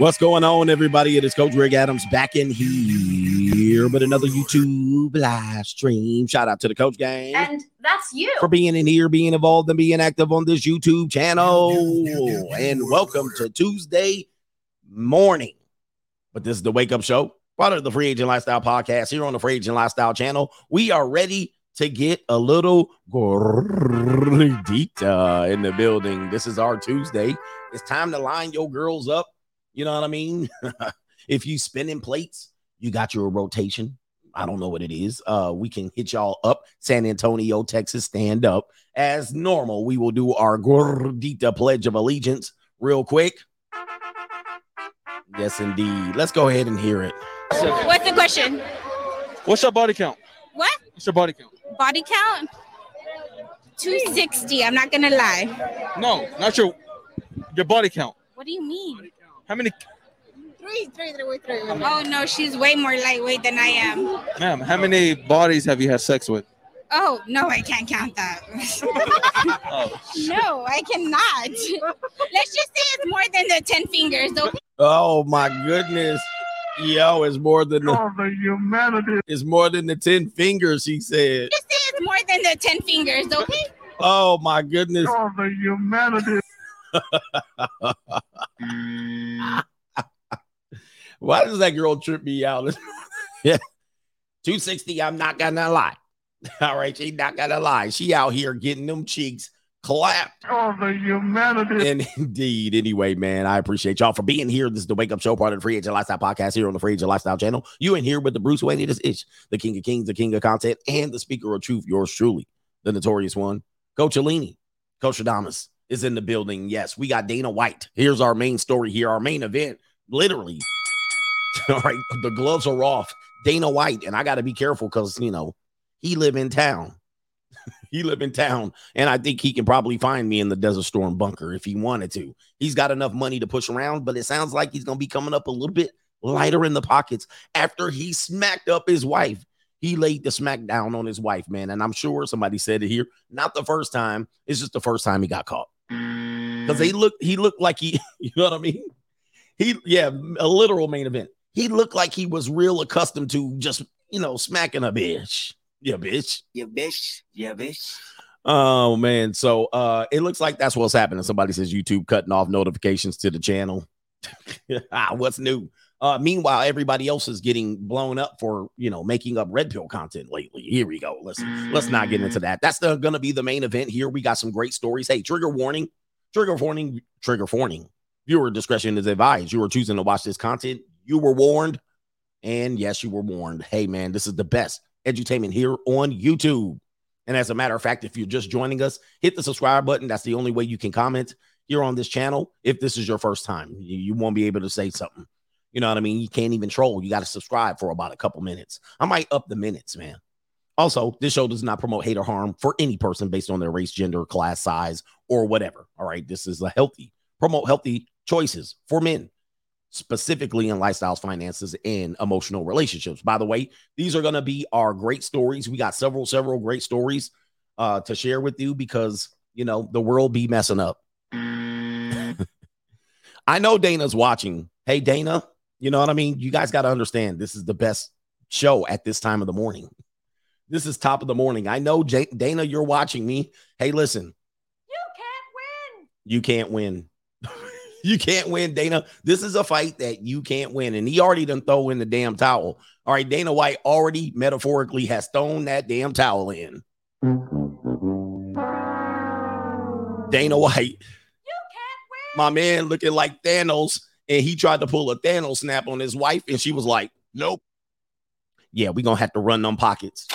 What's going on, everybody? It is Coach Greg Adams back in here, but another YouTube live stream. Shout out to the Coach Gang. And that's you. For being in here, being involved, and being active on this YouTube channel. And welcome to Tuesday morning. But this is the Wake Up Show, part of the Free Agent Lifestyle Podcast here on the Free Agent Lifestyle channel. We are ready to get a little gordita uh, in the building. This is our Tuesday. It's time to line your girls up you know what I mean? if you spinning plates, you got your rotation. I don't know what it is. Uh, we can hit y'all up. San Antonio, Texas, stand up. As normal, we will do our gordita pledge of allegiance real quick. Yes, indeed. Let's go ahead and hear it. What's the question? What's your body count? What? What's your body count? Body count? 260. I'm not gonna lie. No, not your your body count. What do you mean? How many, Three, three, three, three. Oh no, she's way more lightweight than I am. ma'am? How many bodies have you had sex with? Oh no, I can't count that. Oh, no, I cannot. Let's just say it's more than the 10 fingers. Okay? Oh my goodness. Yo, it's more than the Oh, the humanity. it's more than the 10 fingers, he said. Just say it's more than the 10 fingers, okay? Oh my goodness. Oh, the humanity. Why does that girl trip me out? yeah. 260, I'm not gonna lie. All right, she not gonna lie. She out here getting them cheeks clapped. Oh, the humanity. And indeed, anyway, man, I appreciate y'all for being here. This is the Wake Up Show, part of the Free Agent Lifestyle Podcast here on the Free Agent Lifestyle channel. You in here with the Bruce Wayne, it is Ish, the King of Kings, the King of Content, and the Speaker of Truth, yours truly, the notorious one, Coach Alini. Coach Adamas is in the building. Yes, we got Dana White. Here's our main story here, our main event. Literally, all right, the gloves are off. Dana White, and I got to be careful because you know he live in town. he live in town, and I think he can probably find me in the Desert Storm bunker if he wanted to. He's got enough money to push around, but it sounds like he's gonna be coming up a little bit lighter in the pockets after he smacked up his wife. He laid the smack down on his wife, man, and I'm sure somebody said it here. Not the first time; it's just the first time he got caught because they look. He looked like he, you know what I mean. He, yeah, a literal main event. He looked like he was real accustomed to just, you know, smacking a bitch. Yeah, bitch. Yeah, bitch. Yeah, bitch. Oh man. So uh it looks like that's what's happening. Somebody says YouTube cutting off notifications to the channel. ah, what's new? Uh meanwhile, everybody else is getting blown up for you know making up red pill content lately. Here we go. Let's let's not get into that. That's the gonna be the main event here. We got some great stories. Hey, trigger warning, trigger warning, trigger warning. Viewer discretion is advised. You are choosing to watch this content. You were warned. And yes, you were warned. Hey, man, this is the best edutainment here on YouTube. And as a matter of fact, if you're just joining us, hit the subscribe button. That's the only way you can comment here on this channel. If this is your first time, you, you won't be able to say something. You know what I mean? You can't even troll. You got to subscribe for about a couple minutes. I might up the minutes, man. Also, this show does not promote hate or harm for any person based on their race, gender, class, size, or whatever. All right. This is a healthy, promote healthy choices for men, specifically in lifestyles, finances, and emotional relationships. By the way, these are going to be our great stories. We got several, several great stories uh, to share with you because, you know, the world be messing up. I know Dana's watching. Hey, Dana, you know what I mean? You guys got to understand this is the best show at this time of the morning. This is top of the morning. I know, J- Dana, you're watching me. Hey, listen, You can't win. you can't win. you can't win, Dana. This is a fight that you can't win. And he already done throw in the damn towel. All right, Dana White already metaphorically has thrown that damn towel in. Dana White, You can't win. my man looking like Thanos, and he tried to pull a Thanos snap on his wife, and she was like, Nope. Yeah, we gonna have to run them pockets.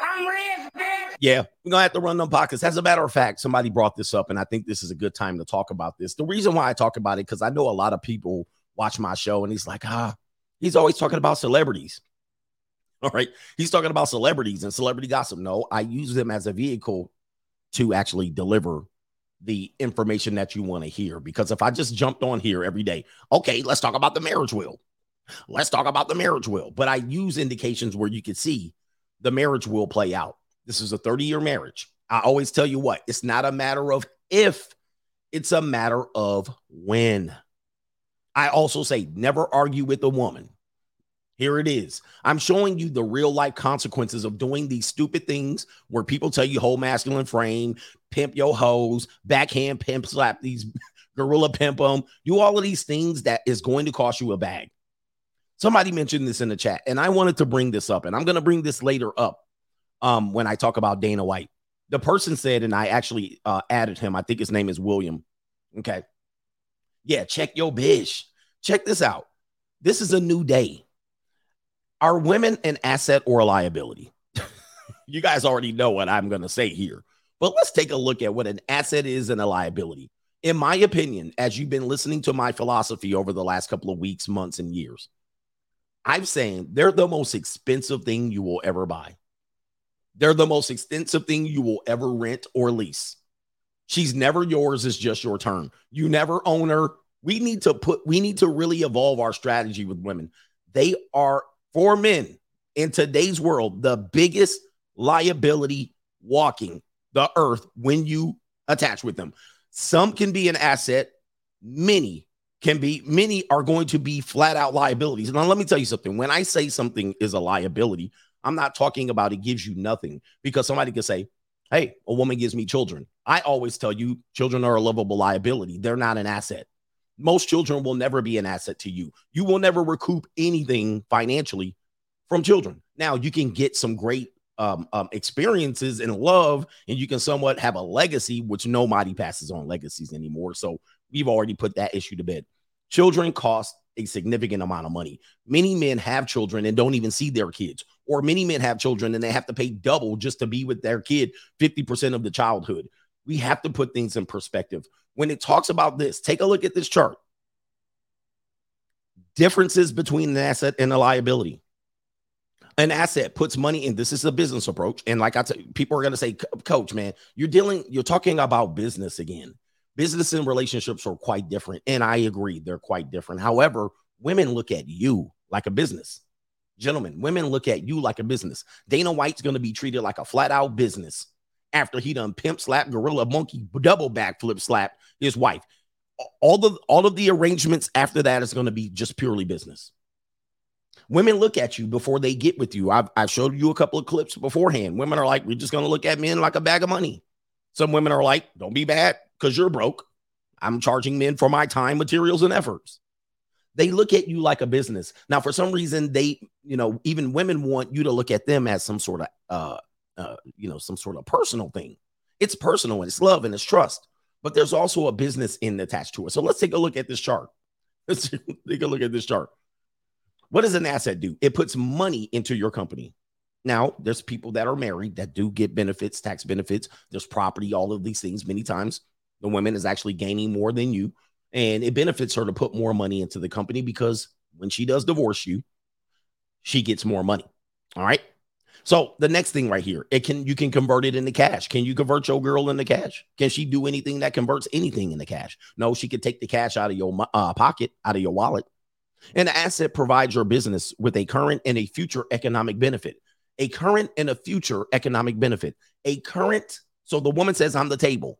I'm rich, bitch. Yeah, we're gonna have to run them pockets. As a matter of fact, somebody brought this up, and I think this is a good time to talk about this. The reason why I talk about it because I know a lot of people watch my show, and he's like, ah, he's always talking about celebrities. All right, he's talking about celebrities and celebrity gossip. No, I use them as a vehicle to actually deliver the information that you want to hear. Because if I just jumped on here every day, okay, let's talk about the marriage will. Let's talk about the marriage will. But I use indications where you can see the marriage will play out. This is a 30 year marriage. I always tell you what, it's not a matter of if It's a matter of when. I also say never argue with a woman. Here it is. I'm showing you the real life consequences of doing these stupid things where people tell you whole masculine frame, pimp your hoes, backhand pimp slap these gorilla pimp them, do all of these things that is going to cost you a bag. Somebody mentioned this in the chat, and I wanted to bring this up, and I'm going to bring this later up um, when I talk about Dana White. The person said, and I actually uh, added him. I think his name is William. Okay. Yeah, check your bitch. Check this out. This is a new day. Are women an asset or a liability? you guys already know what I'm going to say here, but let's take a look at what an asset is and a liability. In my opinion, as you've been listening to my philosophy over the last couple of weeks, months, and years, I'm saying they're the most expensive thing you will ever buy. They're the most expensive thing you will ever rent or lease. She's never yours, it's just your turn. You never own her. We need to put, we need to really evolve our strategy with women. They are for men in today's world the biggest liability walking the earth when you attach with them. Some can be an asset, many can be, many are going to be flat out liabilities. Now, let me tell you something. When I say something is a liability, I'm not talking about it gives you nothing because somebody could say, Hey, a woman gives me children. I always tell you, children are a lovable liability. They're not an asset. Most children will never be an asset to you. You will never recoup anything financially from children. Now, you can get some great um, um, experiences and love, and you can somewhat have a legacy, which nobody passes on legacies anymore. So we've already put that issue to bed. Children cost a significant amount of money. Many men have children and don't even see their kids, or many men have children and they have to pay double just to be with their kid 50% of the childhood. We have to put things in perspective. When it talks about this, take a look at this chart. Differences between an asset and a liability. An asset puts money in. This is a business approach. And like I you, people are going to say, Coach, man, you're dealing, you're talking about business again. Business and relationships are quite different. And I agree, they're quite different. However, women look at you like a business. Gentlemen, women look at you like a business. Dana White's going to be treated like a flat out business after he done pimp slap, gorilla monkey, double backflip slap his wife. All the all of the arrangements after that is going to be just purely business. Women look at you before they get with you. I've, I've showed you a couple of clips beforehand. Women are like, we're just going to look at men like a bag of money. Some women are like, don't be bad because you're broke. I'm charging men for my time, materials, and efforts. They look at you like a business. Now, for some reason, they, you know, even women want you to look at them as some sort of, uh, uh, you know, some sort of personal thing. It's personal and it's love and it's trust, but there's also a business in attached to it. So let's take a look at this chart. Let's take a look at this chart. What does an asset do? It puts money into your company. Now, there's people that are married that do get benefits, tax benefits. There's property, all of these things. Many times, the woman is actually gaining more than you, and it benefits her to put more money into the company because when she does divorce you, she gets more money. All right. So the next thing right here, it can you can convert it into cash. Can you convert your girl into cash? Can she do anything that converts anything into cash? No, she could take the cash out of your uh, pocket, out of your wallet. An asset provides your business with a current and a future economic benefit. A current and a future economic benefit. A current, so the woman says, I'm the table.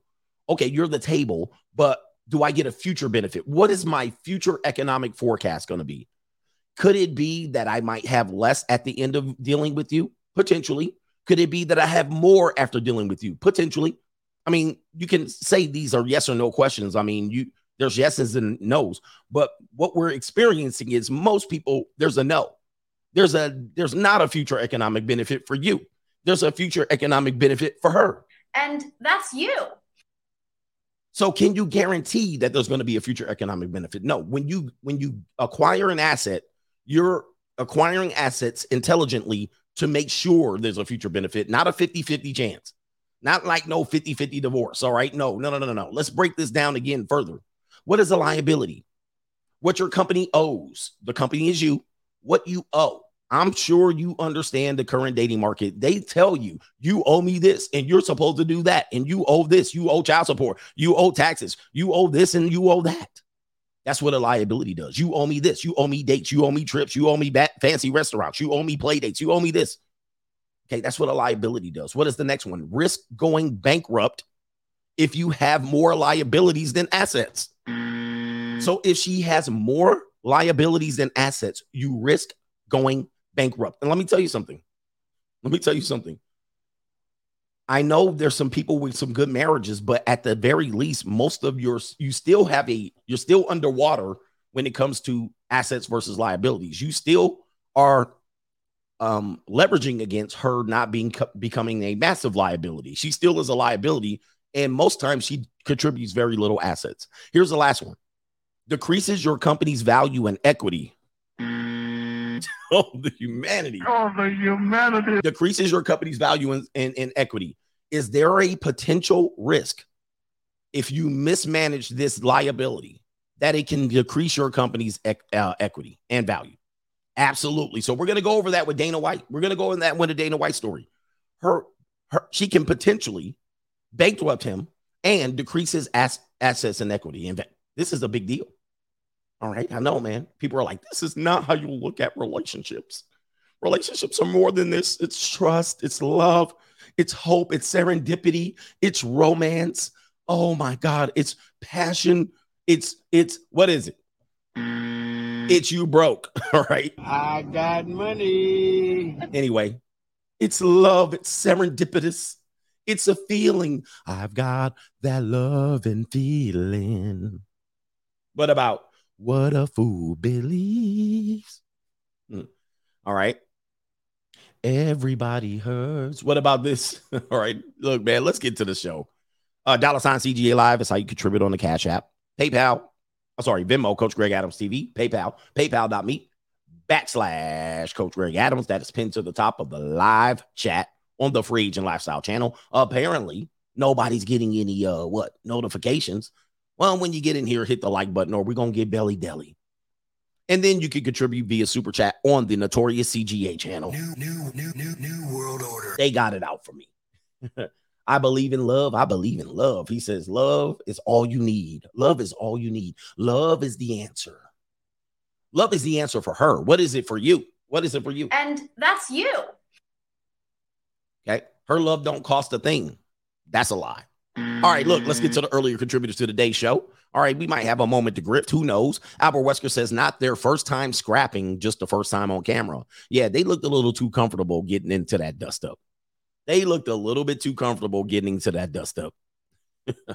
Okay, you're the table, but do I get a future benefit? What is my future economic forecast going to be? Could it be that I might have less at the end of dealing with you? Potentially. Could it be that I have more after dealing with you? Potentially. I mean, you can say these are yes or no questions. I mean, you there's yeses and nos, but what we're experiencing is most people there's a no. There's a there's not a future economic benefit for you. There's a future economic benefit for her. And that's you. So can you guarantee that there's going to be a future economic benefit? No. When you when you acquire an asset, you're acquiring assets intelligently to make sure there's a future benefit, not a 50-50 chance. Not like no 50-50 divorce. All right. No, no, no, no, no. Let's break this down again further. What is a liability? What your company owes. The company is you. What you owe. I'm sure you understand the current dating market. They tell you, you owe me this and you're supposed to do that. And you owe this. You owe child support. You owe taxes. You owe this and you owe that. That's what a liability does. You owe me this. You owe me dates. You owe me trips. You owe me bat- fancy restaurants. You owe me play dates. You owe me this. Okay, that's what a liability does. What is the next one? Risk going bankrupt if you have more liabilities than assets. So if she has more liabilities than assets, you risk going bankrupt. And let me tell you something. Let me tell you something. I know there's some people with some good marriages, but at the very least, most of your you still have a, you're still underwater when it comes to assets versus liabilities. You still are um leveraging against her not being becoming a massive liability. She still is a liability, and most times she contributes very little assets. Here's the last one: decreases your company's value and equity. oh, the humanity Oh, the humanity. decreases your company's value and in, in, equity. Is there a potential risk if you mismanage this liability that it can decrease your company's ec- uh, equity and value? Absolutely. So we're going to go over that with Dana White. We're going to go in that with a Dana White story. Her, her, she can potentially bankrupt him and decrease his ass, assets and equity. And va- this is a big deal. All right, I know, man. People are like, this is not how you look at relationships. Relationships are more than this. It's trust, it's love, it's hope, it's serendipity, it's romance. Oh my God, it's passion. It's it's what is it? It's you broke. All right. I got money. Anyway, it's love, it's serendipitous. It's a feeling. I've got that love and feeling. What about what a fool believes? Hmm. All right. Everybody hurts. What about this? All right. Look, man, let's get to the show. Uh, dollar sign CGA Live is how you contribute on the Cash App. PayPal. I'm oh, sorry, Venmo, Coach Greg Adams TV. PayPal, paypal.me backslash Coach Greg Adams. That is pinned to the top of the live chat on the Free Agent Lifestyle channel. Apparently, nobody's getting any uh what notifications. Well, when you get in here, hit the like button, or we're gonna get belly deli. And then you can contribute via super chat on the notorious CGA channel. New, new, new, new, new world order. They got it out for me. I believe in love. I believe in love. He says, Love is all you need. Love is all you need. Love is the answer. Love is the answer for her. What is it for you? What is it for you? And that's you. Okay. Her love don't cost a thing. That's a lie. All right, look, let's get to the earlier contributors to today's show. All right, we might have a moment to grift. Who knows? Albert Wesker says not their first time scrapping, just the first time on camera. Yeah, they looked a little too comfortable getting into that dust up. They looked a little bit too comfortable getting into that dust up.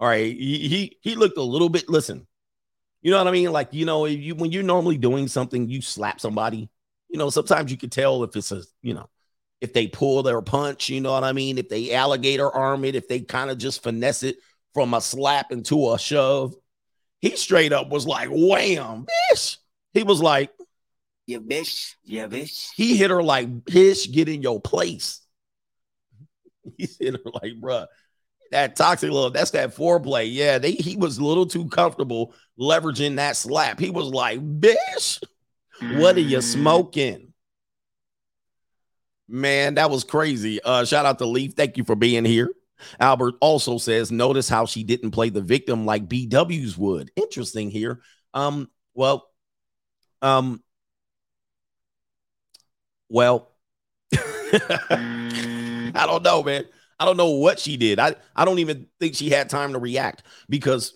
All right, he, he he looked a little bit. Listen, you know what I mean? Like you know, you when you're normally doing something, you slap somebody. You know, sometimes you could tell if it's a you know if they pull their punch, you know what I mean? If they alligator arm it, if they kind of just finesse it from a slap into a shove. He straight up was like, wham, bitch. He was like, Yeah, bitch. Yeah, bitch. he hit her like, bitch, get in your place. He hit her like, bruh, that toxic love, that's that foreplay. Yeah, they he was a little too comfortable leveraging that slap. He was like, bitch, what are you mm. smoking? Man, that was crazy. Uh, shout out to Leaf. Thank you for being here. Albert also says, notice how she didn't play the victim like BW's would. Interesting here. Um, well, um, well, I don't know, man. I don't know what she did. I, I don't even think she had time to react because,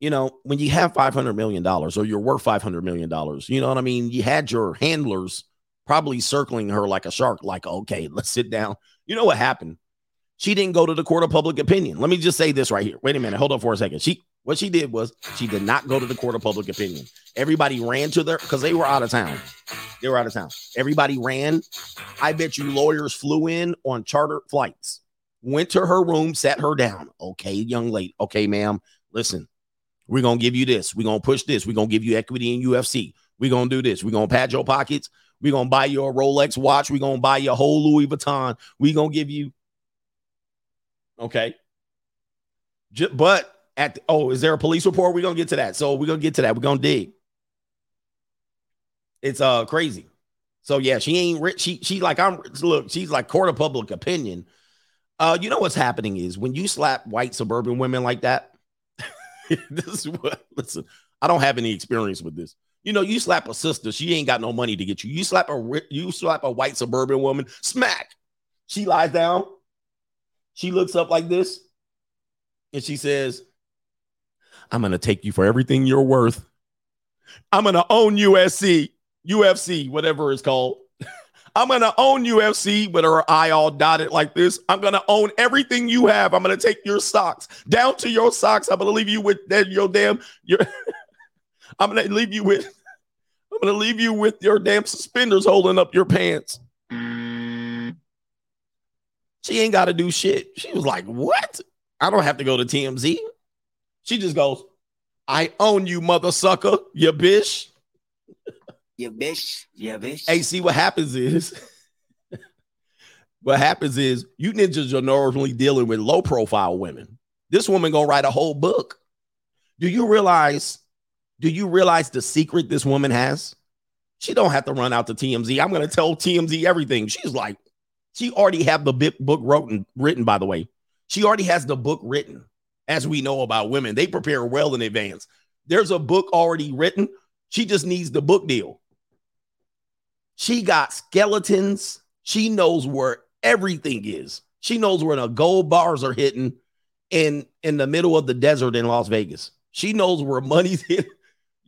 you know, when you have $500 million or you're worth $500 million, you know what I mean? You had your handlers probably circling her like a shark, like, okay, let's sit down. You know what happened? She didn't go to the court of public opinion. Let me just say this right here. Wait a minute. Hold on for a second. She what she did was she did not go to the court of public opinion. Everybody ran to their because they were out of town. They were out of town. Everybody ran. I bet you lawyers flew in on charter flights, went to her room, sat her down. Okay, young lady. Okay, ma'am. Listen, we're gonna give you this. We're gonna push this. We're gonna give you equity in UFC. We're gonna do this. We're gonna pad your pockets. We're gonna buy you a Rolex watch. We're gonna buy you a whole Louis Vuitton. We're gonna give you okay. Ju- but at the, oh, is there a police report? We're gonna get to that. So we're gonna get to that. We're gonna dig. It's uh crazy. So yeah, she ain't rich. She she like I'm look, she's like court of public opinion. Uh, you know what's happening is when you slap white suburban women like that. this is what listen. I don't have any experience with this. You know, you slap a sister, she ain't got no money to get you. You slap a you slap a white suburban woman, smack. She lies down. She looks up like this. and she says, I'm to take you for everything you're worth. I'm to own USC, UFC, whatever it's called. I'm going to own UFC with her eye all dotted like this. I'm going to own everything you have. I'm going to take your socks down to your socks. I'm going to leave you with your damn your I'm to leave you with I'm to leave you with your damn suspenders holding up your pants. She ain't got to do shit. She was like, "What? I don't have to go to TMZ." She just goes, "I own you, mother sucker, you bitch." Yeah, bitch. Yeah, bitch. Hey, see what happens is what happens is you ninjas are normally dealing with low profile women. This woman gonna write a whole book. Do you realize? Do you realize the secret this woman has? She don't have to run out to TMZ. I'm gonna tell TMZ everything. She's like, she already have the book written, written. By the way, she already has the book written. As we know about women, they prepare well in advance. There's a book already written. She just needs the book deal. She got skeletons. She knows where everything is. She knows where the gold bars are hitting in in the middle of the desert in Las Vegas. She knows where money's hit.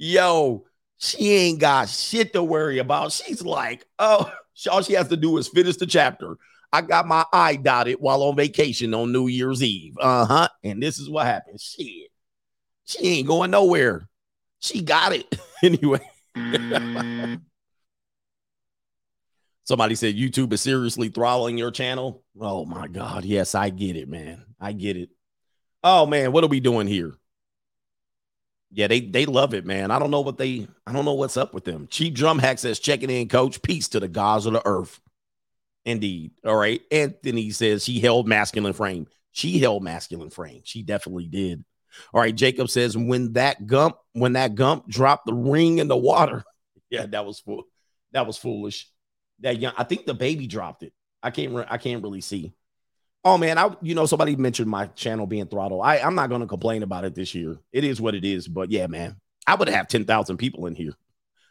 Yo, she ain't got shit to worry about. She's like, oh, all she has to do is finish the chapter. I got my eye dotted while on vacation on New Year's Eve. Uh huh. And this is what happened. Shit, she ain't going nowhere. She got it anyway. Somebody said YouTube is seriously throttling your channel. Oh my God. Yes, I get it, man. I get it. Oh man, what are we doing here? Yeah, they they love it, man. I don't know what they I don't know what's up with them. Cheap Drum Hack says checking in, coach. Peace to the gods of the earth. Indeed. All right. Anthony says she held masculine frame. She held masculine frame. She definitely did. All right. Jacob says when that gump, when that gump dropped the ring in the water. Yeah, that was fool. That was foolish. That young, I think the baby dropped it. I can't re- I can't really see. Oh man, I you know somebody mentioned my channel being throttled. I I'm not gonna complain about it this year. It is what it is. But yeah, man, I would have ten thousand people in here.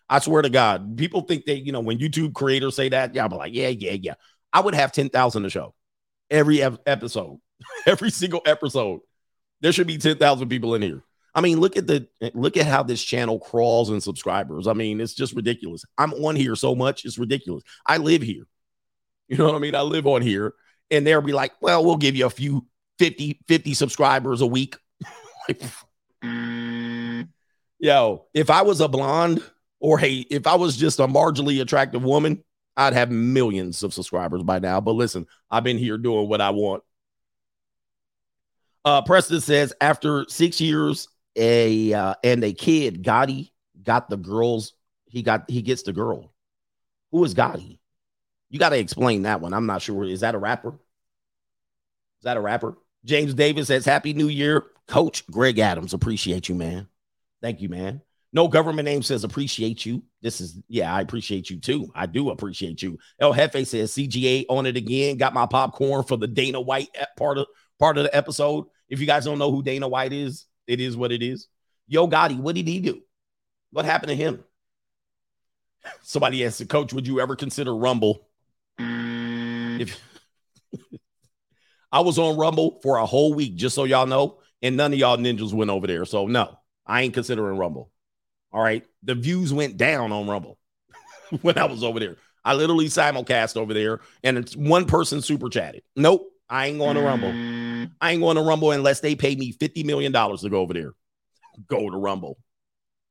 I swear to God, people think they you know when YouTube creators say that, yeah, I'm like yeah yeah yeah. I would have ten thousand a show every ep- episode, every single episode. There should be ten thousand people in here. I mean, look at the look at how this channel crawls in subscribers. I mean, it's just ridiculous. I'm on here so much, it's ridiculous. I live here. You know what I mean? I live on here and they'll be like, well, we'll give you a few 50, 50 subscribers a week. Yo, if I was a blonde or hey, if I was just a marginally attractive woman, I'd have millions of subscribers by now. But listen, I've been here doing what I want. Uh, Preston says after six years, a uh, and a kid, Gotti got the girls. He got he gets the girl. Who is Gotti? You got to explain that one. I'm not sure. Is that a rapper? Is that a rapper? James Davis says, Happy New Year, Coach Greg Adams. Appreciate you, man. Thank you, man. No government name says appreciate you. This is, yeah, I appreciate you too. I do appreciate you. El Jefe says CGA on it again. Got my popcorn for the Dana White part of part of the episode. If you guys don't know who Dana White is, it is what it is. Yo Gotti, what did he do? What happened to him? Somebody asked, the Coach, would you ever consider Rumble? If I was on Rumble for a whole week, just so y'all know, and none of y'all ninjas went over there. So no, I ain't considering Rumble. All right. The views went down on Rumble when I was over there. I literally simulcast over there, and it's one person super chatted. Nope, I ain't going to Rumble. I ain't going to Rumble unless they pay me $50 million to go over there. Go to Rumble.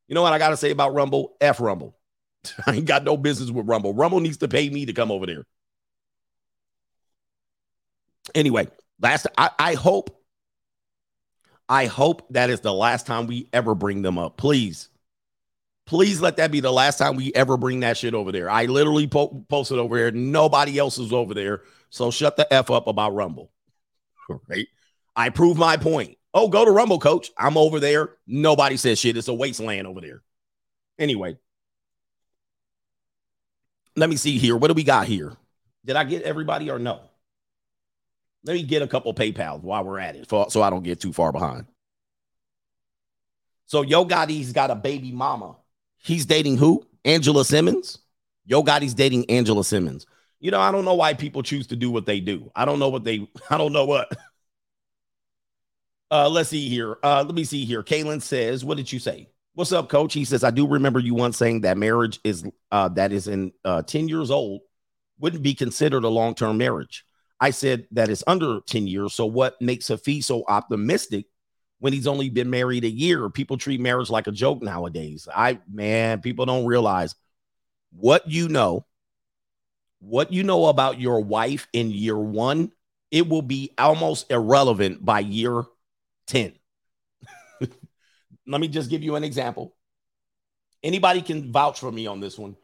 You know what I got to say about Rumble? F Rumble. I ain't got no business with Rumble. Rumble needs to pay me to come over there. Anyway, last I, I hope I hope that is the last time we ever bring them up. Please. Please let that be the last time we ever bring that shit over there. I literally po- posted over here. Nobody else is over there. So shut the F up about Rumble. Right? I prove my point. Oh, go to Rumble, coach. I'm over there. Nobody says shit. It's a wasteland over there. Anyway, let me see here. What do we got here? Did I get everybody or no? Let me get a couple PayPals while we're at it for, so I don't get too far behind. So Yo Gotti's got a baby mama. He's dating who? Angela Simmons. Yo Gotti's dating Angela Simmons. You know, I don't know why people choose to do what they do. I don't know what they, I don't know what. Uh, let's see here. Uh, let me see here. Kaylin says, "What did you say? What's up, Coach?" He says, "I do remember you once saying that marriage is uh, that is in uh, ten years old wouldn't be considered a long term marriage." I said that it's under ten years. So what makes Hafiz so optimistic when he's only been married a year? People treat marriage like a joke nowadays. I man, people don't realize what you know, what you know about your wife in year one. It will be almost irrelevant by year 10. Let me just give you an example. Anybody can vouch for me on this one.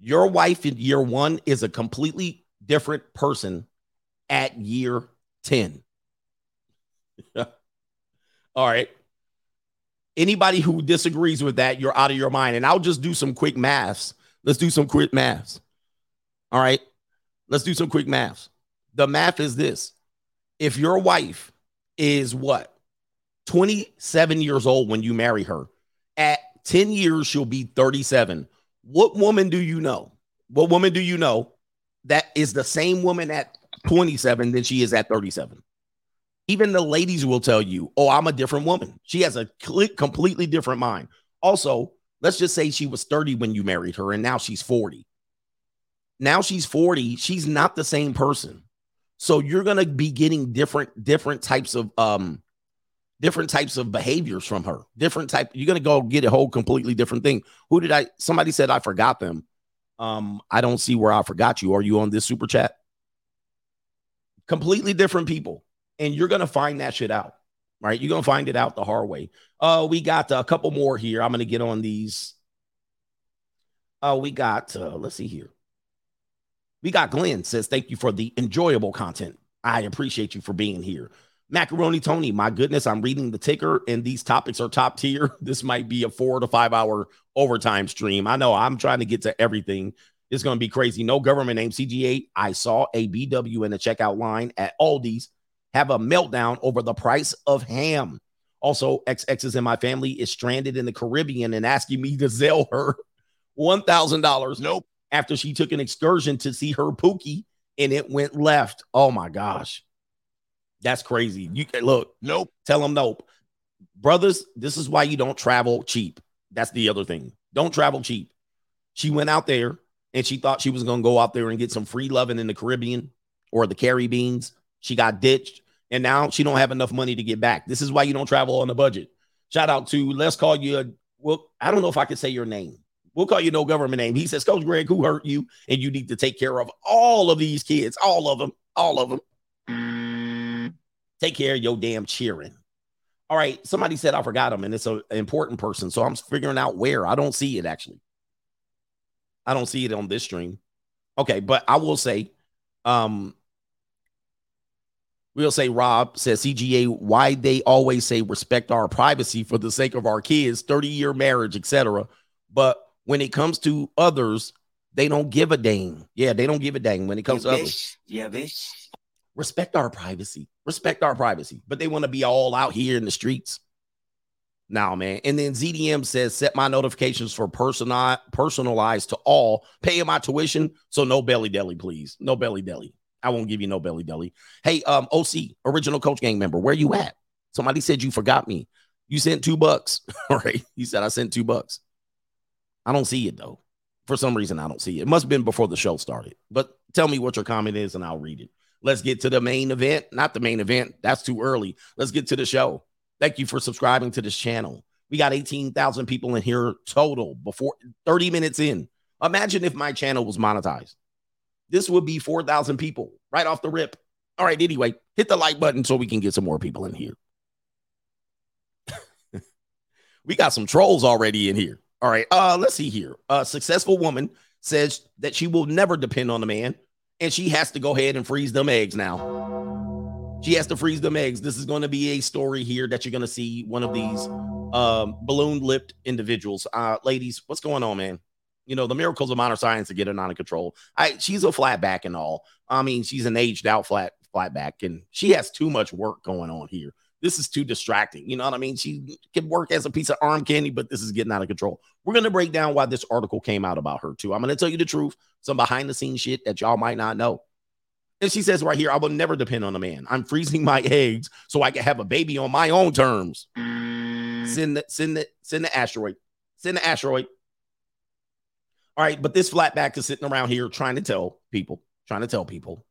Your wife in year one is a completely different person at year 10. All right. Anybody who disagrees with that, you're out of your mind. And I'll just do some quick maths. Let's do some quick maths. All right. Let's do some quick maths. The math is this if your wife is what? 27 years old when you marry her. At 10 years, she'll be 37. What woman do you know? What woman do you know that is the same woman at 27 than she is at 37? Even the ladies will tell you, oh, I'm a different woman. She has a completely different mind. Also, let's just say she was 30 when you married her and now she's 40. Now she's 40. She's not the same person. So you're going to be getting different different types of um different types of behaviors from her. Different type. You're gonna go get a whole completely different thing. Who did I? Somebody said I forgot them. Um, I don't see where I forgot you. Are you on this super chat? Completely different people, and you're gonna find that shit out, right? You're gonna find it out the hard way. Uh, we got a couple more here. I'm gonna get on these. Uh, we got. Uh, let's see here. We got Glenn says thank you for the enjoyable content. I appreciate you for being here. Macaroni Tony, my goodness, I'm reading the ticker and these topics are top tier. This might be a four to five hour overtime stream. I know I'm trying to get to everything. It's going to be crazy. No government name CGA. I saw a BW in the checkout line at Aldi's have a meltdown over the price of ham. Also, XX is in my family is stranded in the Caribbean and asking me to sell her $1,000. Nope. After she took an excursion to see her Pookie and it went left. Oh my gosh. That's crazy. You can look, nope. Tell them nope. Brothers, this is why you don't travel cheap. That's the other thing. Don't travel cheap. She went out there and she thought she was going to go out there and get some free loving in the Caribbean or the Caribbeans. She got ditched and now she don't have enough money to get back. This is why you don't travel on a budget. Shout out to let's call you a well, I don't know if I can say your name. We'll call you no government name. He says, Coach Greg, who hurt you? And you need to take care of all of these kids, all of them, all of them. Take care of your damn cheering. All right. Somebody said I forgot him, and it's an important person. So I'm figuring out where. I don't see it actually. I don't see it on this stream. Okay, but I will say, um, we'll say Rob says CGA, why they always say respect our privacy for the sake of our kids, 30 year marriage, etc. But when it comes to others, they don't give a dang. Yeah, they don't give a dang when it comes Yeah, to others. Yeah, bitch. Respect our privacy. Respect our privacy. But they want to be all out here in the streets. Now, man. And then ZDM says, set my notifications for personal personalized to all, paying my tuition. So no belly deli, please. No belly deli. I won't give you no belly deli. Hey, um, OC, original coach gang member, where you at? Somebody said you forgot me. You sent two bucks. All right. He said I sent two bucks. I don't see it though. For some reason, I don't see it. It must have been before the show started. But tell me what your comment is and I'll read it. Let's get to the main event. Not the main event. That's too early. Let's get to the show. Thank you for subscribing to this channel. We got 18,000 people in here total before 30 minutes in. Imagine if my channel was monetized. This would be 4,000 people right off the rip. All right, anyway, hit the like button so we can get some more people in here. we got some trolls already in here. All right, uh, let's see here. A successful woman says that she will never depend on a man and she has to go ahead and freeze them eggs now. She has to freeze them eggs. This is going to be a story here that you're going to see one of these um, balloon lipped individuals. Uh, ladies, what's going on, man? You know, the miracles of modern science to get her out of control. I she's a flat back and all. I mean, she's an aged out flat flat back, and she has too much work going on here. This is too distracting. You know what I mean? She can work as a piece of arm candy, but this is getting out of control. We're going to break down why this article came out about her, too. I'm going to tell you the truth, some behind the scenes shit that y'all might not know. And she says right here, I will never depend on a man. I'm freezing my eggs so I can have a baby on my own terms. Send the send the send the asteroid. Send the asteroid. All right, but this flatback is sitting around here trying to tell people, trying to tell people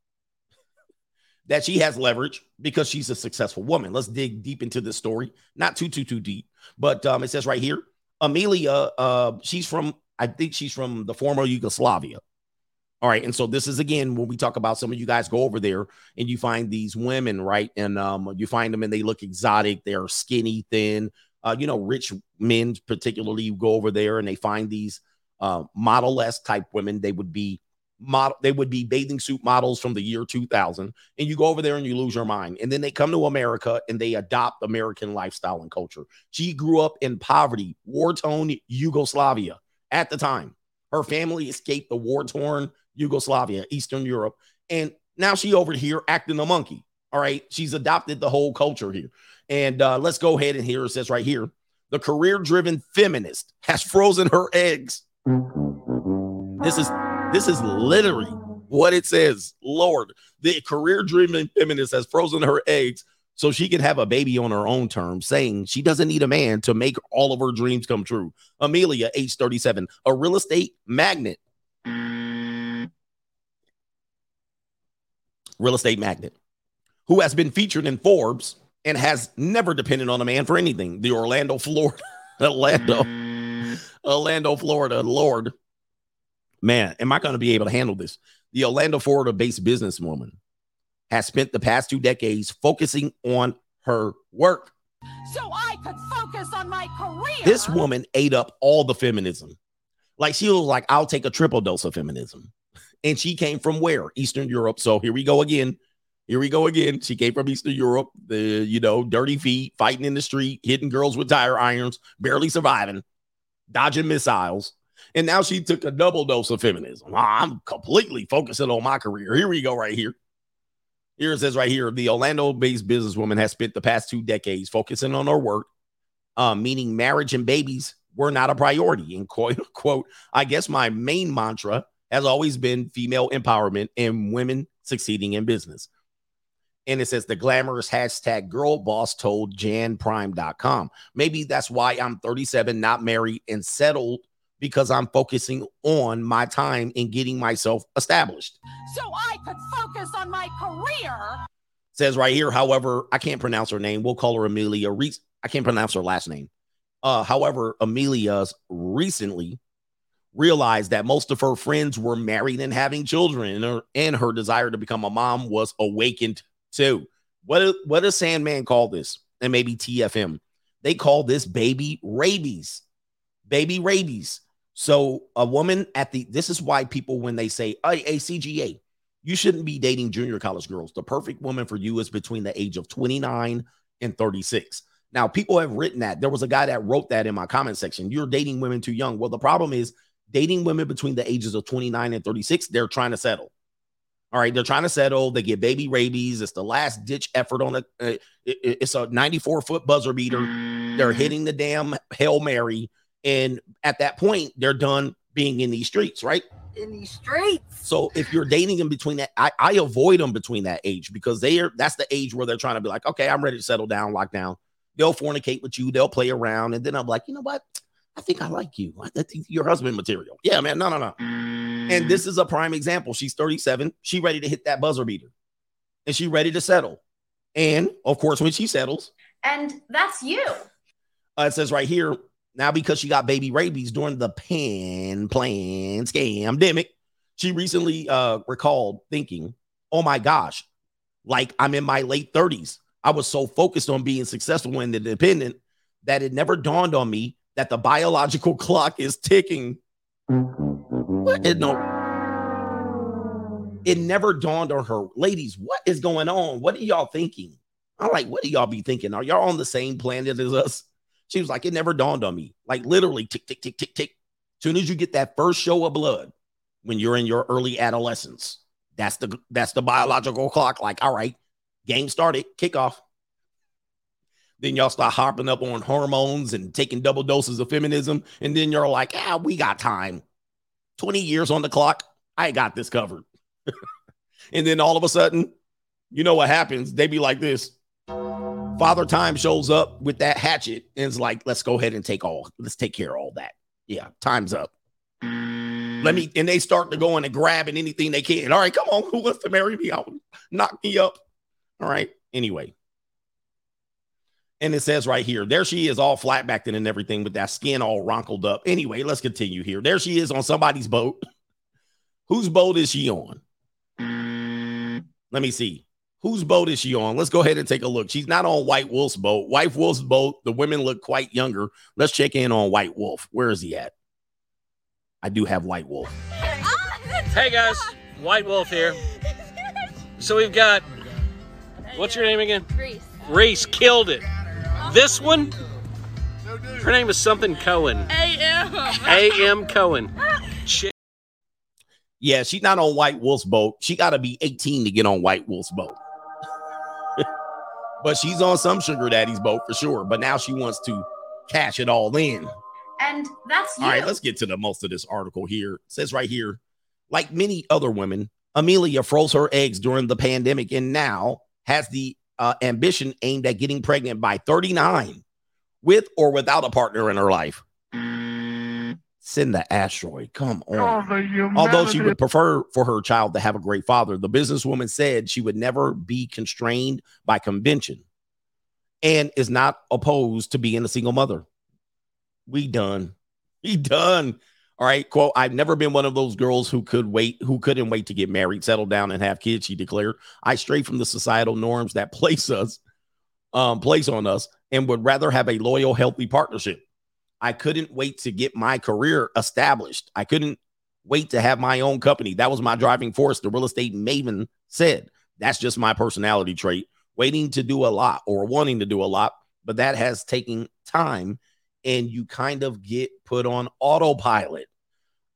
that she has leverage because she's a successful woman. Let's dig deep into this story. Not too too too deep, but um, it says right here, Amelia, uh, she's from I think she's from the former Yugoslavia. All right, and so this is again when we talk about some of you guys go over there and you find these women, right? And um, you find them and they look exotic. They're skinny, thin. Uh, you know, rich men particularly go over there and they find these uh, model-less type women. They would be model they would be bathing suit models from the year 2000 and you go over there and you lose your mind and then they come to america and they adopt american lifestyle and culture she grew up in poverty war-torn yugoslavia at the time her family escaped the war-torn yugoslavia eastern europe and now she over here acting a monkey all right she's adopted the whole culture here and uh, let's go ahead and here it says right here the career-driven feminist has frozen her eggs this is this is literally what it says. Lord, the career driven feminist has frozen her eggs so she can have a baby on her own terms, saying she doesn't need a man to make all of her dreams come true. Amelia, age 37, a real estate magnate. Real estate magnate who has been featured in Forbes and has never depended on a man for anything. The Orlando, Florida, Orlando, Orlando, Florida, Lord man, am I going to be able to handle this? The Orlando, Florida based businesswoman has spent the past two decades focusing on her work. So I could focus on my career. This woman ate up all the feminism. Like she was like, I'll take a triple dose of feminism. And she came from where? Eastern Europe. So here we go again. Here we go again. She came from Eastern Europe, the you know, dirty feet, fighting in the street, hitting girls with tire irons, barely surviving, dodging missiles. And now she took a double dose of feminism. I'm completely focusing on my career. Here we go, right here. Here it says right here the Orlando based businesswoman has spent the past two decades focusing on her work, uh, meaning marriage and babies were not a priority. And quote, quote, I guess my main mantra has always been female empowerment and women succeeding in business. And it says the glamorous hashtag girl boss told janprime.com. Maybe that's why I'm 37, not married, and settled because I'm focusing on my time and getting myself established. So I could focus on my career. Says right here, however, I can't pronounce her name. We'll call her Amelia Reese. I can't pronounce her last name. Uh, however, Amelia's recently realized that most of her friends were married and having children, and her, and her desire to become a mom was awakened too. What, what does Sandman call this? And maybe TFM. They call this baby rabies. Baby rabies. So a woman at the this is why people when they say ACGA, you shouldn't be dating junior college girls. The perfect woman for you is between the age of 29 and 36. Now, people have written that. There was a guy that wrote that in my comment section. You're dating women too young. Well, the problem is dating women between the ages of 29 and 36, they're trying to settle. All right, they're trying to settle. They get baby rabies. It's the last ditch effort on a. Uh, it, it's a 94 foot buzzer beater. They're hitting the damn hail mary, and at that point, they're done being in these streets, right? in these streets. So if you're dating them between that, I, I avoid them between that age because they are that's the age where they're trying to be like, okay, I'm ready to settle down, lock down. They'll fornicate with you, they'll play around, and then I'm like, you know what? I think I like you. I think you're husband material. Yeah, man. No, no, no. And this is a prime example. She's 37. She ready to hit that buzzer beater, and she ready to settle. And of course, when she settles, And that's you. uh, it says right here now because she got baby rabies during the pan plan scamdemic, she recently uh recalled thinking, "Oh my gosh, like I'm in my late 30s. I was so focused on being successful and independent that it never dawned on me that the biological clock is ticking." What? It, no, it never dawned on her, ladies. What is going on? What are y'all thinking? I'm like, what do y'all be thinking? Are y'all on the same planet as us? She was like, it never dawned on me. Like literally, tick, tick, tick, tick, tick. Soon as you get that first show of blood, when you're in your early adolescence, that's the that's the biological clock. Like, all right, game started, kickoff. Then y'all start hopping up on hormones and taking double doses of feminism, and then you're like, ah, we got time. 20 years on the clock. I got this covered. And then all of a sudden, you know what happens? They be like this. Father Time shows up with that hatchet and is like, let's go ahead and take all, let's take care of all that. Yeah, time's up. Let me, and they start to go in and grabbing anything they can. All right, come on. Who wants to marry me? I'll knock me up. All right. Anyway. And it says right here, there she is, all flat backed and everything, with that skin all wrinkled up. Anyway, let's continue here. There she is on somebody's boat. Whose boat is she on? Let me see. Whose boat is she on? Let's go ahead and take a look. She's not on White Wolf's boat. White Wolf's boat, the women look quite younger. Let's check in on White Wolf. Where is he at? I do have White Wolf. Hey guys, White Wolf here. So we've got, what's your name again? Reese. Reese killed it. This one, her name is something Cohen. A.M. A.M. Cohen. Shit. Yeah, she's not on White Wolf's boat. She got to be 18 to get on White Wolf's boat. but she's on some sugar daddy's boat for sure. But now she wants to cash it all in. And that's you. All right, let's get to the most of this article here. It says right here, like many other women, Amelia froze her eggs during the pandemic and now has the uh, ambition aimed at getting pregnant by 39 with or without a partner in her life. Send the asteroid. Come on. Oh. Although she would prefer for her child to have a great father, the businesswoman said she would never be constrained by convention and is not opposed to being a single mother. We done. We done. All right. Quote, I've never been one of those girls who could wait, who couldn't wait to get married, settle down, and have kids, she declared. I stray from the societal norms that place us, um, place on us, and would rather have a loyal, healthy partnership. I couldn't wait to get my career established. I couldn't wait to have my own company. That was my driving force. The real estate maven said, That's just my personality trait, waiting to do a lot or wanting to do a lot, but that has taken time and you kind of get put on autopilot.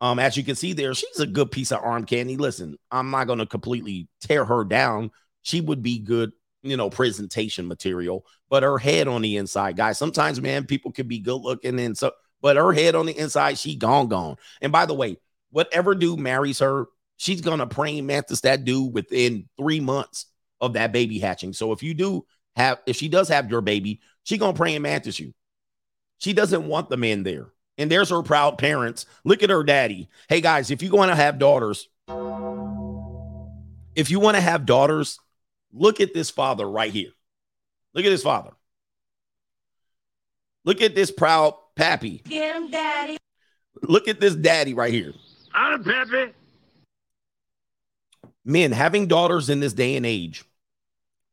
Um, as you can see there, she's a good piece of arm candy. Listen, I'm not going to completely tear her down. She would be good, you know, presentation material, but her head on the inside, guys. Sometimes, man, people can be good looking and so, but her head on the inside, she gone, gone. And by the way, whatever dude marries her, she's gonna praying mantis that dude within three months of that baby hatching. So if you do have, if she does have your baby, she gonna praying mantis you. She doesn't want the men there. And there's her proud parents. Look at her daddy. Hey guys, if you want to have daughters, if you want to have daughters, look at this father right here. Look at this father. Look at this proud pappy. Get him, daddy. Look at this daddy right here. I'm pappy. Men having daughters in this day and age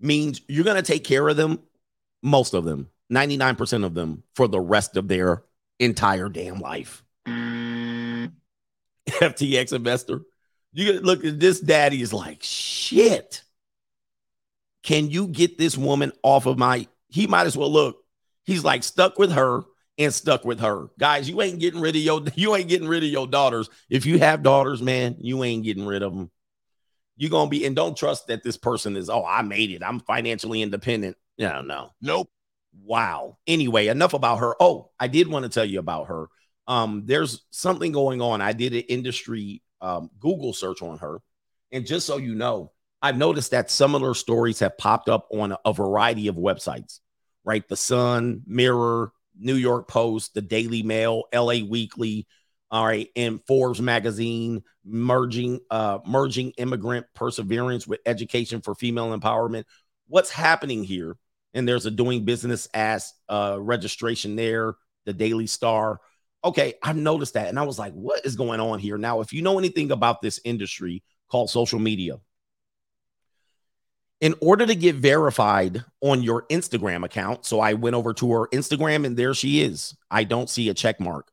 means you're going to take care of them, most of them, 99% of them, for the rest of their entire damn life. FTX investor. You look at this daddy is like, shit. Can you get this woman off of my? He might as well look. He's like stuck with her and stuck with her. Guys, you ain't getting rid of your you ain't getting rid of your daughters. If you have daughters, man, you ain't getting rid of them. You're gonna be and don't trust that this person is, oh, I made it. I'm financially independent. Yeah, no. Nope. Wow. Anyway, enough about her. Oh, I did want to tell you about her. Um, there's something going on. I did an industry um, Google search on her. And just so you know, I've noticed that similar stories have popped up on a, variety of websites, right? The Sun, Mirror, New York Post, the Daily Mail, LA Weekly, all right, and Forbes magazine, merging uh merging immigrant perseverance with education for female empowerment. What's happening here? And there's a doing business as uh registration there, the Daily Star. Okay, I've noticed that and I was like, what is going on here? Now, if you know anything about this industry called social media, in order to get verified on your Instagram account, so I went over to her Instagram and there she is. I don't see a check mark.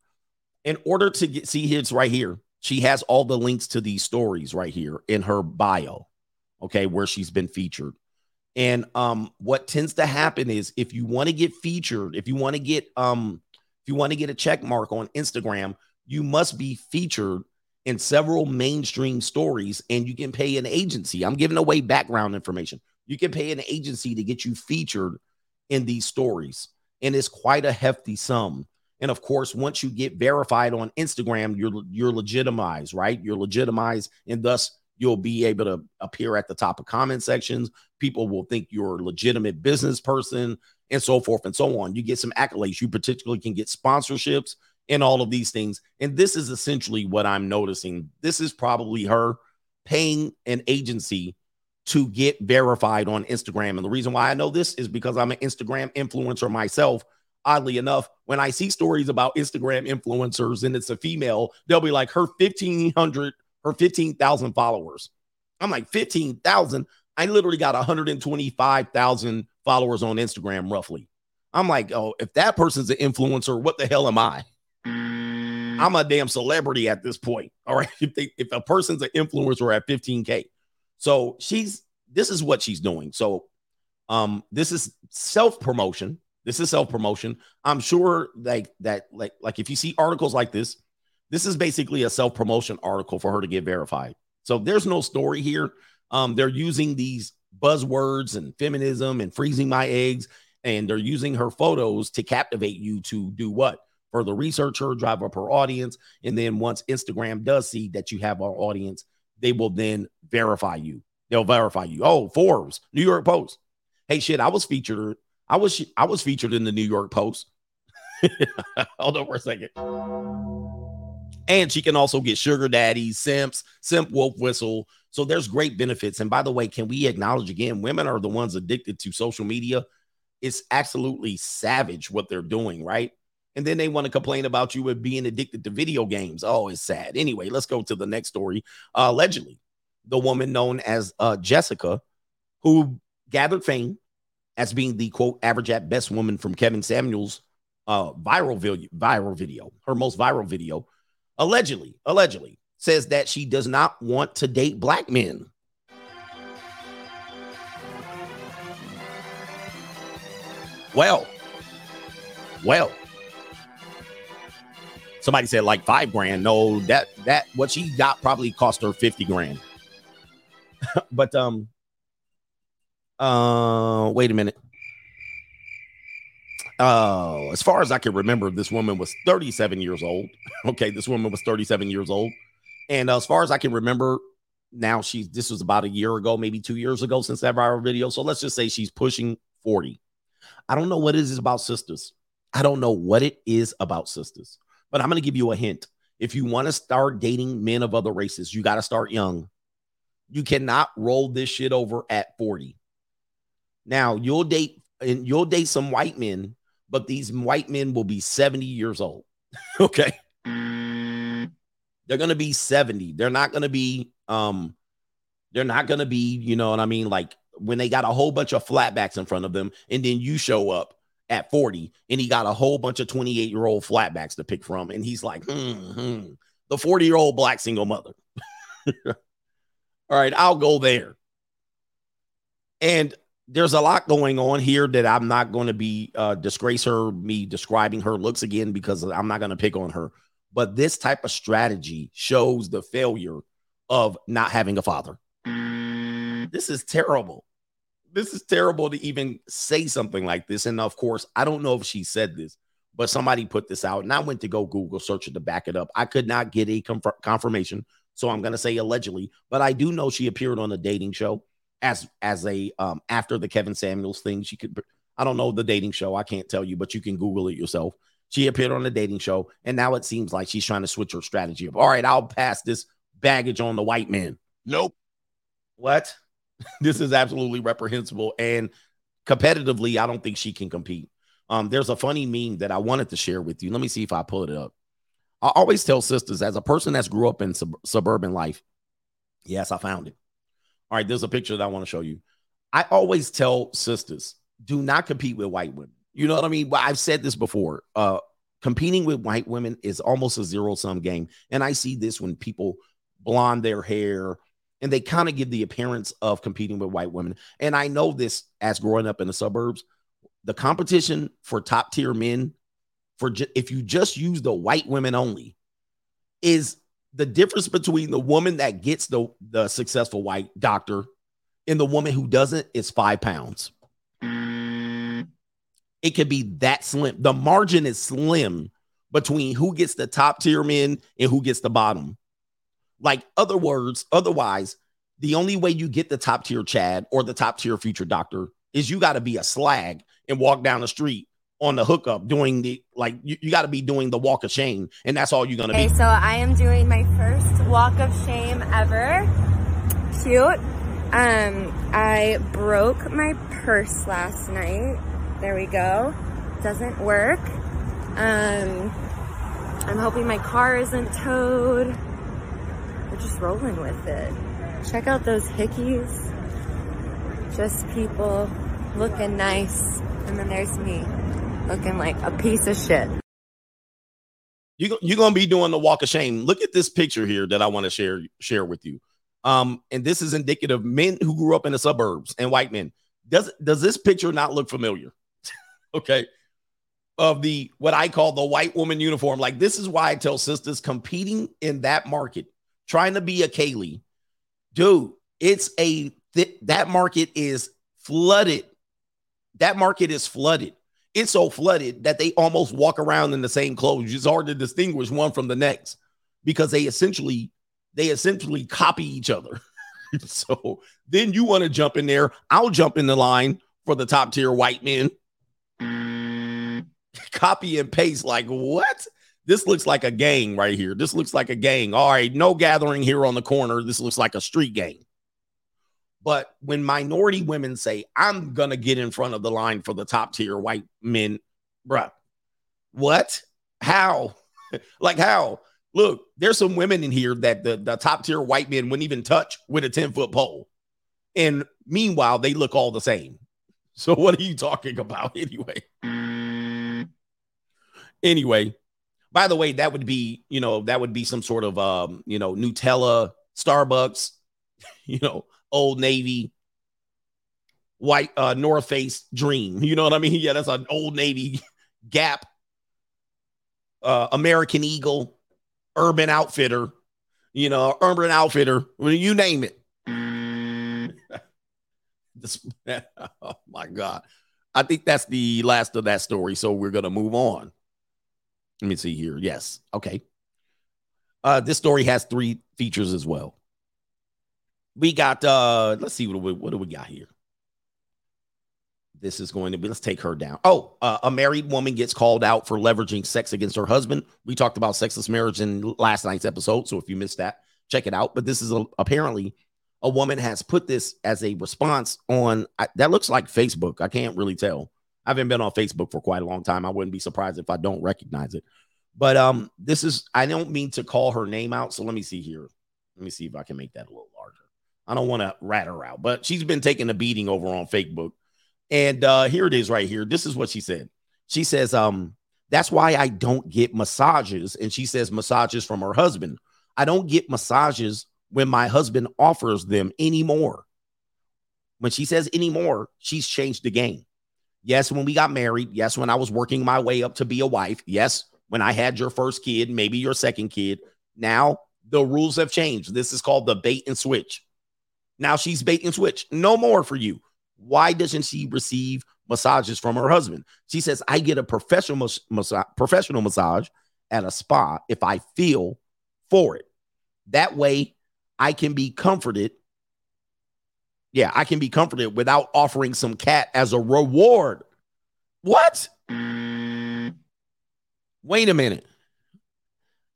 In order to get see it's right here. She has all the links to these stories right here in her bio. Okay, where she's been featured. And um what tends to happen is if you want to get featured, if you want to get um if you want to get a check mark on Instagram, you must be featured in several mainstream stories and you can pay an agency. I'm giving away background information. You can pay an agency to get you featured in these stories, and it's quite a hefty sum. And of course, once you get verified on Instagram, you're you're legitimized, right? You're legitimized, and thus You'll be able to appear at the top of comment sections. People will think you're a legitimate business person and so forth and so on. You get some accolades. You particularly can get sponsorships and all of these things. And this is essentially what I'm noticing. This is probably her paying an agency to get verified on Instagram. And the reason why I know this is because I'm an Instagram influencer myself. Oddly enough, when I see stories about Instagram influencers and it's a female, they'll be like her 1500 her 15,000 followers. I'm like 15,000. I literally got 125,000 followers on Instagram roughly. I'm like, "Oh, if that person's an influencer, what the hell am I?" I'm a damn celebrity at this point. All right. If they if a person's an influencer at 15K. So she's this is what she's doing. So um this is self-promotion. This is self-promotion. I'm sure like that like like if you see articles like this, this is basically a self-promotion article for her to get verified. So there's no story here. Um they're using these buzzwords and feminism and freezing my eggs and they're using her photos to captivate you to do what? further research her, drive up her audience. And then once Instagram does see that you have our audience, they will then verify you. They'll verify you. Oh, Forbes, New York Post. Hey, shit, I was featured. I was I was featured in the New York Post. Hold on for a second. And she can also get sugar daddies, simps, simp wolf whistle. So there's great benefits. And by the way, can we acknowledge again, women are the ones addicted to social media. It's absolutely savage what they're doing, right? and then they want to complain about you with being addicted to video games. Oh, it's sad. Anyway, let's go to the next story. Uh, allegedly, the woman known as uh, Jessica, who gathered fame as being the quote average at best woman from Kevin Samuels' uh, viral viral video, her most viral video, allegedly, allegedly says that she does not want to date black men. Well, well, somebody said like five grand. No, that that what she got probably cost her 50 grand. but um uh wait a minute. Uh as far as I can remember, this woman was 37 years old. okay, this woman was 37 years old. And as far as I can remember, now she's this was about a year ago, maybe two years ago since that viral video. So let's just say she's pushing 40. I don't know what it is about sisters. I don't know what it is about sisters. But I'm going to give you a hint. If you want to start dating men of other races, you got to start young. You cannot roll this shit over at 40. Now, you'll date and you'll date some white men, but these white men will be 70 years old. okay. They're going to be 70. They're not going to be um they're not going to be, you know what I mean, like when they got a whole bunch of flatbacks in front of them and then you show up at 40 and he got a whole bunch of 28 year old flatbacks to pick from. And he's like, hmm, hmm. the 40 year old black single mother. All right, I'll go there. And there's a lot going on here that I'm not going to be uh, disgrace her, me describing her looks again because I'm not going to pick on her. But this type of strategy shows the failure of not having a father. This is terrible this is terrible to even say something like this. And of course, I don't know if she said this, but somebody put this out, and I went to go Google search it to back it up. I could not get a conf- confirmation, so I'm going to say allegedly, but I do know she appeared on a dating show as as a um after the Kevin Samuels thing. She could, I don't know the dating show, I can't tell you, but you can Google it yourself. She appeared on a dating show, and now it seems like she's trying to switch her strategy of all right, I'll pass this baggage on the white man. Nope. What? this is absolutely reprehensible. And competitively, I don't think she can compete. Um, there's a funny meme that I wanted to share with you. Let me see if I pull it up. I always tell sisters, as a person that's grew up in sub- suburban life, yes, I found it. All right, there's a picture that I want to show you. I always tell sisters, do not compete with white women. You know what I mean? Well, I've said this before. Uh, competing with white women is almost a zero sum game. And I see this when people blonde their hair and they kind of give the appearance of competing with white women. And I know this as growing up in the suburbs, the competition for top tier men, for ju- if you just use the white women only, is the difference between the woman that gets the the successful white doctor and the woman who doesn't is five pounds. It could be that slim. The margin is slim between who gets the top tier men and who gets the bottom. Like other words, otherwise, the only way you get the top tier Chad or the top tier future doctor is you got to be a slag and walk down the street on the hookup doing the like you, you got to be doing the walk of shame and that's all you're gonna Okay, be so I am doing my first walk of shame ever. Cute. Um, I broke my purse last night. There we go. Doesn't work. Um, I'm hoping my car isn't towed. We're just rolling with it. Check out those hickeys. Just people looking nice. And then there's me looking like a piece of shit. you, you're gonna be doing the walk of shame look at this picture here that i want to share share with you um and this is indicative of men who grew up in the suburbs and white men does does this picture not look familiar okay of the what i call the white woman uniform like this is why i tell sisters competing in that market trying to be a kaylee dude it's a th- that market is flooded that market is flooded it's so flooded that they almost walk around in the same clothes. It's hard to distinguish one from the next because they essentially they essentially copy each other. so then you want to jump in there. I'll jump in the line for the top tier white men. Copy and paste like what? This looks like a gang right here. This looks like a gang. All right, no gathering here on the corner. This looks like a street gang. But when minority women say, I'm going to get in front of the line for the top tier white men, bruh, what? How? like, how? Look, there's some women in here that the, the top tier white men wouldn't even touch with a 10 foot pole. And meanwhile, they look all the same. So, what are you talking about anyway? Anyway, by the way, that would be, you know, that would be some sort of, um, you know, Nutella, Starbucks, you know, Old Navy, white uh North Face dream. You know what I mean? Yeah, that's an Old Navy Gap, uh American Eagle, Urban Outfitter, you know, Urban Outfitter, you name it. Oh my God. I think that's the last of that story. So we're gonna move on. Let me see here. Yes. Okay. Uh, this story has three features as well. We got uh let's see what we, what do we got here? This is going to be let's take her down. Oh uh, a married woman gets called out for leveraging sex against her husband. We talked about sexless marriage in last night's episode so if you missed that check it out. But this is a, apparently a woman has put this as a response on I, that looks like facebook. I can't really tell i haven't been on facebook for quite a long time i wouldn't be surprised if i don't recognize it but um this is i don't mean to call her name out so let me see here let me see if i can make that a little larger I don't want to rat her out, but she's been taking a beating over on Facebook. And uh, here it is right here. This is what she said. She says, um, that's why I don't get massages. And she says massages from her husband. I don't get massages when my husband offers them anymore. When she says anymore, she's changed the game. Yes, when we got married. Yes, when I was working my way up to be a wife. Yes, when I had your first kid, maybe your second kid. Now the rules have changed. This is called the bait and switch. Now she's bait and switch. No more for you. Why doesn't she receive massages from her husband? She says, I get a professional mas- massa- professional massage at a spa if I feel for it. That way I can be comforted. Yeah, I can be comforted without offering some cat as a reward. What? Wait a minute.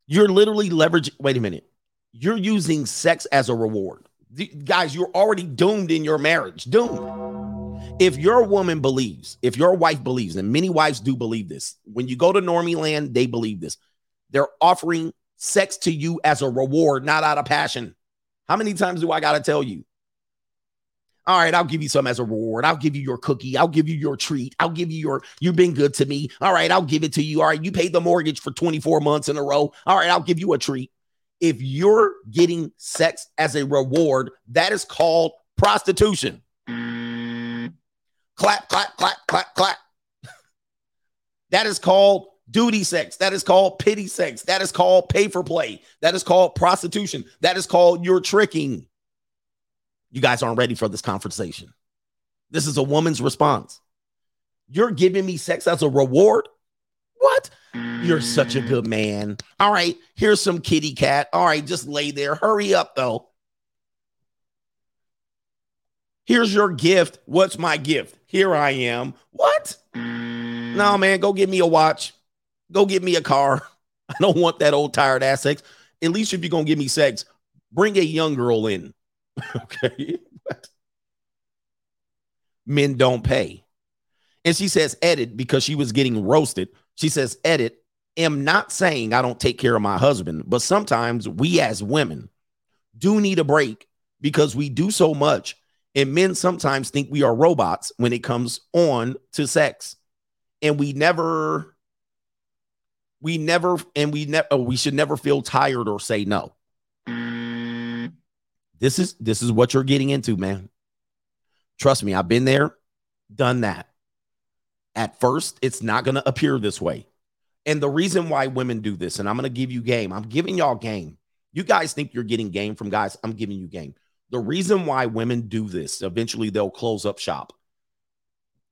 You're literally leveraging. Wait a minute. You're using sex as a reward. The- guys, you're already doomed in your marriage. Doomed. If your woman believes, if your wife believes, and many wives do believe this, when you go to Normie Land, they believe this. They're offering sex to you as a reward, not out of passion. How many times do I got to tell you? All right, I'll give you some as a reward. I'll give you your cookie. I'll give you your treat. I'll give you your, you've been good to me. All right, I'll give it to you. All right, you paid the mortgage for 24 months in a row. All right, I'll give you a treat. If you're getting sex as a reward, that is called prostitution. Clap, clap, clap, clap, clap. That is called duty sex. That is called pity sex. That is called pay for play. That is called prostitution. That is called you're tricking. You guys aren't ready for this conversation. This is a woman's response. You're giving me sex as a reward? What? You're such a good man. All right, here's some kitty cat. All right, just lay there. Hurry up, though. Here's your gift. What's my gift? Here I am. What? No, man, go get me a watch. Go get me a car. I don't want that old tired ass sex. At least if you're gonna give me sex, bring a young girl in. okay. Men don't pay. And she says, edit, because she was getting roasted. She says, edit, am not saying I don't take care of my husband, but sometimes we as women do need a break because we do so much. And men sometimes think we are robots when it comes on to sex. And we never, we never, and we never, oh, we should never feel tired or say no. This is this is what you're getting into, man. Trust me, I've been there, done that. At first, it's not going to appear this way. And the reason why women do this, and I'm going to give you game, I'm giving y'all game. You guys think you're getting game from guys, I'm giving you game. The reason why women do this, eventually they'll close up shop,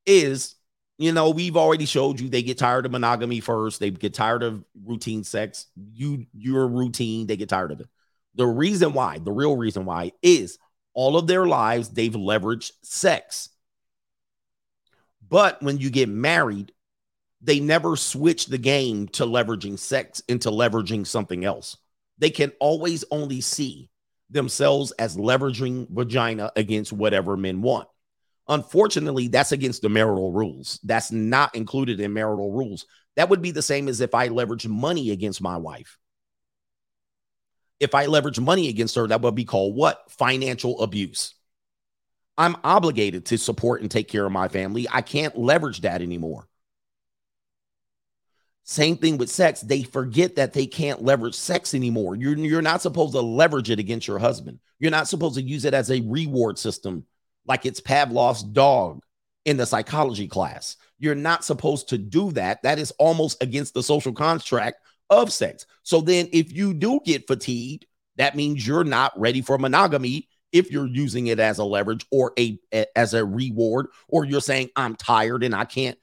is you know, we've already showed you they get tired of monogamy first, they get tired of routine sex. You, you're routine, they get tired of it. The reason why, the real reason why, is all of their lives they've leveraged sex. But when you get married, they never switch the game to leveraging sex into leveraging something else. They can always only see themselves as leveraging vagina against whatever men want. Unfortunately, that's against the marital rules. That's not included in marital rules. That would be the same as if I leverage money against my wife. If I leverage money against her, that would be called what? Financial abuse. I'm obligated to support and take care of my family. I can't leverage that anymore. Same thing with sex. They forget that they can't leverage sex anymore. You're, you're not supposed to leverage it against your husband. You're not supposed to use it as a reward system like it's Pavlov's dog in the psychology class. You're not supposed to do that. That is almost against the social contract of sex. So then, if you do get fatigued, that means you're not ready for monogamy if you're using it as a leverage or a, a as a reward, or you're saying I'm tired and I can't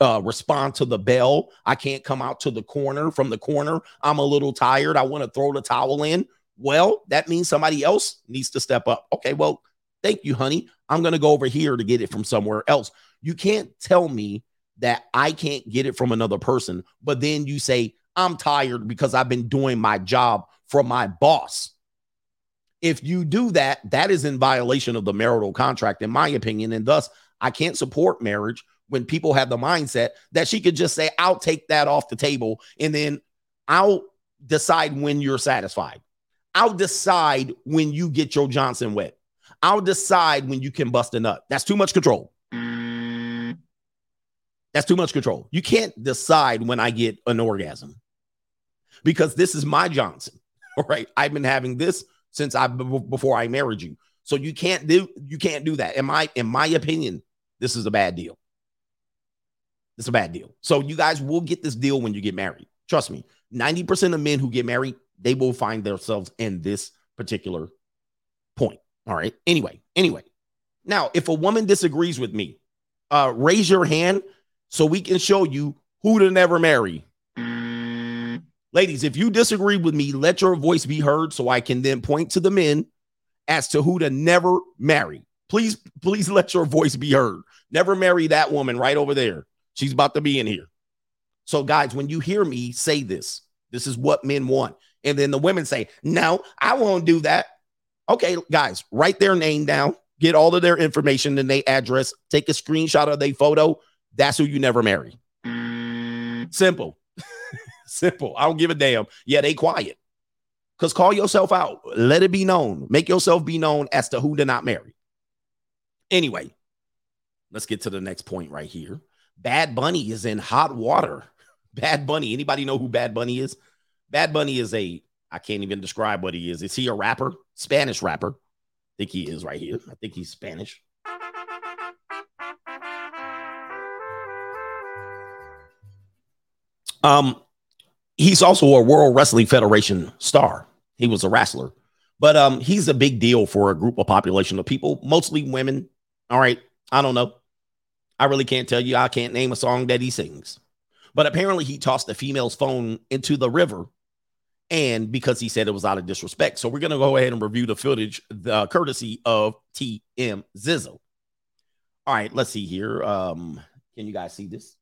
uh, respond to the bell. I can't come out to the corner from the corner. I'm a little tired. I want to throw the towel in. Well, that means somebody else needs to step up. Okay, well, thank you, honey. I'm going to go over here to get it from somewhere else. You can't tell me that I can't get it from another person, but then you say, I'm tired because I've been doing my job for my boss. If you do that, that is in violation of the marital contract, in my opinion. And thus, I can't support marriage when people have the mindset that she could just say, I'll take that off the table and then I'll decide when you're satisfied. I'll decide when you get your Johnson wet. I'll decide when you can bust a nut. That's too much control. Mm. That's too much control. You can't decide when I get an orgasm because this is my Johnson. All right. I've been having this since I before I married you. So you can't do you can't do that. In my in my opinion, this is a bad deal. It's a bad deal. So you guys will get this deal when you get married. Trust me. 90% of men who get married, they will find themselves in this particular point. All right. Anyway, anyway. Now, if a woman disagrees with me, uh raise your hand so we can show you who to never marry. Ladies, if you disagree with me, let your voice be heard so I can then point to the men as to who to never marry. Please, please let your voice be heard. Never marry that woman right over there. She's about to be in here. So, guys, when you hear me say this, this is what men want. And then the women say, No, I won't do that. Okay, guys, write their name down, get all of their information and their address, take a screenshot of their photo. That's who you never marry. Mm. Simple. Simple. I don't give a damn. Yeah, they quiet. Because call yourself out. Let it be known. Make yourself be known as to who to not marry. Anyway, let's get to the next point right here. Bad Bunny is in hot water. Bad Bunny. Anybody know who Bad Bunny is? Bad Bunny is a, I can't even describe what he is. Is he a rapper? Spanish rapper. I think he is right here. I think he's Spanish. Um, he's also a World Wrestling Federation star. He was a wrestler, but um, he's a big deal for a group of population of people, mostly women. All right, I don't know. I really can't tell you. I can't name a song that he sings, but apparently he tossed the female's phone into the river, and because he said it was out of disrespect. So we're gonna go ahead and review the footage, the courtesy of TM Zizzle. All right, let's see here. Um, can you guys see this?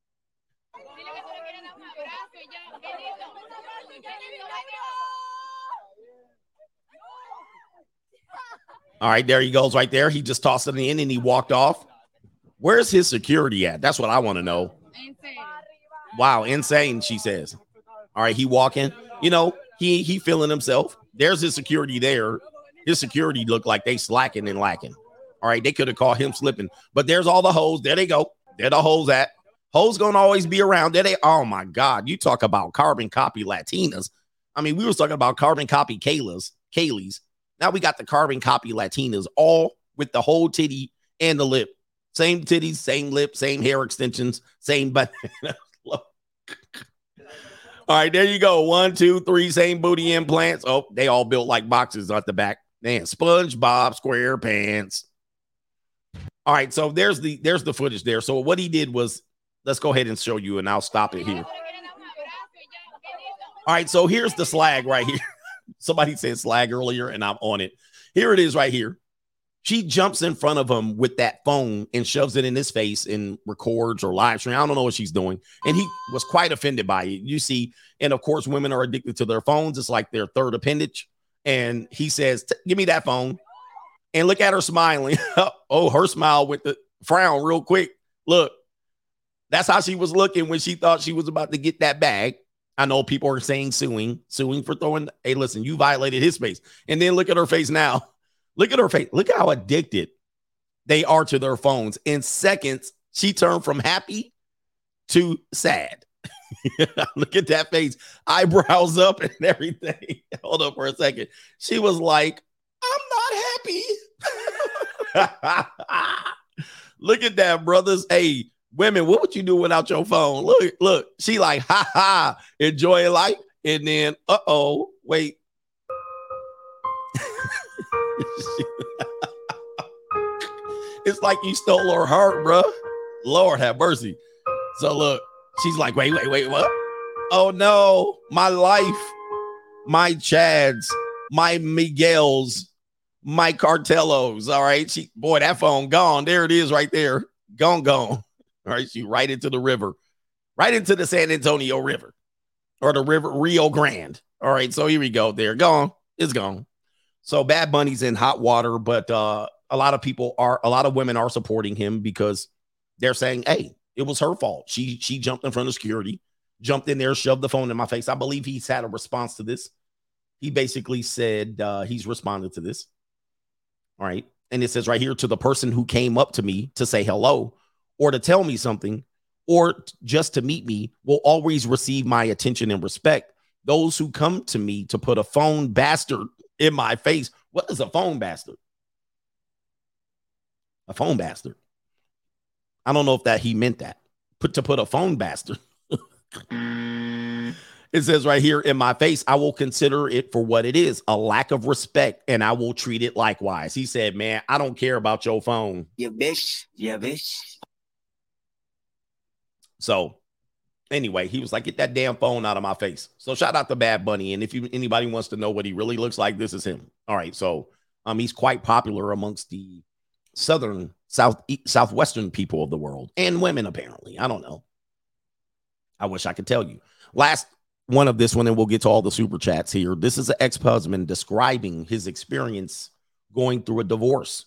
All right, there he goes right there. He just tossed it in and he walked off. Where's his security at? That's what I want to know. Wow, insane, she says. All right, he walking. You know, he he feeling himself. There's his security there. His security looked like they slacking and lacking. All right, they could have caught him slipping, but there's all the hoes. There they go. There the hoes at. Hoes gonna always be around. There they. Oh my God, you talk about carbon copy Latinas. I mean, we was talking about carbon copy Kayla's, Kaylee's. Now we got the carbon copy Latinas, all with the whole titty and the lip. Same titties, same lip, same hair extensions, same butt. all right, there you go. One, two, three, same booty implants. Oh, they all built like boxes at the back. Man, SpongeBob SquarePants. All right, so there's the there's the footage there. So what he did was let's go ahead and show you, and I'll stop it here. All right, so here's the slag right here. Somebody said slag earlier, and I'm on it. Here it is right here. She jumps in front of him with that phone and shoves it in his face and records or live stream. I don't know what she's doing. And he was quite offended by it. You see, and of course, women are addicted to their phones. It's like their third appendage. And he says, Give me that phone. And look at her smiling. oh, her smile with the frown real quick. Look, that's how she was looking when she thought she was about to get that bag. I know people are saying suing, suing for throwing. Hey, listen, you violated his face. And then look at her face now. Look at her face. Look at how addicted they are to their phones. In seconds, she turned from happy to sad. look at that face, eyebrows up and everything. Hold up for a second. She was like, I'm not happy. look at that, brothers. Hey, women, what would you do without your phone? Look, look, she like, ha ha, enjoy life. And then, uh oh, wait. it's like you stole her heart, bruh. Lord have mercy. So look, she's like, wait, wait, wait, what? Oh no, my life, my Chads, my Miguels, my Cartelos. All right. She boy, that phone gone. There it is right there. Gone, gone. All right, she right into the river, right into the San Antonio River or the river Rio Grande. All right, so here we go. There, gone. It's gone. So Bad Bunny's in hot water, but uh, a lot of people are, a lot of women are supporting him because they're saying, "Hey, it was her fault. She she jumped in front of security, jumped in there, shoved the phone in my face." I believe he's had a response to this. He basically said uh, he's responded to this. All right, and it says right here to the person who came up to me to say hello or to tell me something or just to meet me will always receive my attention and respect. Those who come to me to put a phone bastard in my face. What is a phone bastard? A phone bastard. I don't know if that he meant that. Put to put a phone bastard. it says right here in my face, I will consider it for what it is a lack of respect and I will treat it likewise. He said, Man, I don't care about your phone. Yeah, bitch. Yeah, bitch. So anyway, he was like, get that damn phone out of my face. So shout out to Bad Bunny. And if you anybody wants to know what he really looks like, this is him. All right. So um he's quite popular amongst the southern south southwestern people of the world and women, apparently. I don't know. I wish I could tell you. Last one of this one, and we'll get to all the super chats here. This is an ex-husband describing his experience going through a divorce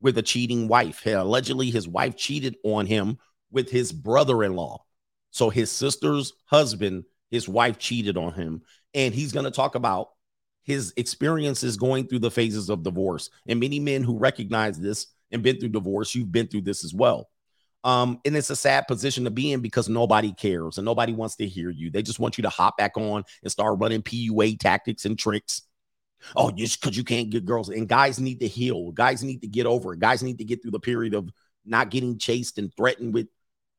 with a cheating wife. Allegedly, his wife cheated on him with his brother in law. So his sister's husband, his wife cheated on him. And he's going to talk about his experiences going through the phases of divorce. And many men who recognize this and been through divorce, you've been through this as well. Um, and it's a sad position to be in because nobody cares and nobody wants to hear you. They just want you to hop back on and start running PUA tactics and tricks. Oh, just because you can't get girls. And guys need to heal. Guys need to get over it. Guys need to get through the period of not getting chased and threatened with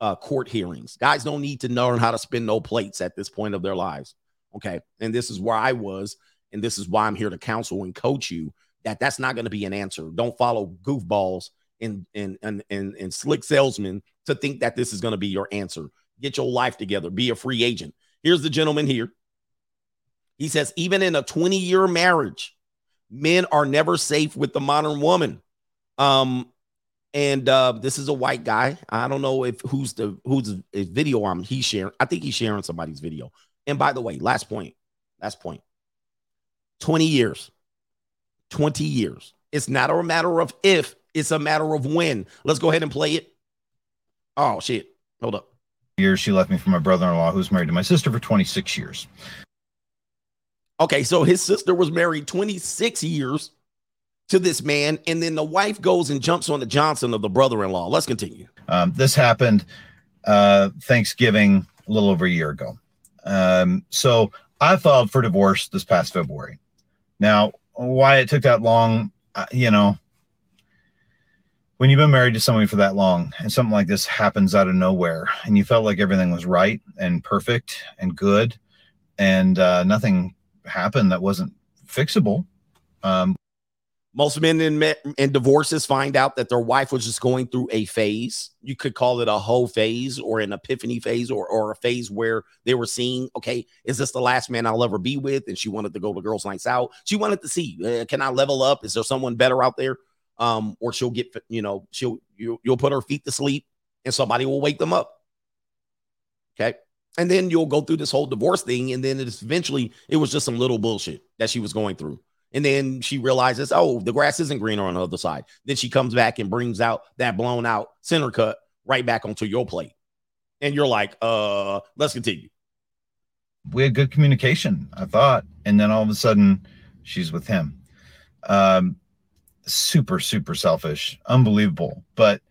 uh, court hearings. Guys don't need to learn how to spin no plates at this point of their lives. Okay. And this is where I was. And this is why I'm here to counsel and coach you that that's not going to be an answer. Don't follow goofballs and, and, and, and, and slick salesmen to think that this is going to be your answer. Get your life together. Be a free agent. Here's the gentleman here. He says, even in a 20 year marriage, men are never safe with the modern woman. Um, and uh, this is a white guy. I don't know if who's the who's the video I'm he's sharing. I think he's sharing somebody's video. And by the way, last point, last point. 20 years. 20 years. It's not a matter of if, it's a matter of when. Let's go ahead and play it. Oh shit. Hold up. Years she left me for my brother-in-law who's married to my sister for 26 years. Okay, so his sister was married 26 years to this man, and then the wife goes and jumps on the Johnson of the brother-in-law. Let's continue. Um, this happened uh, Thanksgiving a little over a year ago. Um, so I filed for divorce this past February. Now, why it took that long, you know, when you've been married to somebody for that long and something like this happens out of nowhere and you felt like everything was right and perfect and good and uh, nothing happened that wasn't fixable. Um, Most men in, in divorces find out that their wife was just going through a phase. You could call it a whole phase or an epiphany phase or, or a phase where they were seeing, okay, is this the last man I'll ever be with? And she wanted to go to girls' nights out. She wanted to see, uh, can I level up? Is there someone better out there? Um, or she'll get, you know, she'll you, you'll put her feet to sleep and somebody will wake them up. Okay. And then you'll go through this whole divorce thing. And then it's eventually it was just some little bullshit that she was going through. And then she realizes, oh, the grass isn't greener on the other side. Then she comes back and brings out that blown out center cut right back onto your plate. And you're like, uh, let's continue. we had good communication, I thought. And then all of a sudden, she's with him. Um, super, super selfish, unbelievable. But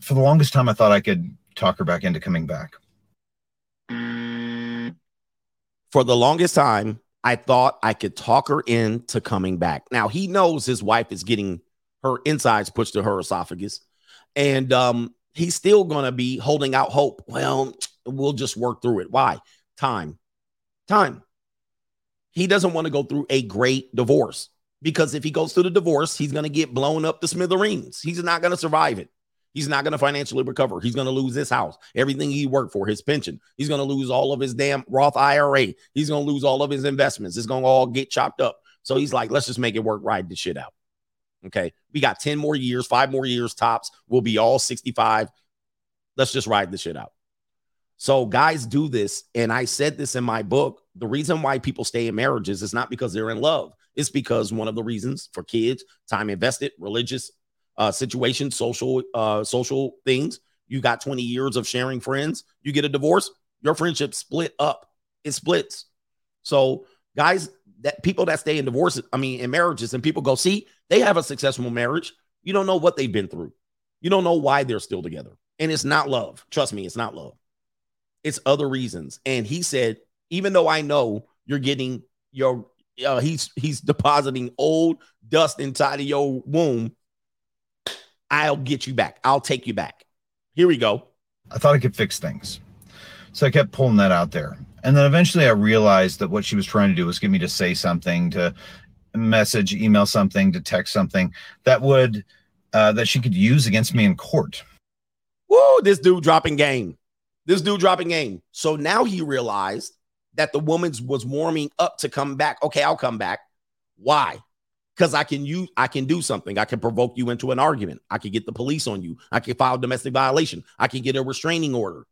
for the longest time, I thought I could talk her back into coming back. For the longest time, I thought I could talk her into coming back. Now he knows his wife is getting her insides pushed to her esophagus, and um, he's still going to be holding out hope. Well, we'll just work through it. Why? Time, time. He doesn't want to go through a great divorce because if he goes through the divorce, he's going to get blown up to smithereens. He's not going to survive it. He's not going to financially recover. He's going to lose his house, everything he worked for, his pension. He's going to lose all of his damn Roth IRA. He's going to lose all of his investments. It's going to all get chopped up. So he's like, let's just make it work, ride this shit out. Okay. We got 10 more years, five more years tops. We'll be all 65. Let's just ride this shit out. So guys do this. And I said this in my book. The reason why people stay in marriages is not because they're in love. It's because one of the reasons for kids, time invested, religious uh, situations, social uh, social things. You got 20 years of sharing friends. You get a divorce, your friendship split up. It splits. So guys, that people that stay in divorces, I mean, in marriages, and people go, see, they have a successful marriage. You don't know what they've been through. You don't know why they're still together. And it's not love. Trust me, it's not love. It's other reasons. And he said, even though I know you're getting your uh, he's he's depositing old dust inside of your womb. I'll get you back. I'll take you back. Here we go. I thought I could fix things. So I kept pulling that out there. And then eventually I realized that what she was trying to do was get me to say something, to message, email something, to text something that would uh, that she could use against me in court. Woo, this dude dropping game. This dude dropping game. So now he realized that the woman's was warming up to come back. Okay, I'll come back. Why? Because I can use I can do something. I can provoke you into an argument. I can get the police on you. I can file domestic violation. I can get a restraining order.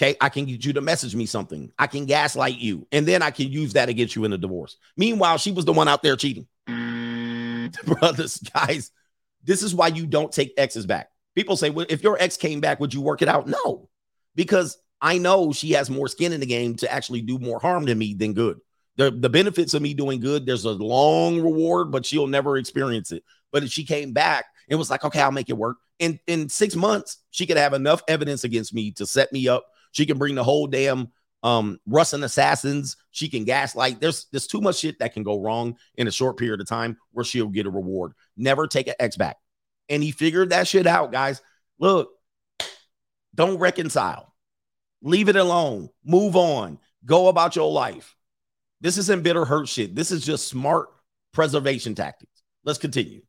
Okay, I can get you to message me something. I can gaslight you, and then I can use that against you in a divorce. Meanwhile, she was the one out there cheating. Brothers, guys, this is why you don't take exes back. People say, well, if your ex came back, would you work it out? No, because I know she has more skin in the game to actually do more harm to me than good. The, the benefits of me doing good, there's a long reward, but she'll never experience it. But if she came back and was like, okay, I'll make it work. In in six months, she could have enough evidence against me to set me up. She can bring the whole damn um Russian assassins. She can gaslight. There's there's too much shit that can go wrong in a short period of time where she'll get a reward. Never take an ex back. And he figured that shit out, guys. Look, don't reconcile. Leave it alone. Move on. Go about your life. This isn't bitter hurt shit. This is just smart preservation tactics. Let's continue.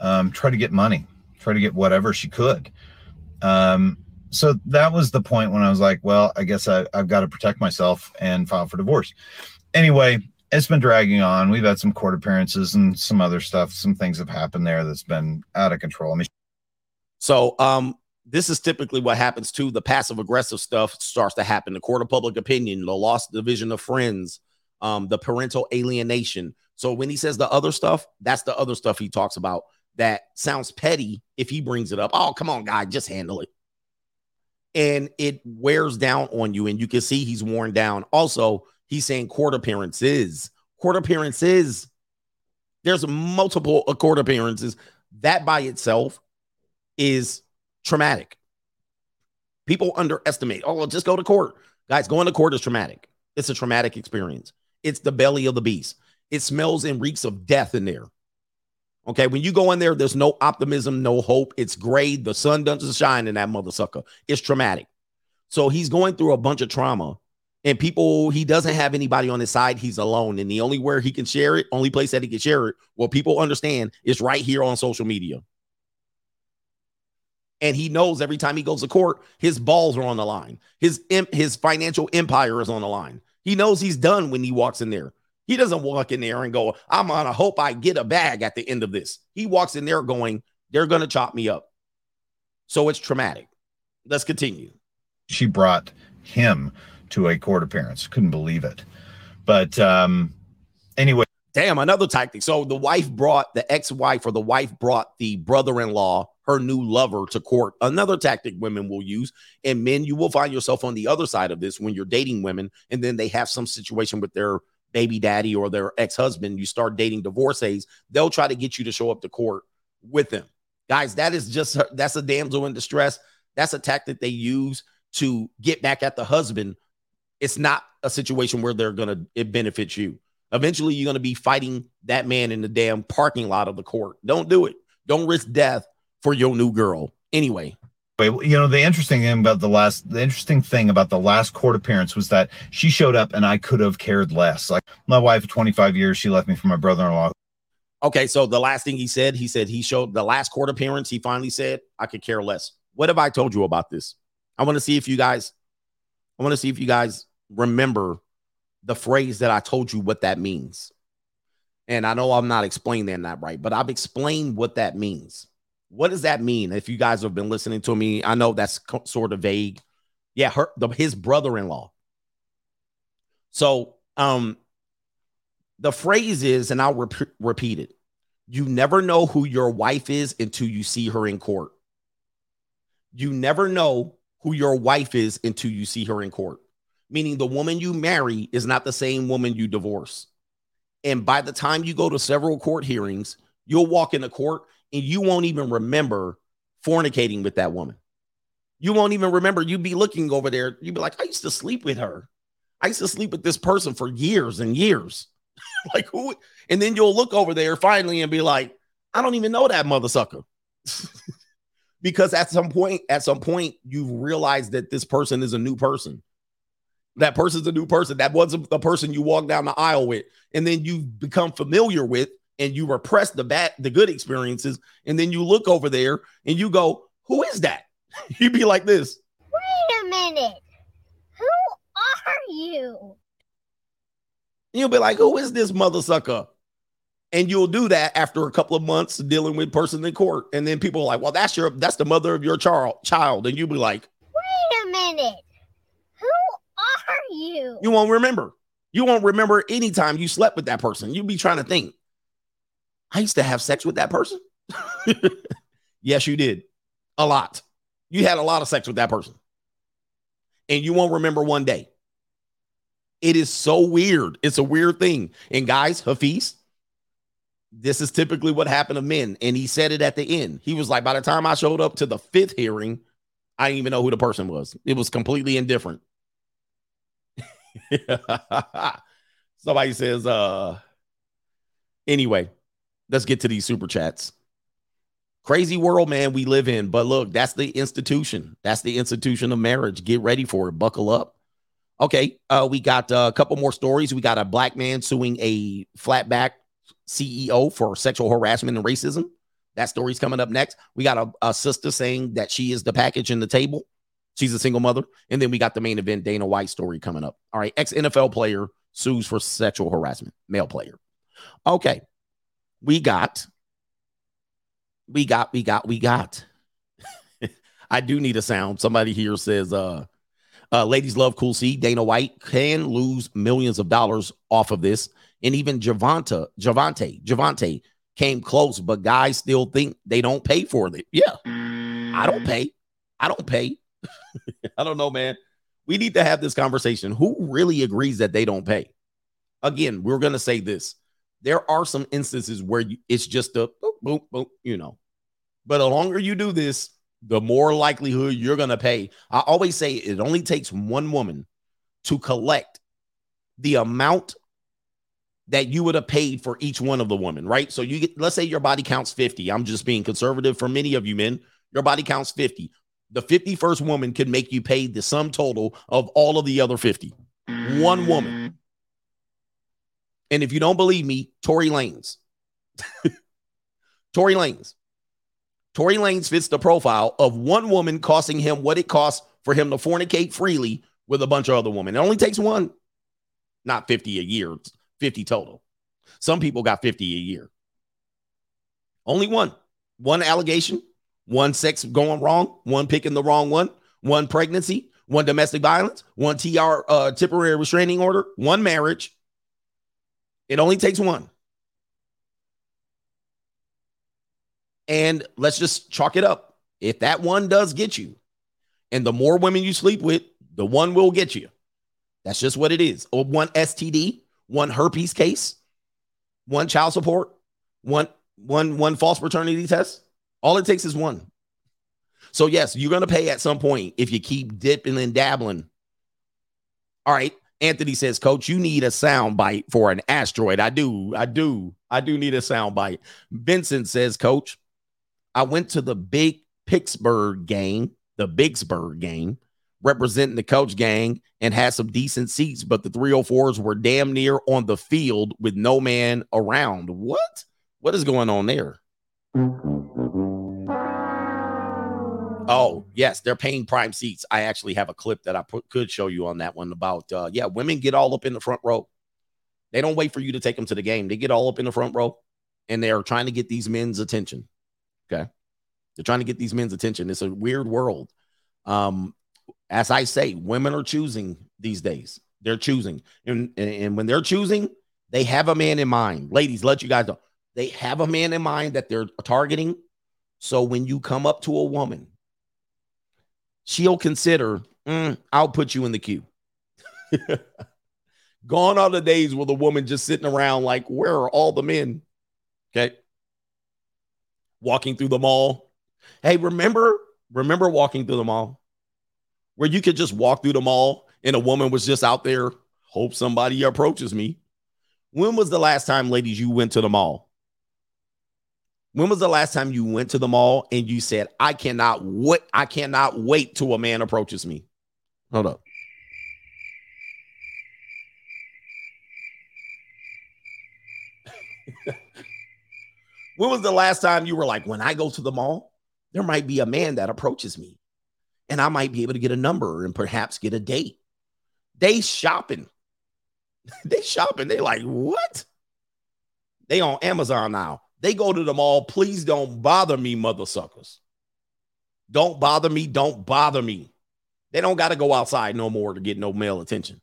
Um, try to get money, try to get whatever she could. Um, so that was the point when I was like, well, I guess I, I've got to protect myself and file for divorce. Anyway, it's been dragging on. We've had some court appearances and some other stuff. Some things have happened there that's been out of control. I mean, So um this is typically what happens too. The passive aggressive stuff starts to happen. The court of public opinion, the lost division of friends, um, the parental alienation. So when he says the other stuff, that's the other stuff he talks about that sounds petty if he brings it up. Oh, come on, guy, just handle it. And it wears down on you, and you can see he's worn down. Also, he's saying court appearances. Court appearances. There's multiple uh, court appearances. That by itself is traumatic. People underestimate. Oh, well, just go to court. Guys, going to court is traumatic. It's a traumatic experience. It's the belly of the beast. It smells and reeks of death in there. Okay, when you go in there, there's no optimism, no hope. It's gray. The sun doesn't shine in that mother sucker. It's traumatic. So he's going through a bunch of trauma, and people, he doesn't have anybody on his side. He's alone. And the only where he can share it, only place that he can share it, what people understand, is right here on social media. And he knows every time he goes to court, his balls are on the line. His his financial empire is on the line. He knows he's done when he walks in there. He doesn't walk in there and go, I'm gonna hope I get a bag at the end of this. He walks in there going, they're gonna chop me up. So it's traumatic. Let's continue. she brought him to a court appearance. Couldn't believe it. But um, anyway, Damn, another tactic. So the wife brought the ex-wife or the wife brought the brother-in-law, her new lover, to court. Another tactic women will use, and men, you will find yourself on the other side of this when you're dating women, and then they have some situation with their baby daddy or their ex-husband. You start dating divorcees, they'll try to get you to show up to court with them. Guys, that is just that's a damsel in distress. That's a tactic they use to get back at the husband. It's not a situation where they're gonna it benefits you. Eventually, you're gonna be fighting that man in the damn parking lot of the court. Don't do it. Don't risk death for your new girl. Anyway, you know the interesting thing about the last the interesting thing about the last court appearance was that she showed up and I could have cared less. Like my wife of 25 years, she left me for my brother-in-law. Okay, so the last thing he said, he said he showed the last court appearance. He finally said, I could care less. What have I told you about this? I want to see if you guys, I want to see if you guys remember the phrase that I told you what that means. And I know I'm not explaining that right, but I've explained what that means. What does that mean? If you guys have been listening to me, I know that's co- sort of vague. Yeah, her the, his brother-in-law. So, um, the phrase is, and I'll rep- repeat it: you never know who your wife is until you see her in court. You never know who your wife is until you see her in court. Meaning, the woman you marry is not the same woman you divorce. And by the time you go to several court hearings, you'll walk into court and you won't even remember fornicating with that woman. You won't even remember. You'd be looking over there. You'd be like, I used to sleep with her. I used to sleep with this person for years and years. like who? And then you'll look over there finally and be like, I don't even know that mother sucker. because at some point, at some point, you've realized that this person is a new person. That person's a new person. That wasn't the person you walked down the aisle with, and then you've become familiar with, and you repress the bad, the good experiences, and then you look over there and you go, "Who is that?" You'd be like this. Wait a minute. Who are you? You'll be like, "Who is this mother sucker?" And you'll do that after a couple of months dealing with person in court, and then people are like, "Well, that's your that's the mother of your child." Child, and you'll be like, Wait a minute. Who are you? You won't remember. You won't remember any time you slept with that person. You'll be trying to think. I used to have sex with that person. yes, you did. A lot. You had a lot of sex with that person. And you won't remember one day. It is so weird. It's a weird thing. And guys, Hafiz, this is typically what happened to men. And he said it at the end. He was like, by the time I showed up to the fifth hearing, I didn't even know who the person was. It was completely indifferent. Somebody says, uh, anyway, let's get to these super chats. Crazy world, man, we live in. But look, that's the institution. That's the institution of marriage. Get ready for it. Buckle up. Okay, uh, we got uh, a couple more stories. We got a black man suing a flatback CEO for sexual harassment and racism. That story's coming up next. We got a, a sister saying that she is the package in the table. She's a single mother. And then we got the main event Dana White story coming up. All right. Ex NFL player sues for sexual harassment, male player. Okay. We got, we got, we got, we got. I do need a sound. Somebody here says, uh, uh, ladies love cool C. Dana White can lose millions of dollars off of this. And even Javante, Javante, Javante came close, but guys still think they don't pay for it. Yeah. I don't pay. I don't pay. I don't know, man. We need to have this conversation. Who really agrees that they don't pay? Again, we're going to say this. There are some instances where you, it's just a boop, boop, boop, you know. But the longer you do this, the more likelihood you're going to pay. I always say it only takes one woman to collect the amount that you would have paid for each one of the women, right? So you get, let's say your body counts 50. I'm just being conservative for many of you men. Your body counts 50. The 51st woman could make you pay the sum total of all of the other 50. One woman. Mm. And if you don't believe me, Tory Lanez. Tory Lanez. Tory Lanez fits the profile of one woman costing him what it costs for him to fornicate freely with a bunch of other women. It only takes one, not 50 a year, 50 total. Some people got 50 a year. Only one. One allegation, one sex going wrong, one picking the wrong one, one pregnancy, one domestic violence, one TR uh, temporary restraining order, one marriage. It only takes one. And let's just chalk it up. If that one does get you, and the more women you sleep with, the one will get you. That's just what it is. Or one STD, one herpes case, one child support, one one one false paternity test. All it takes is one. So yes, you're gonna pay at some point if you keep dipping and dabbling. All right. Anthony says, Coach, you need a sound bite for an asteroid. I do. I do. I do need a sound bite. Vincent says, Coach, I went to the big Pittsburgh game, the Bigsburg game, representing the coach gang and had some decent seats, but the 304s were damn near on the field with no man around. What? What is going on there? Oh, yes, they're paying prime seats. I actually have a clip that I put, could show you on that one about, uh, yeah, women get all up in the front row. They don't wait for you to take them to the game. They get all up in the front row and they're trying to get these men's attention. Okay. They're trying to get these men's attention. It's a weird world. Um, as I say, women are choosing these days. They're choosing. And, and, and when they're choosing, they have a man in mind. Ladies, let you guys know. They have a man in mind that they're targeting. So when you come up to a woman, she'll consider, "Mm, I'll put you in the queue. Gone are the days with a woman just sitting around like, where are all the men? Okay. Walking through the mall. Hey, remember, remember walking through the mall where you could just walk through the mall and a woman was just out there, hope somebody approaches me. When was the last time, ladies, you went to the mall? When was the last time you went to the mall and you said, I cannot wait, I cannot wait till a man approaches me? Hold up. when was the last time you were like, when I go to the mall, there might be a man that approaches me and I might be able to get a number and perhaps get a date. They shopping. they shopping. They like, what? They on Amazon now. They go to the mall. Please don't bother me, mother suckers. Don't bother me. Don't bother me. They don't got to go outside no more to get no male attention.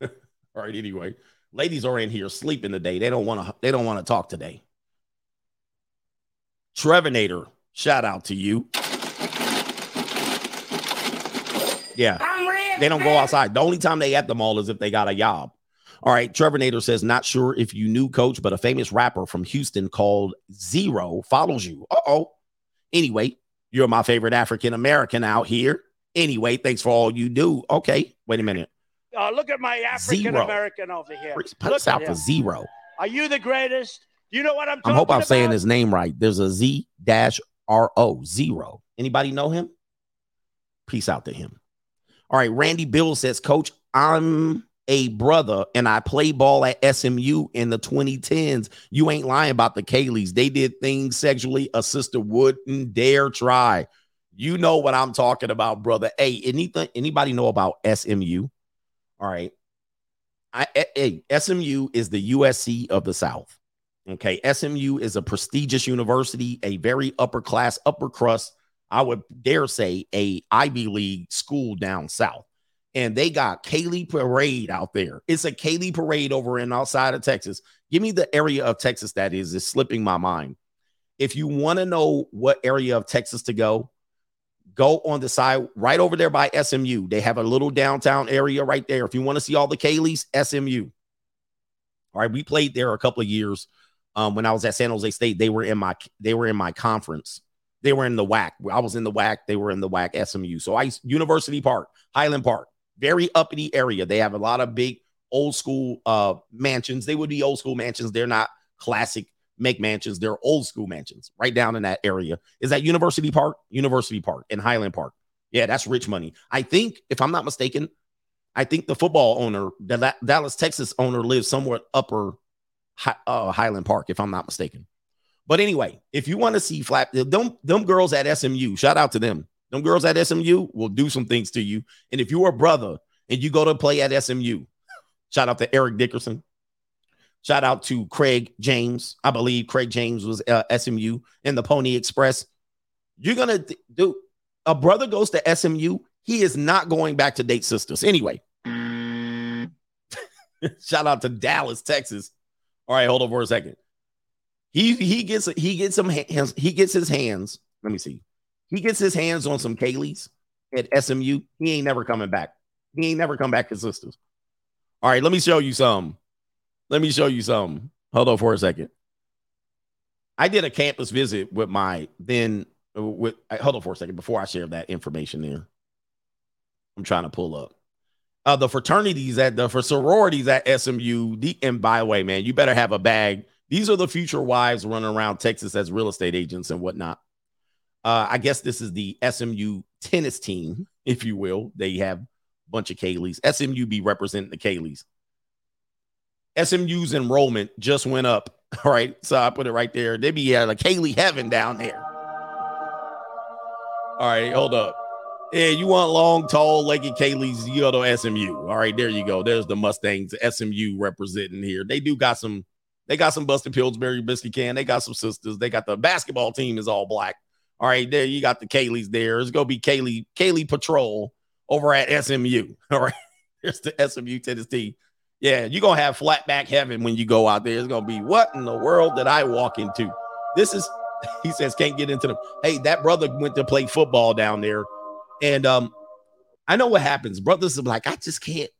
All right. Anyway, ladies are in here sleeping today. They don't want to. They don't want to talk today. Trevinator, shout out to you. Yeah, they don't go outside. The only time they at the mall is if they got a job. All right, Trevor Nader says, not sure if you knew coach, but a famous rapper from Houston called Z-Ro follows you. Uh oh. Anyway, you're my favorite African American out here. Anyway, thanks for all you do. Okay, wait a minute. Uh, look at my African American over here. Put us out for zero. Are you the greatest? You know what I'm I hope I'm about? saying his name right. There's a Z dash R O zero. Anybody know him? Peace out to him. All right, Randy Bill says, Coach, I'm a brother and I play ball at SMU in the 2010s. You ain't lying about the Kayleys. They did things sexually a sister wouldn't dare try. You know what I'm talking about, brother. Hey, anything anybody know about SMU? All right. I eh, hey, SMU is the USC of the South. Okay. SMU is a prestigious university, a very upper class, upper crust, I would dare say a Ivy League school down south. And they got Kaylee Parade out there. It's a Kaylee Parade over in outside of Texas. Give me the area of Texas that is. It's slipping my mind. If you want to know what area of Texas to go, go on the side right over there by SMU. They have a little downtown area right there. If you want to see all the Kayleys, SMU. All right, we played there a couple of years. Um, when I was at San Jose State, they were in my they were in my conference. They were in the WAC. I was in the WAC. They were in the WAC SMU. So I University Park, Highland Park, very uppity area. They have a lot of big old school uh mansions. They would be old school mansions. They're not classic McMansions. They're old school mansions right down in that area. Is that University Park? University Park in Highland Park. Yeah, that's rich money. I think, if I'm not mistaken, I think the football owner, the Dallas, Texas owner, lives somewhere upper uh, Highland Park, if I'm not mistaken. But anyway, if you want to see flat, them, them girls at SMU, shout out to them. Them girls at SMU will do some things to you. And if you're a brother and you go to play at SMU, shout out to Eric Dickerson. Shout out to Craig James. I believe Craig James was uh, SMU in the Pony Express. You're going to do a brother goes to SMU. He is not going back to date sisters. Anyway, shout out to Dallas, Texas. All right, hold on for a second. He he gets he gets some hands. He gets his hands. Let me see. He gets his hands on some Kayleys at SMU. He ain't never coming back. He ain't never come back to sisters. All right, let me show you some. Let me show you some. Hold on for a second. I did a campus visit with my then with hold on for a second before I share that information there. I'm trying to pull up. Uh, the fraternities at the for sororities at SMU. The, and by the way, man, you better have a bag these are the future wives running around Texas as real estate agents and whatnot. Uh, I guess this is the SMU tennis team, if you will. They have a bunch of Kayleys. SMU be representing the Kayleys. SMU's enrollment just went up. All right. So I put it right there. They be at a Kaylee heaven down there. All right. Hold up. Yeah, you want long, tall, legged Kayleys, you go to SMU. All right. There you go. There's the Mustangs, SMU representing here. They do got some they got some busted Pillsbury biscuit can. They got some sisters. They got the basketball team is all black. All right, there you got the Kayleys there. It's gonna be Kaylee Kaylee Patrol over at SMU. All right, there's the SMU Tennessee. Yeah, you're gonna have flat back heaven when you go out there. It's gonna be what in the world did I walk into? This is he says can't get into them. Hey, that brother went to play football down there, and um, I know what happens. Brothers are like, I just can't,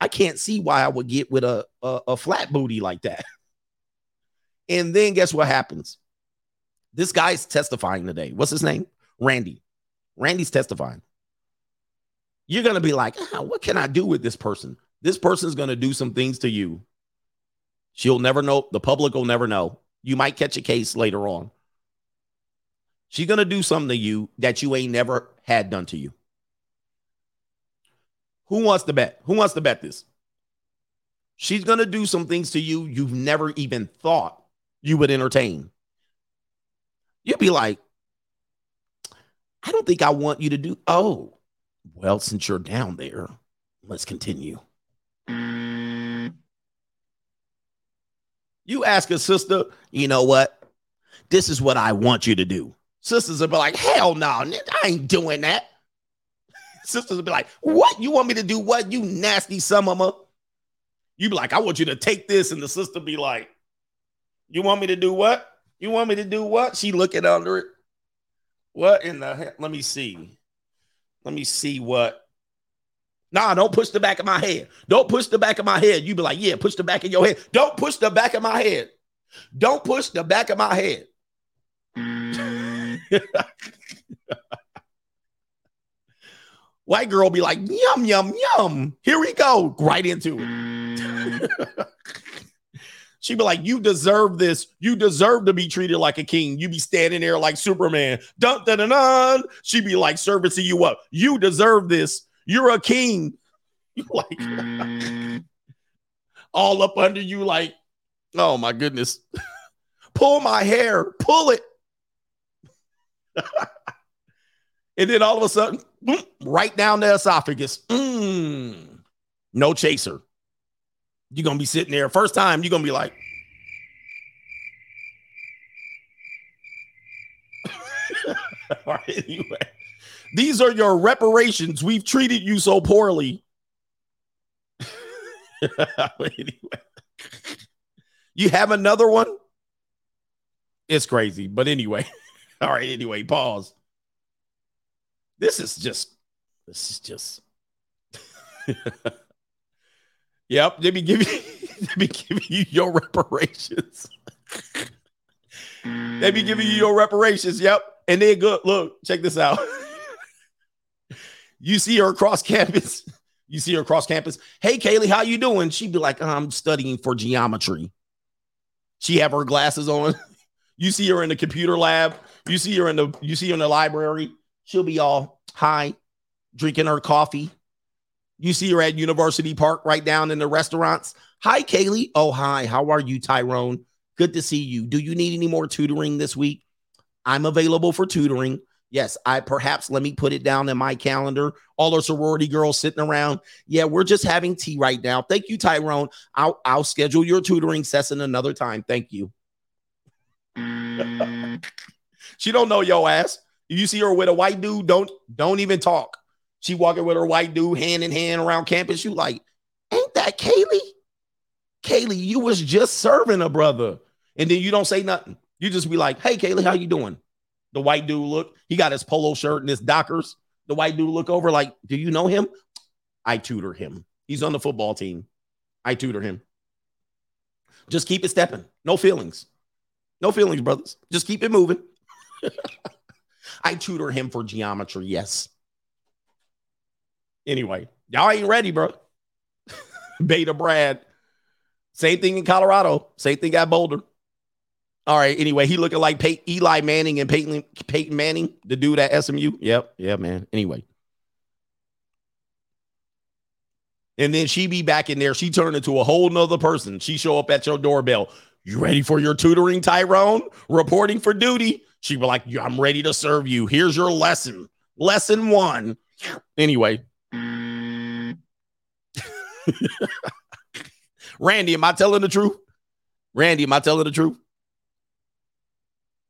I can't see why I would get with a a, a flat booty like that. And then guess what happens? This guy's testifying today. What's his name? Randy. Randy's testifying. You're going to be like, ah, what can I do with this person? This person's going to do some things to you. She'll never know. The public will never know. You might catch a case later on. She's going to do something to you that you ain't never had done to you. Who wants to bet? Who wants to bet this? She's going to do some things to you you've never even thought you would entertain. You'd be like, I don't think I want you to do. Oh, well, since you're down there, let's continue. You ask a sister, you know what? This is what I want you to do. Sisters will be like, hell no, I ain't doing that. Sisters will be like, what? You want me to do what? You nasty a. You be like, I want you to take this. And the sister be like, you want me to do what? You want me to do what? She looking under it. What in the heck? Let me see. Let me see what. Nah, don't push the back of my head. Don't push the back of my head. You be like, yeah, push the back of your head. Don't push the back of my head. Don't push the back of my head. White girl be like, yum, yum, yum. Here we go. Right into it. Mm. She'd be like, You deserve this. You deserve to be treated like a king. You be standing there like Superman. Dun dun dun dun. She'd be like servicing you up. You deserve this. You're a king. You like all up under you, like, oh my goodness. Pull my hair, pull it. And then all of a sudden, right down the esophagus. Mm, no chaser. You're gonna be sitting there. First time, you're gonna be like, All right, anyway. These are your reparations. We've treated you so poorly. anyway. You have another one? It's crazy. But anyway. All right, anyway, pause. This is just this is just Yep, me give you let me give you your reparations. let be giving you your reparations. Mm. Yep. And then good. Look, check this out. you see her across campus. You see her across campus. Hey, Kaylee, how you doing? She'd be like, uh, I'm studying for geometry. She have her glasses on. You see her in the computer lab. You see her in the you see her in the library. She'll be all high, drinking her coffee. You see her at University Park right down in the restaurants. Hi, Kaylee. Oh, hi. How are you, Tyrone? Good to see you. Do you need any more tutoring this week? I'm available for tutoring. Yes, I perhaps let me put it down in my calendar. All our sorority girls sitting around. Yeah, we're just having tea right now. Thank you, Tyrone. I'll I'll schedule your tutoring session another time. Thank you. Mm. she don't know your ass. You see her with a white dude, don't don't even talk. She walking with her white dude hand in hand around campus. You like, ain't that Kaylee? Kaylee, you was just serving a brother, and then you don't say nothing. You just be like, "Hey, Kaylee, how you doing?" The white dude look. He got his polo shirt and his Dockers. The white dude look over like, "Do you know him?" I tutor him. He's on the football team. I tutor him. Just keep it stepping. No feelings. No feelings, brothers. Just keep it moving. I tutor him for geometry. Yes. Anyway, y'all ain't ready, bro. Beta Brad. Same thing in Colorado. Same thing at Boulder. All right. Anyway, he looking like Pey- Eli Manning and Peyton, Peyton Manning, the dude at SMU. Yep. Yeah, man. Anyway. And then she be back in there. She turned into a whole nother person. She show up at your doorbell. You ready for your tutoring, Tyrone? Reporting for duty. She be like, I'm ready to serve you. Here's your lesson. Lesson one. Anyway. Randy, am I telling the truth? Randy, am I telling the truth?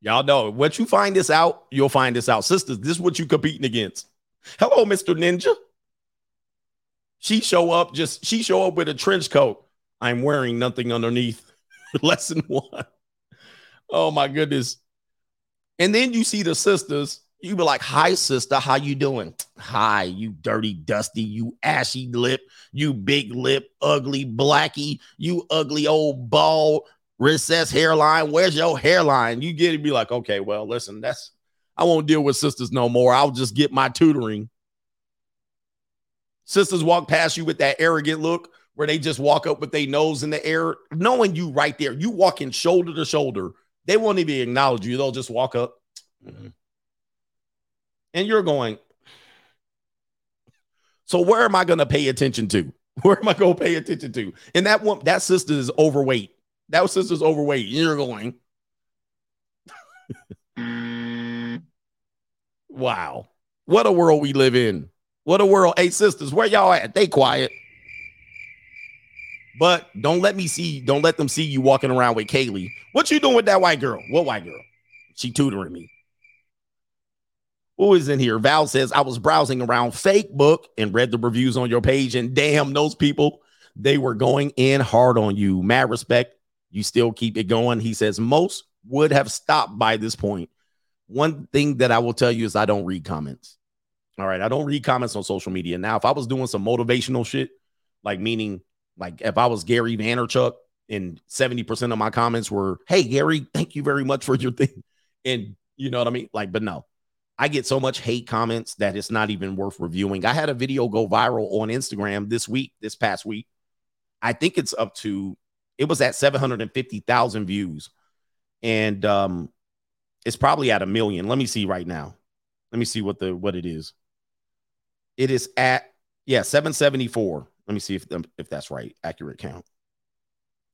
Y'all know once you find this out, you'll find this out. Sisters, this is what you competing against. Hello, Mr. Ninja. She show up, just she show up with a trench coat. I'm wearing nothing underneath. Lesson one. Oh my goodness. And then you see the sisters, you be like, hi, sister, how you doing? Hi, you dirty, dusty, you ashy lip, you big lip, ugly blacky, you ugly old bald recess hairline. Where's your hairline? You get it, be like, okay, well, listen, that's I won't deal with sisters no more. I'll just get my tutoring. Sisters walk past you with that arrogant look where they just walk up with their nose in the air, knowing you right there. You walking shoulder to shoulder. They won't even acknowledge you. They'll just walk up. Mm-hmm. And you're going, so where am I going to pay attention to? Where am I going to pay attention to? And that one, that sister is overweight. That sister's overweight. You're going, mm. wow. What a world we live in. What a world. Hey, sisters, where y'all at? They quiet. But don't let me see, don't let them see you walking around with Kaylee. What you doing with that white girl? What white girl? She tutoring me. Who is in here? Val says, I was browsing around fake book and read the reviews on your page, and damn, those people, they were going in hard on you. Mad respect. You still keep it going. He says, most would have stopped by this point. One thing that I will tell you is I don't read comments. All right. I don't read comments on social media. Now, if I was doing some motivational shit, like meaning like if I was Gary Vaynerchuk and 70% of my comments were, Hey, Gary, thank you very much for your thing. And you know what I mean? Like, but no, I get so much hate comments that it's not even worth reviewing. I had a video go viral on Instagram this week, this past week. I think it's up to, it was at 750,000 views. And um, it's probably at a million. Let me see right now. Let me see what the what it is. It is at yeah, 774. Let me see if if that's right. Accurate count.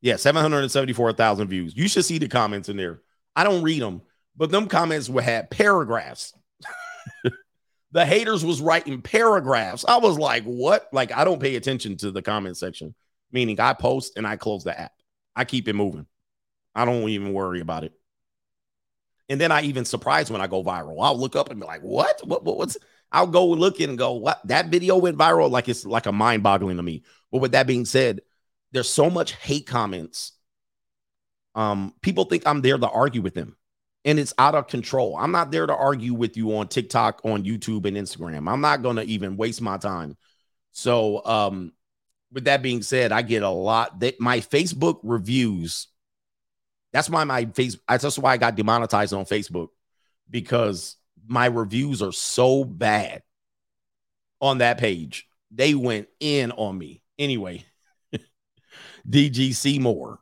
Yeah, 774,000 views. You should see the comments in there. I don't read them, but them comments would have paragraphs. The haters was writing paragraphs. I was like, what? Like, I don't pay attention to the comment section, meaning I post and I close the app. I keep it moving. I don't even worry about it. And then I even surprised when I go viral. I'll look up and be like, what? What, what what's I'll go look and go, what that video went viral? Like it's like a mind-boggling to me. But with that being said, there's so much hate comments. Um, people think I'm there to argue with them, and it's out of control. I'm not there to argue with you on TikTok, on YouTube, and Instagram. I'm not gonna even waste my time. So, um, with that being said, I get a lot that my Facebook reviews. That's why my face. That's why I got demonetized on Facebook because my reviews are so bad on that page. They went in on me. Anyway, DGC more.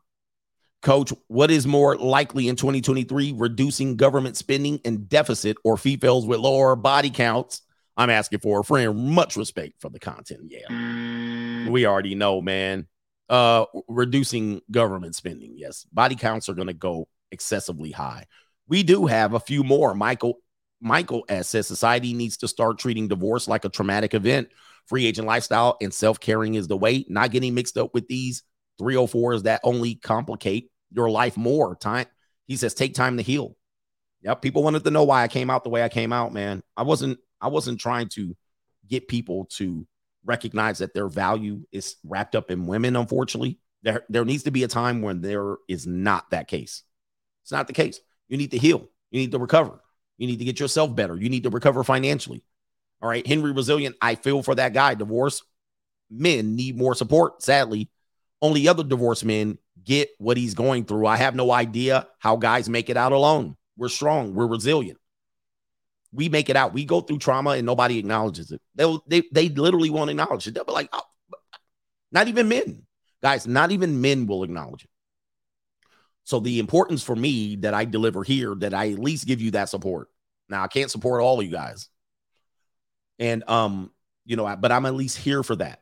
Coach, what is more likely in 2023? Reducing government spending and deficit or females with lower body counts? I'm asking for a friend. Much respect for the content. Yeah. We already know, man. Uh reducing government spending. Yes. Body counts are gonna go excessively high. We do have a few more. Michael Michael S says society needs to start treating divorce like a traumatic event. Free agent lifestyle and self caring is the way. Not getting mixed up with these 304s that only complicate your life more. Time. He says, take time to heal. Yep. People wanted to know why I came out the way I came out, man. I wasn't, I wasn't trying to get people to recognize that their value is wrapped up in women, unfortunately. There, there needs to be a time when there is not that case. It's not the case. You need to heal. You need to recover. You need to get yourself better. You need to recover financially. All right. Henry Resilient, I feel for that guy. Divorce men need more support. Sadly, only other divorced men get what he's going through. I have no idea how guys make it out alone. We're strong, we're resilient. We make it out. We go through trauma and nobody acknowledges it. They'll, they they literally won't acknowledge it. They'll be like, oh, not even men, guys, not even men will acknowledge it. So the importance for me that I deliver here, that I at least give you that support. Now I can't support all of you guys, and um, you know, but I'm at least here for that.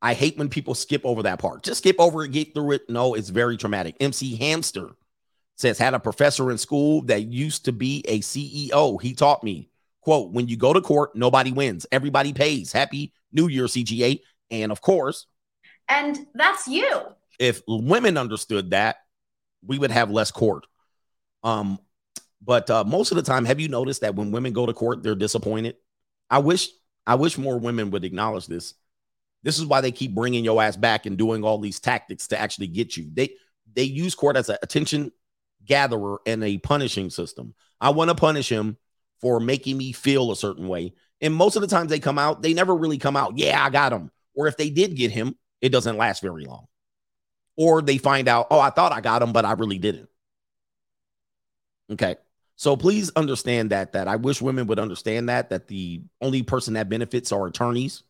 I hate when people skip over that part. Just skip over it, get through it. No, it's very traumatic. MC Hamster says had a professor in school that used to be a CEO. He taught me, quote, when you go to court, nobody wins. Everybody pays. Happy New Year, CGA. And of course, And that's you. if women understood that, we would have less court. Um, but uh, most of the time, have you noticed that when women go to court, they're disappointed? I wish, I wish more women would acknowledge this. This is why they keep bringing your ass back and doing all these tactics to actually get you. They they use court as an attention gatherer and a punishing system. I want to punish him for making me feel a certain way. And most of the times they come out, they never really come out, yeah, I got him. Or if they did get him, it doesn't last very long. Or they find out, oh, I thought I got him, but I really didn't. Okay. So please understand that that I wish women would understand that that the only person that benefits are attorneys.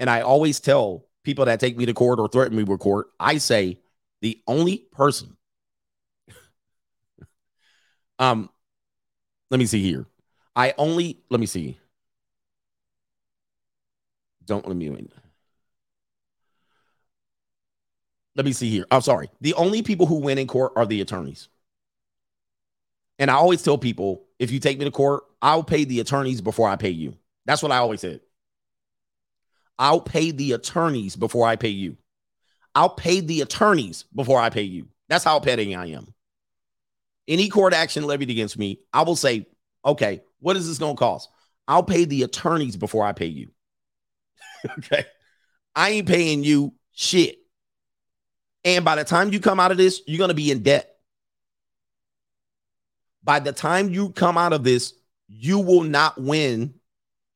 And I always tell people that take me to court or threaten me with court, I say the only person. um, let me see here. I only let me see. Don't let me win. Let me see here. I'm sorry. The only people who win in court are the attorneys. And I always tell people if you take me to court, I'll pay the attorneys before I pay you. That's what I always said. I'll pay the attorneys before I pay you. I'll pay the attorneys before I pay you. That's how petty I am. Any court action levied against me, I will say, okay, what is this going to cost? I'll pay the attorneys before I pay you. okay. I ain't paying you shit. And by the time you come out of this, you're going to be in debt. By the time you come out of this, you will not win,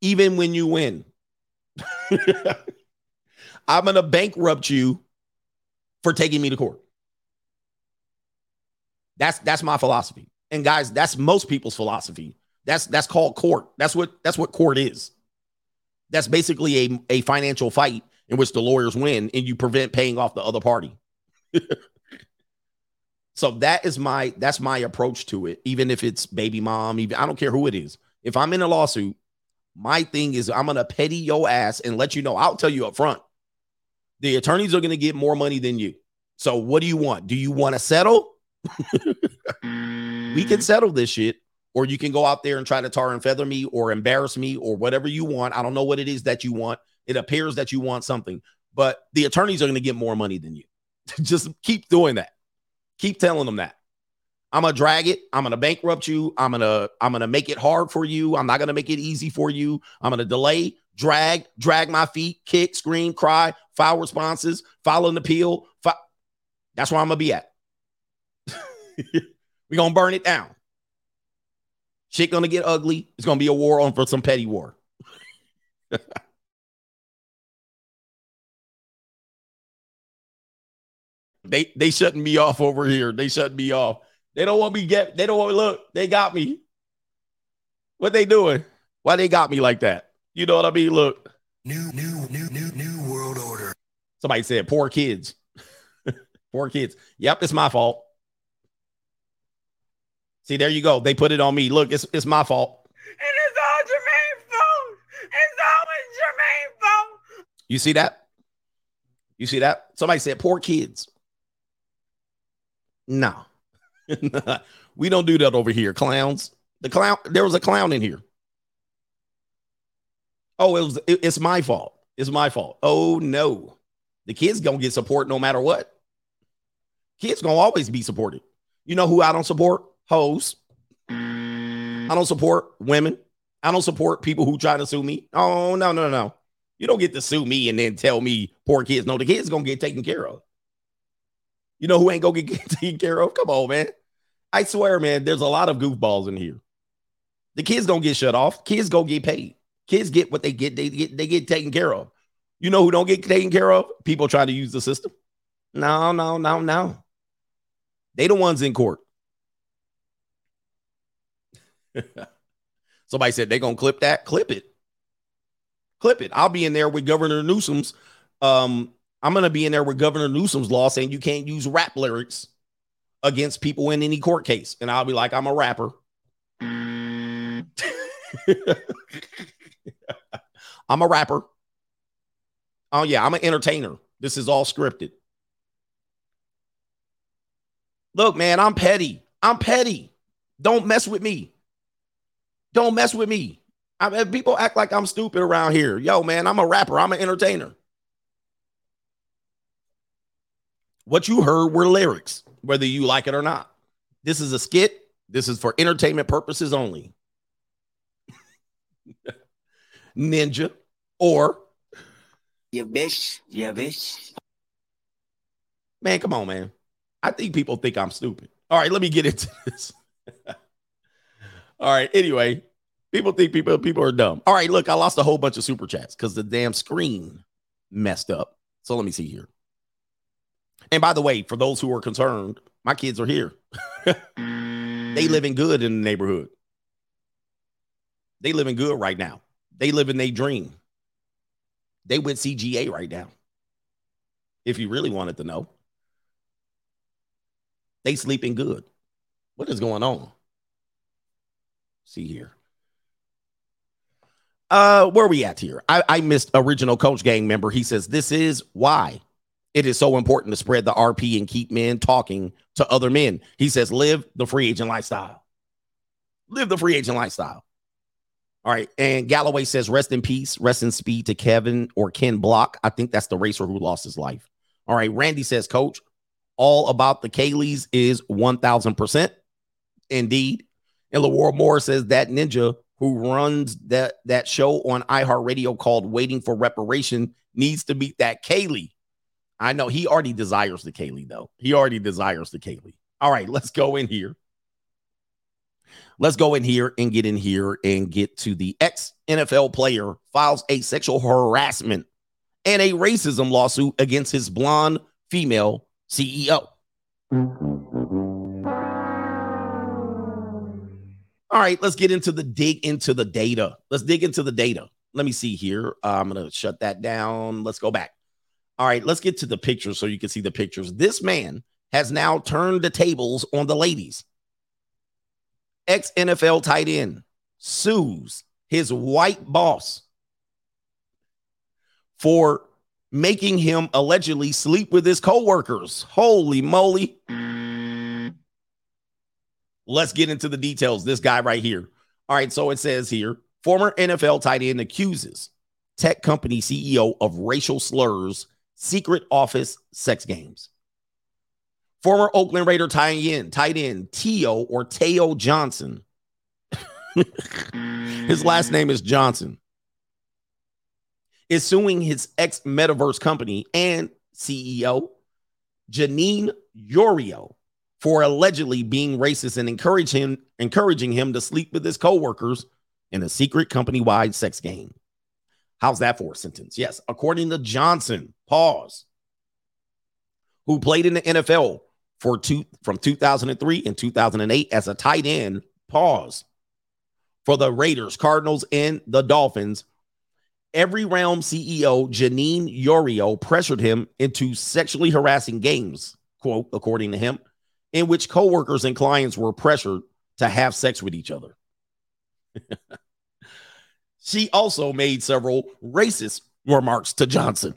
even when you win. I'm going to bankrupt you for taking me to court. That's that's my philosophy. And guys, that's most people's philosophy. That's that's called court. That's what that's what court is. That's basically a, a financial fight in which the lawyers win and you prevent paying off the other party. so that is my that's my approach to it. Even if it's baby mom, even I don't care who it is. If I'm in a lawsuit, my thing is I'm gonna petty your ass and let you know. I'll tell you up front. The attorneys are gonna get more money than you. So what do you want? Do you want to settle? Mm. we can settle this shit, or you can go out there and try to tar and feather me or embarrass me or whatever you want. I don't know what it is that you want. It appears that you want something, but the attorneys are going to get more money than you. Just keep doing that. Keep telling them that. I'm gonna drag it. I'm gonna bankrupt you. I'm gonna I'm gonna make it hard for you. I'm not gonna make it easy for you. I'm gonna delay, drag, drag my feet, kick, scream, cry, file responses, file an appeal. Fi- That's where I'm gonna be at. We're gonna burn it down. Shit gonna get ugly. It's gonna be a war on for some petty war. they they shutting me off over here. They shutting me off. They don't want me get. They don't want look. They got me. What they doing? Why they got me like that? You know what I mean? Look. New, new, new, new, new world order. Somebody said poor kids. poor kids. Yep, it's my fault. See, there you go. They put it on me. Look, it's it's my fault. And it's all Jermaine's fault. It's always Jermaine's fault. You see that? You see that? Somebody said poor kids. No. we don't do that over here, clowns. The clown, there was a clown in here. Oh, it was it- it's my fault. It's my fault. Oh no. The kids gonna get support no matter what. Kids gonna always be supported. You know who I don't support? Hoes. I don't support women. I don't support people who try to sue me. Oh no, no, no. You don't get to sue me and then tell me poor kids. No, the kids gonna get taken care of. You know who ain't gonna get taken care of? Come on, man. I swear, man, there's a lot of goofballs in here. The kids don't get shut off. Kids go get paid. Kids get what they get. They get they get taken care of. You know who don't get taken care of? People trying to use the system. No, no, no, no. They the ones in court. Somebody said they gonna clip that. Clip it. Clip it. I'll be in there with Governor Newsom's. Um, I'm gonna be in there with Governor Newsom's law saying you can't use rap lyrics against people in any court case, and I'll be like, I'm a rapper. I'm a rapper. Oh yeah, I'm an entertainer. This is all scripted. Look, man, I'm petty. I'm petty. Don't mess with me. Don't mess with me. I mean, people act like I'm stupid around here. Yo, man, I'm a rapper. I'm an entertainer. What you heard were lyrics, whether you like it or not. This is a skit. This is for entertainment purposes only. Ninja or Yeah, bitch. Yeah, bitch. man, come on, man. I think people think I'm stupid. All right, let me get into this. All right. Anyway, people think people people are dumb. All right, look, I lost a whole bunch of super chats because the damn screen messed up. So let me see here. And by the way, for those who are concerned, my kids are here. they living good in the neighborhood. They living good right now. They living their dream. They with CGA right now. If you really wanted to know, they sleeping good. What is going on? See here. Uh, where we at here? I, I missed original coach gang member. He says this is why it is so important to spread the RP and keep men talking to other men. He says, live the free agent lifestyle. Live the free agent lifestyle. All right. And Galloway says, rest in peace, rest in speed to Kevin or Ken Block. I think that's the racer who lost his life. All right. Randy says, Coach, all about the Kayleys is 1000%. Indeed. And Lawar Moore says that ninja who runs that, that show on iHeartRadio called Waiting for Reparation needs to meet that Kaylee. I know he already desires the Kaylee, though. He already desires the Kaylee. All right, let's go in here. Let's go in here and get in here and get to the ex NFL player files a sexual harassment and a racism lawsuit against his blonde female CEO. All right, let's get into the dig into the data. Let's dig into the data. Let me see here. Uh, I'm going to shut that down. Let's go back. All right, let's get to the pictures so you can see the pictures. This man has now turned the tables on the ladies. Ex NFL tight end sues his white boss for making him allegedly sleep with his coworkers. Holy moly. Let's get into the details. This guy right here. All right, so it says here former NFL tight end accuses tech company CEO of racial slurs, secret office sex games. Former Oakland Raider tight end, tight end Teyo or Teyo Johnson. his last name is Johnson. Is suing his ex metaverse company and CEO, Janine Yorio, for allegedly being racist and encourage him, encouraging him to sleep with his coworkers in a secret company-wide sex game. How's that for a sentence? Yes, according to Johnson, pause, who played in the NFL for two from 2003 and 2008 as a tight end, pause, for the Raiders, Cardinals, and the Dolphins. Everyrealm CEO Janine Yorio pressured him into sexually harassing games, quote, according to him, in which coworkers and clients were pressured to have sex with each other. she also made several racist remarks to Johnson,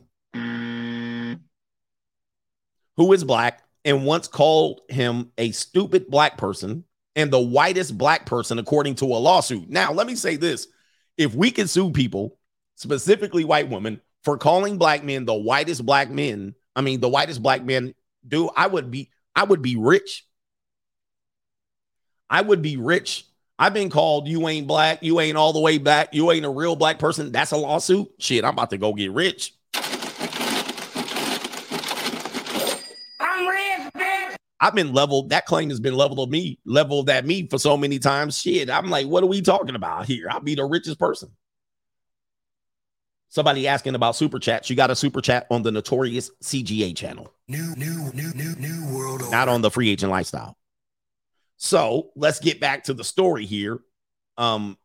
who is black and once called him a stupid black person and the whitest black person, according to a lawsuit. Now, let me say this if we can sue people, specifically white women, for calling black men the whitest black men, I mean, the whitest black men do, I would be, I would be rich. I would be rich. I've been called, you ain't black, you ain't all the way back, you ain't a real black person. That's a lawsuit. Shit, I'm about to go get rich. I'm rich, bitch. I've been leveled. That claim has been leveled of me, leveled at me for so many times. Shit, I'm like, what are we talking about here? I'll be the richest person. Somebody asking about super chats. You got a super chat on the notorious CGA channel, New, new, new, new, new world order. not on the free agent lifestyle. So let's get back to the story here. Um,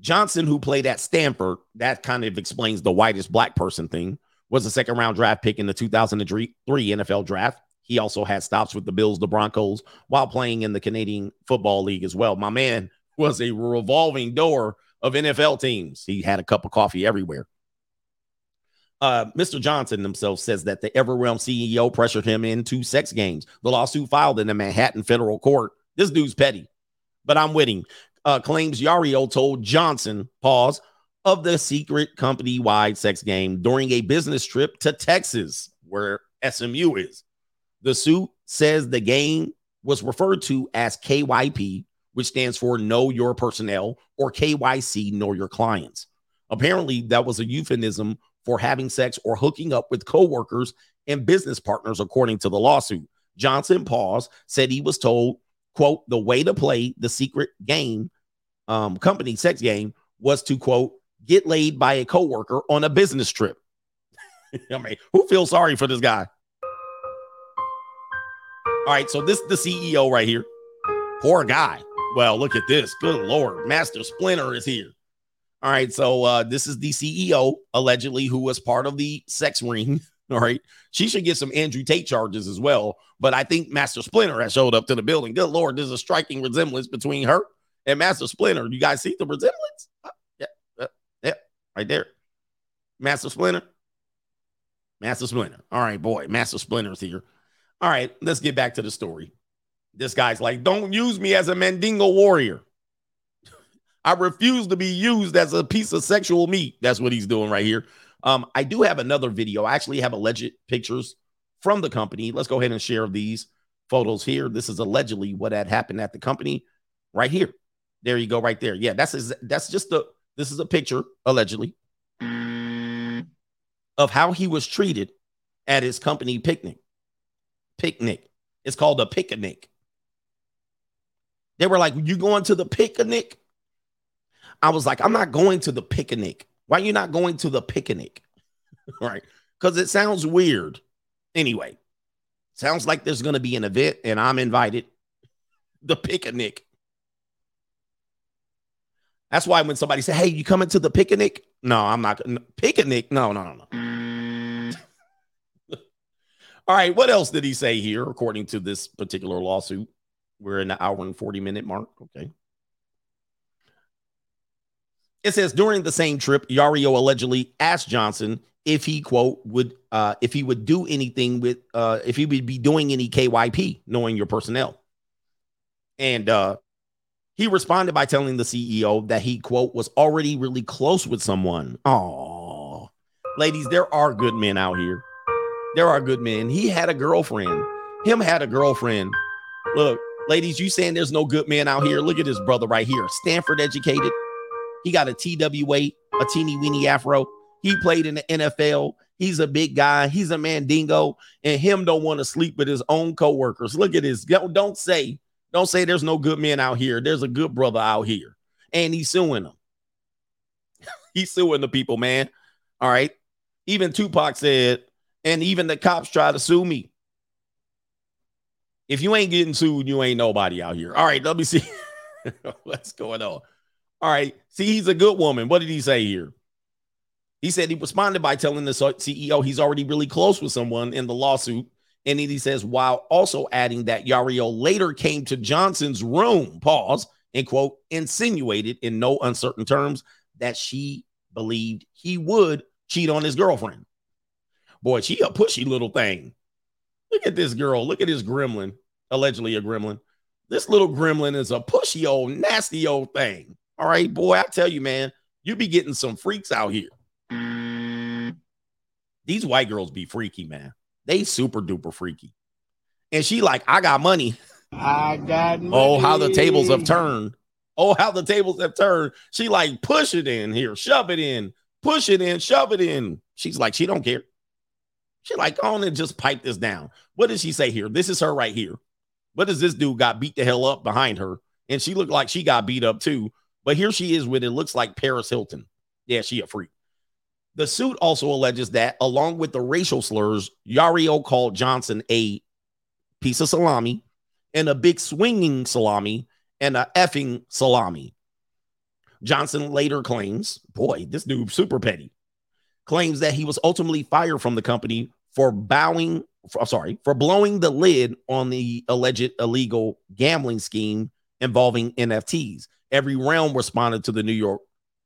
Johnson, who played at Stanford, that kind of explains the whitest black person thing, was a second round draft pick in the 2003 NFL draft. He also had stops with the Bills, the Broncos, while playing in the Canadian Football League as well. My man was a revolving door of NFL teams. He had a cup of coffee everywhere. Uh, Mr. Johnson himself says that the Everyrealm CEO pressured him into sex games. The lawsuit filed in the Manhattan federal court. This dude's petty, but I'm with him. Uh, claims Yorio told Johnson, pause, of the secret company wide sex game during a business trip to Texas, where SMU is. The suit says the game was referred to as KYP, which stands for Know Your Personnel, or KYC, Know Your Clients. Apparently, that was a euphemism for having sex or hooking up with coworkers and business partners, according to the lawsuit. Johnson Pause said he was told, quote, the way to play the secret game, um, company sex game was to, quote, get laid by a coworker on a business trip. I mean, who feels sorry for this guy? All right, so this the CEO right here. Poor guy. Well, look at this. Good lord. Master Splinter is here. All right, so uh, this is the CEO, allegedly, who was part of the sex ring. All right. She should get some Andrew Tate charges as well. But I think Master Splinter has showed up to the building. Good lord, there's a striking resemblance between her and Master Splinter. You guys see the resemblance? Uh, yeah, uh, yeah, right there. Master Splinter. Master Splinter. All right, boy. Master Splinter's here. All right, let's get back to the story. This guy's like, don't use me as a Mandingo warrior. I refuse to be used as a piece of sexual meat. That's what he's doing right here. Um, I do have another video. I actually have alleged pictures from the company. Let's go ahead and share these photos here. This is allegedly what had happened at the company right here. There you go, right there. Yeah, that's that's just the this is a picture allegedly of how he was treated at his company picnic. Picnic. It's called a picnic. They were like, "You going to the picnic?" I was like, "I'm not going to the picnic." Why you not going to the picnic? right? Because it sounds weird. Anyway, sounds like there's going to be an event and I'm invited. The picnic. That's why when somebody say, "Hey, you coming to the picnic?" No, I'm not. Picnic? No, no, no, no. All right. What else did he say here, according to this particular lawsuit? We're in the hour and 40 minute mark. Okay. It says during the same trip, Yorio allegedly asked Johnson if he quote would uh if he would do anything with uh if he would be doing any KYP, knowing your personnel. And uh he responded by telling the CEO that he quote was already really close with someone. Oh, ladies, there are good men out here. There are good men. He had a girlfriend. Him had a girlfriend. Look, ladies, you saying there's no good men out here? Look at this brother right here. Stanford educated. He got a TWA, a teeny weeny afro. He played in the NFL. He's a big guy. He's a mandingo, and him don't want to sleep with his own coworkers. Look at this. Don't, say, don't say there's no good men out here. There's a good brother out here, and he's suing them. he's suing the people, man. All right. Even Tupac said, and even the cops try to sue me. If you ain't getting sued, you ain't nobody out here. All right, let me see what's going on. All right, see, he's a good woman. What did he say here? He said he responded by telling the CEO he's already really close with someone in the lawsuit. And then he says, while also adding that Yorio later came to Johnson's room, pause, and quote, insinuated in no uncertain terms that she believed he would cheat on his girlfriend. Boy, she a pushy little thing. Look at this girl. Look at this gremlin, allegedly a gremlin. This little gremlin is a pushy old, nasty old thing. All right, boy, I tell you, man, you be getting some freaks out here. These white girls be freaky, man. They super duper freaky. And she like, I got money. I got money. Oh, how the tables have turned. Oh, how the tables have turned. She like, push it in here, shove it in, push it in, shove it in. She's like, she don't care. She like, go on and just pipe this down. What does she say here? This is her right here. What does this dude got beat the hell up behind her? And she looked like she got beat up too. But here she is with it looks like Paris Hilton. Yeah, she a freak. The suit also alleges that, along with the racial slurs, Yorio called Johnson a piece of salami and a big swinging salami and a effing salami. Johnson later claims, boy, this dude super petty, claims that he was ultimately fired from the company for bowing, for, sorry, for blowing the lid on the alleged illegal gambling scheme involving NFTs. Everyrealm responded to the New York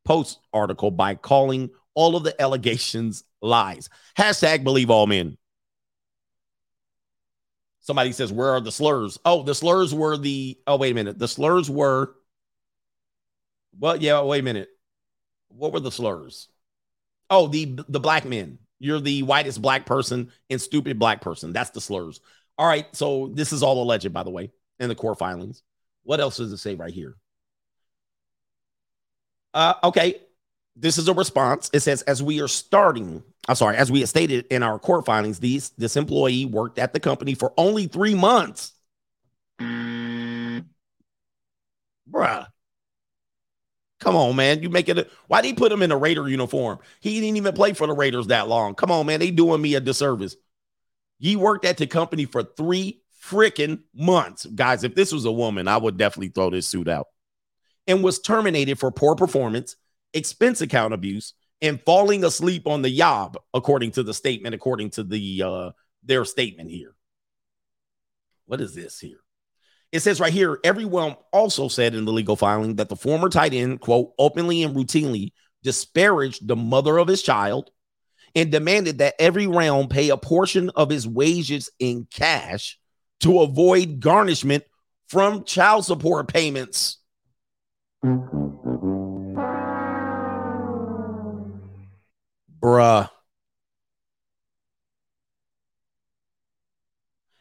Post article by calling all of the allegations lies. Hashtag believe all men. Somebody says, Where are the slurs? Oh, the slurs were the. Oh, wait a minute. The slurs were. Well, yeah, wait a minute. What were the slurs? Oh, the the black men. You're the whitest black person and stupid black person. That's the slurs. All right. So this is all alleged, by the way, in the court filings. What else does it say right here? Uh, okay. This is a response. It says, as we are starting, I'm sorry, as we stated in our court filings, these this employee worked at the company for only three months. Bruh. Come on, man. You make it. Why did he put him in a Raider uniform? He didn't even play for the Raiders that long. Come on, man. They doing me a disservice. He worked at the company for three freaking months. Guys, if this was a woman, I would definitely throw this suit out. And was terminated for poor performance, expense account abuse, and falling asleep on the job, according to the statement, according to the uh their statement here. What is this here? It says right here, Everyrealm also said in the legal filing that the former tight end, quote, openly and routinely disparaged the mother of his child and demanded that Everyrealm pay a portion of his wages in cash to avoid garnishment from child support payments. Bruh.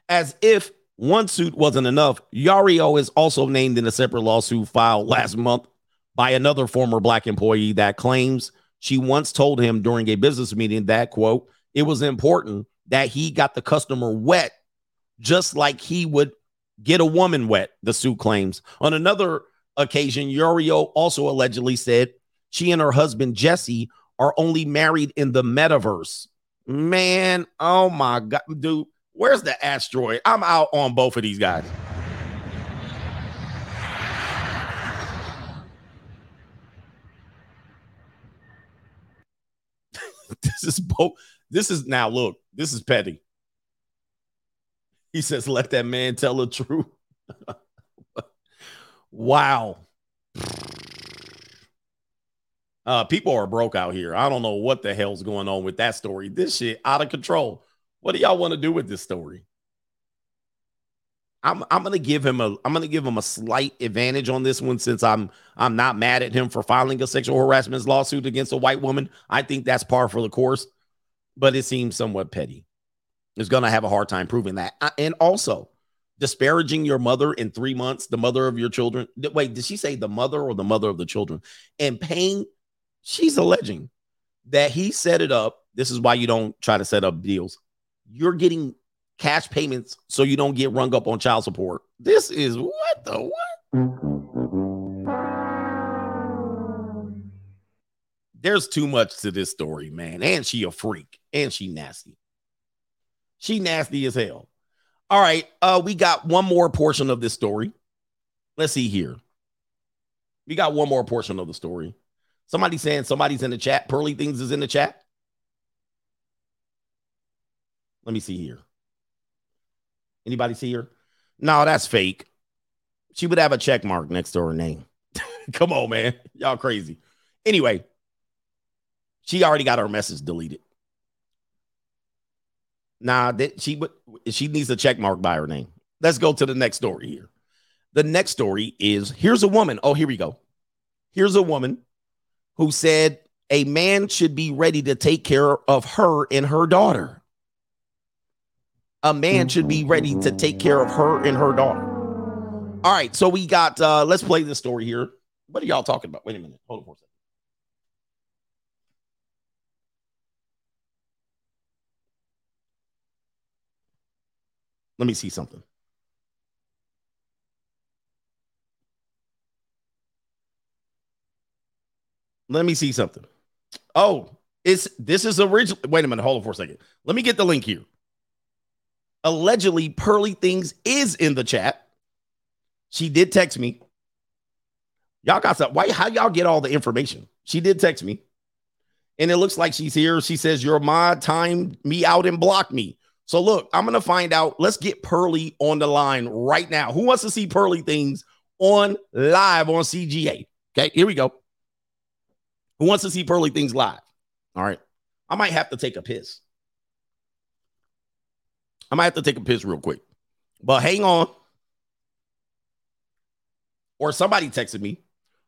As if one suit wasn't enough, Yorio is also named in a separate lawsuit filed last month by another former black employee that claims she once told him during a business meeting that, quote, it was important that he got the customer wet just like he would get a woman wet, the suit claims. On another occasion, Yorio also allegedly said she and her husband, Jesse, are only married in the metaverse. Man, oh my God, dude, where's the asteroid? I'm out on both of these guys. this is both. This is now look, this is petty. He says, let that man tell the truth. wow. Uh, people are broke out here. I don't know what the hell's going on with that story. This shit out of control. What do y'all want to do with this story? I'm I'm gonna give him a I'm gonna give him a slight advantage on this one since I'm I'm not mad at him for filing a sexual harassment lawsuit against a white woman. I think that's par for the course, but it seems somewhat petty. Is gonna have a hard time proving that. Uh, And also, disparaging your mother in three months, the mother of your children. Wait, did she say the mother or the mother of the children? And paying, she's alleging that he set it up. This is why you don't try to set up deals. You're getting cash payments so you don't get rung up on child support. This is what the what? There's too much to this story, man. And she a freak. And she nasty. She nasty as hell. All right. Uh, we got one more portion of this story. Let's see here. We got one more portion of the story. Somebody saying somebody's in the chat. Pearly Things is in the chat. Let me see here. Anybody see her? No, that's fake. She would have a check mark next to her name. Come on, man. Y'all crazy. Anyway, she already got her message deleted. Nah, that she would she needs a check mark by her name. Let's go to the next story here. The next story is here's a woman. Oh, here we go. Here's a woman who said a man should be ready to take care of her and her daughter. A man should be ready to take care of her and her daughter. All right, so we got uh let's play this story here. What are y'all talking about? Wait a minute. Hold on for a second. Let me see something. Let me see something. Oh, it's this is original. Wait a minute, hold on for a second. Let me get the link here. Allegedly, Pearly Things is in the chat. She did text me. Y'all got some. Why? How y'all get all the information? She did text me, and it looks like she's here. She says, "Your mod timed me out and blocked me." So look, I'm gonna find out. Let's get Pearly on the line right now. Who wants to see Pearly Things on live on CGA? Okay, here we go. Who wants to see Pearly Things live? All right. I might have to take a piss. I might have to take a piss real quick. But hang on. Or somebody texted me.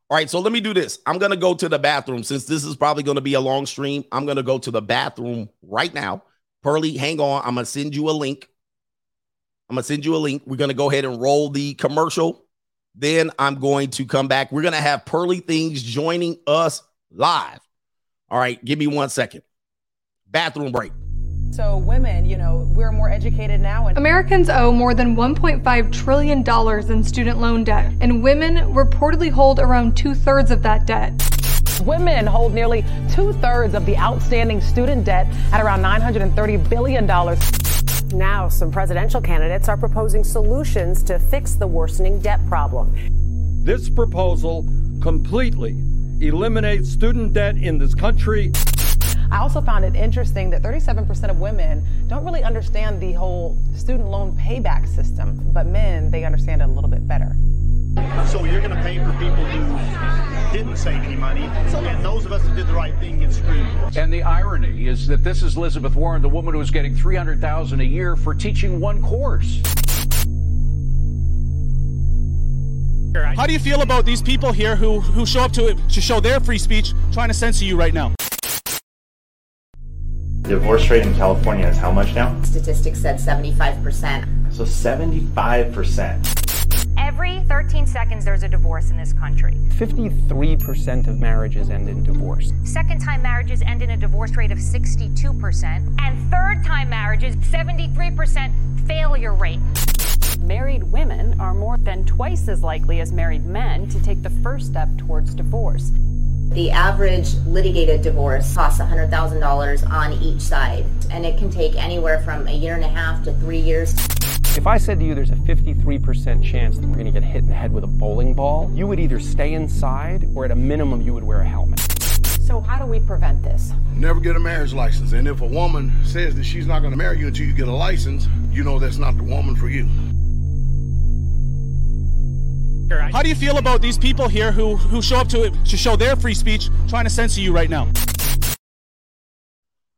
All right, so let me do this. I'm going to go to the bathroom since this is probably going to be a long stream. I'm going to go to the bathroom right now. Pearly, hang on. I'm going to send you a link. I'm going to send you a link. We're going to go ahead and roll the commercial. Then I'm going to come back. We're going to have Pearly Things joining us live. All right, give me one second. Bathroom break. So women, you know, we're more educated now and Americans owe more than $1.5 trillion in student loan debt, and women reportedly hold around two thirds of that debt. Women hold nearly two thirds of the outstanding student debt at around $930 billion. Now, some presidential candidates are proposing solutions to fix the worsening debt problem. This proposal completely eliminates student debt in this country. I also found it interesting that 37% of women don't really understand the whole student loan payback system, but men, they understand it a little bit better. So you're going to pay for people who didn't save any money, and those of us that did the right thing get screwed. And the irony is that this is Elizabeth Warren, the woman who is getting 300,000 a year for teaching one course. How do you feel about these people here who, who show up to to show their free speech trying to censor you right now? Divorce rate in California is how much now? Statistics said 75%. So 75%. Every 13 seconds, there's a divorce in this country. 53% of marriages end in divorce. Second time marriages end in a divorce rate of 62%. And third time marriages, 73% failure rate. Married women are more than twice as likely as married men to take the first step towards divorce. The average litigated divorce costs $100,000 on each side, and it can take anywhere from a year and a half to three years. If I said to you there's a 53% chance that we're going to get hit in the head with a bowling ball, you would either stay inside or at a minimum you would wear a helmet. So how do we prevent this? Never get a marriage license. And if a woman says that she's not going to marry you until you get a license, you know that's not the woman for you. How do you feel about these people here who, who show up to to show their free speech trying to censor you right now?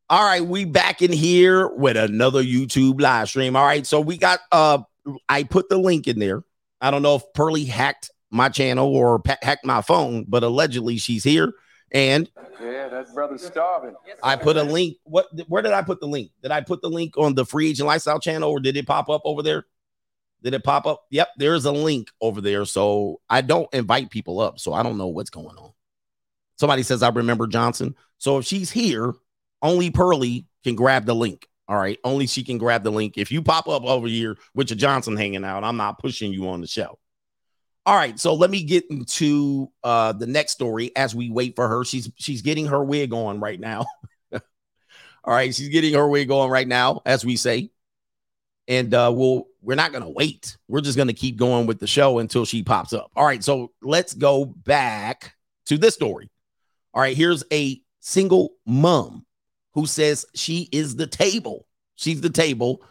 All right, we back in here with another YouTube live stream. All right, so we got uh I put the link in there. I don't know if Pearly hacked my channel or pa- hacked my phone, but allegedly she's here. And Yeah, that brother's starving. I put a link. What? Where did I put the link? Did I put the link on the Free Agent Lifestyle channel, or did it pop up over there? Did it pop up? Yep, there's a link over there. So I don't invite people up, so I don't know what's going on. Somebody says I remember Johnson. So if she's here, only Pearly can grab the link. All right, only she can grab the link. If you pop up over here with your Johnson hanging out, I'm not pushing you on the show. All right, so let me get into uh the next story as we wait for her. She's she's getting her wig on right now. All right, she's getting her wig on right now, as we say. And uh we'll we're not gonna wait. We're just gonna keep going with the show until she pops up. All right, so let's go back to this story. All right, here's a single mom who says she is the table. She's the table.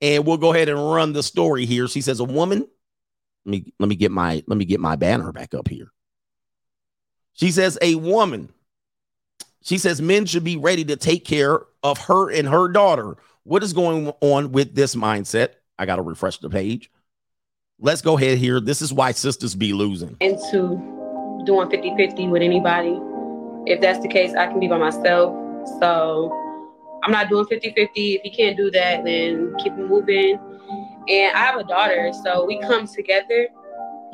And we'll go ahead and run the story here. She says a woman let me let me get my let me get my banner back up here. She says a woman. She says men should be ready to take care of her and her daughter. What is going on with this mindset? I got to refresh the page. Let's go ahead here. This is why sisters be losing. into doing 50 50 with anybody. If that's the case, I can be by myself. So I'm not doing 50 50. If you can't do that, then keep it moving. And I have a daughter, so we come together.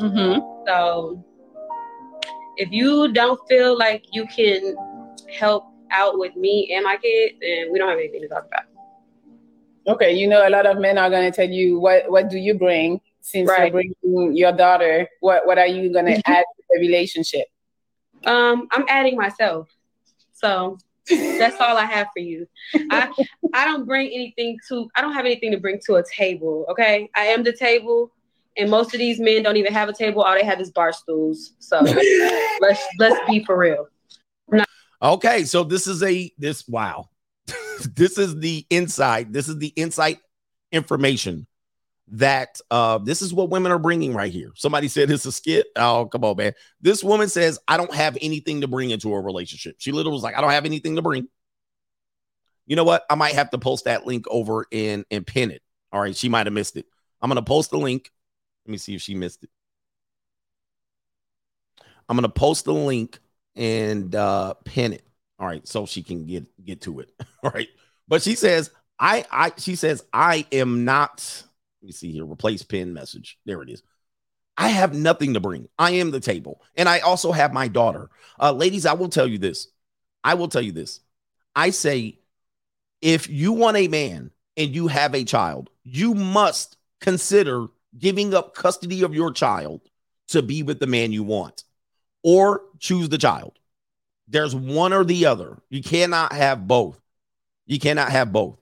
Mm-hmm. So if you don't feel like you can help out with me and my kids, then we don't have anything to talk about. Okay, you know, a lot of men are going to tell you, what What do you bring? Since Right. you're bringing your daughter, what What are you going to add to the relationship? Um, I'm adding myself. So that's all I have for you. I I don't bring anything to I don't have anything to bring to a table. Okay. I am the table. And most of these men don't even have a table. All they have is bar stools. So let's let's be for real. Okay, so this is a this wow. this is the inside. This is the insight information that uh this is what women are bringing right here. Somebody said it's a skit. Oh, come on, man. This woman says I don't have anything to bring into a relationship. She literally was like I don't have anything to bring. You know what? I might have to post that link over and and pin it. All right, she might have missed it. I'm going to post the link. Let me see if she missed it. I'm going to post the link and uh pin it. All right, so she can get get to it. All right. But she says, I I she says, I am not. Me see here. Replace pin message. There it is. I have nothing to bring. I am the table. And I also have my daughter. Uh, ladies, I will tell you this. I will tell you this. I say, if you want a man and you have a child, you must consider giving up custody of your child to be with the man you want or choose the child. There's one or the other. You cannot have both. You cannot have both.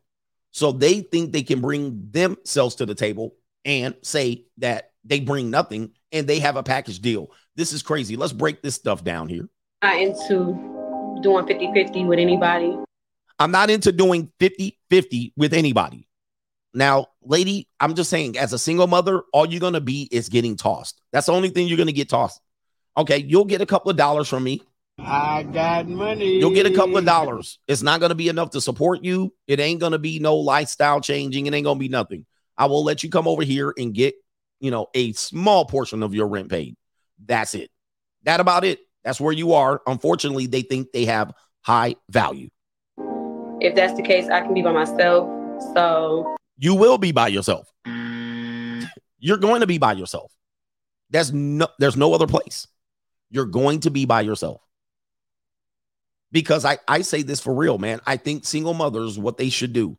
So they think they can bring themselves to the table and say that they bring nothing and they have a package deal. This is crazy. Let's break this stuff down here. Not into doing 50 50 with anybody. I'm not into doing 50 50 with anybody. Now, lady, I'm just saying, as a single mother, all you're going to be is getting tossed. That's the only thing you're going to get tossed. Okay, you'll get a couple of dollars from me. I got money. You'll get a couple of dollars. It's not going to be enough to support you. It ain't going to be no lifestyle changing. It ain't going to be nothing. I will let you come over here and get, you know, a small portion of your rent paid. That's it. That about it. That's where you are. Unfortunately, they think they have high value. If that's the case, I can be by myself. So You will be by yourself. You're going to be by yourself. There's no there's no other place. You're going to be by yourself. Because I I say this for real, man. I think single mothers what they should do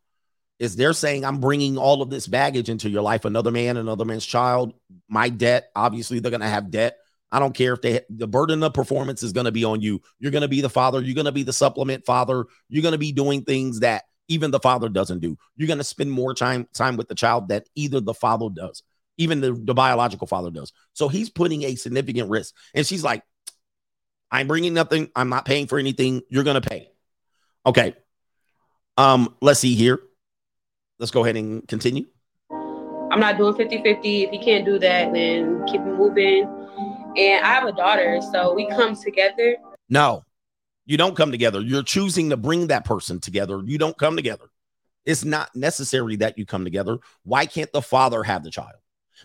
is they're saying I'm bringing all of this baggage into your life, another man, another man's child, my debt. Obviously, they're going to have debt. I don't care if they the burden of performance is going to be on you. You're going to be the father. You're going to be the supplement father. You're going to be doing things that even the father doesn't do. You're going to spend more time time with the child that either the father does, even the, the biological father does. So he's putting a significant risk. And she's like, I'm bringing nothing. I'm not paying for anything. You're going to pay. Okay. Um, let's see here. Let's go ahead and continue. I'm not doing 50 50. If you can't do that, then keep moving. And I have a daughter, so we come together. No, you don't come together. You're choosing to bring that person together. You don't come together. It's not necessary that you come together. Why can't the father have the child?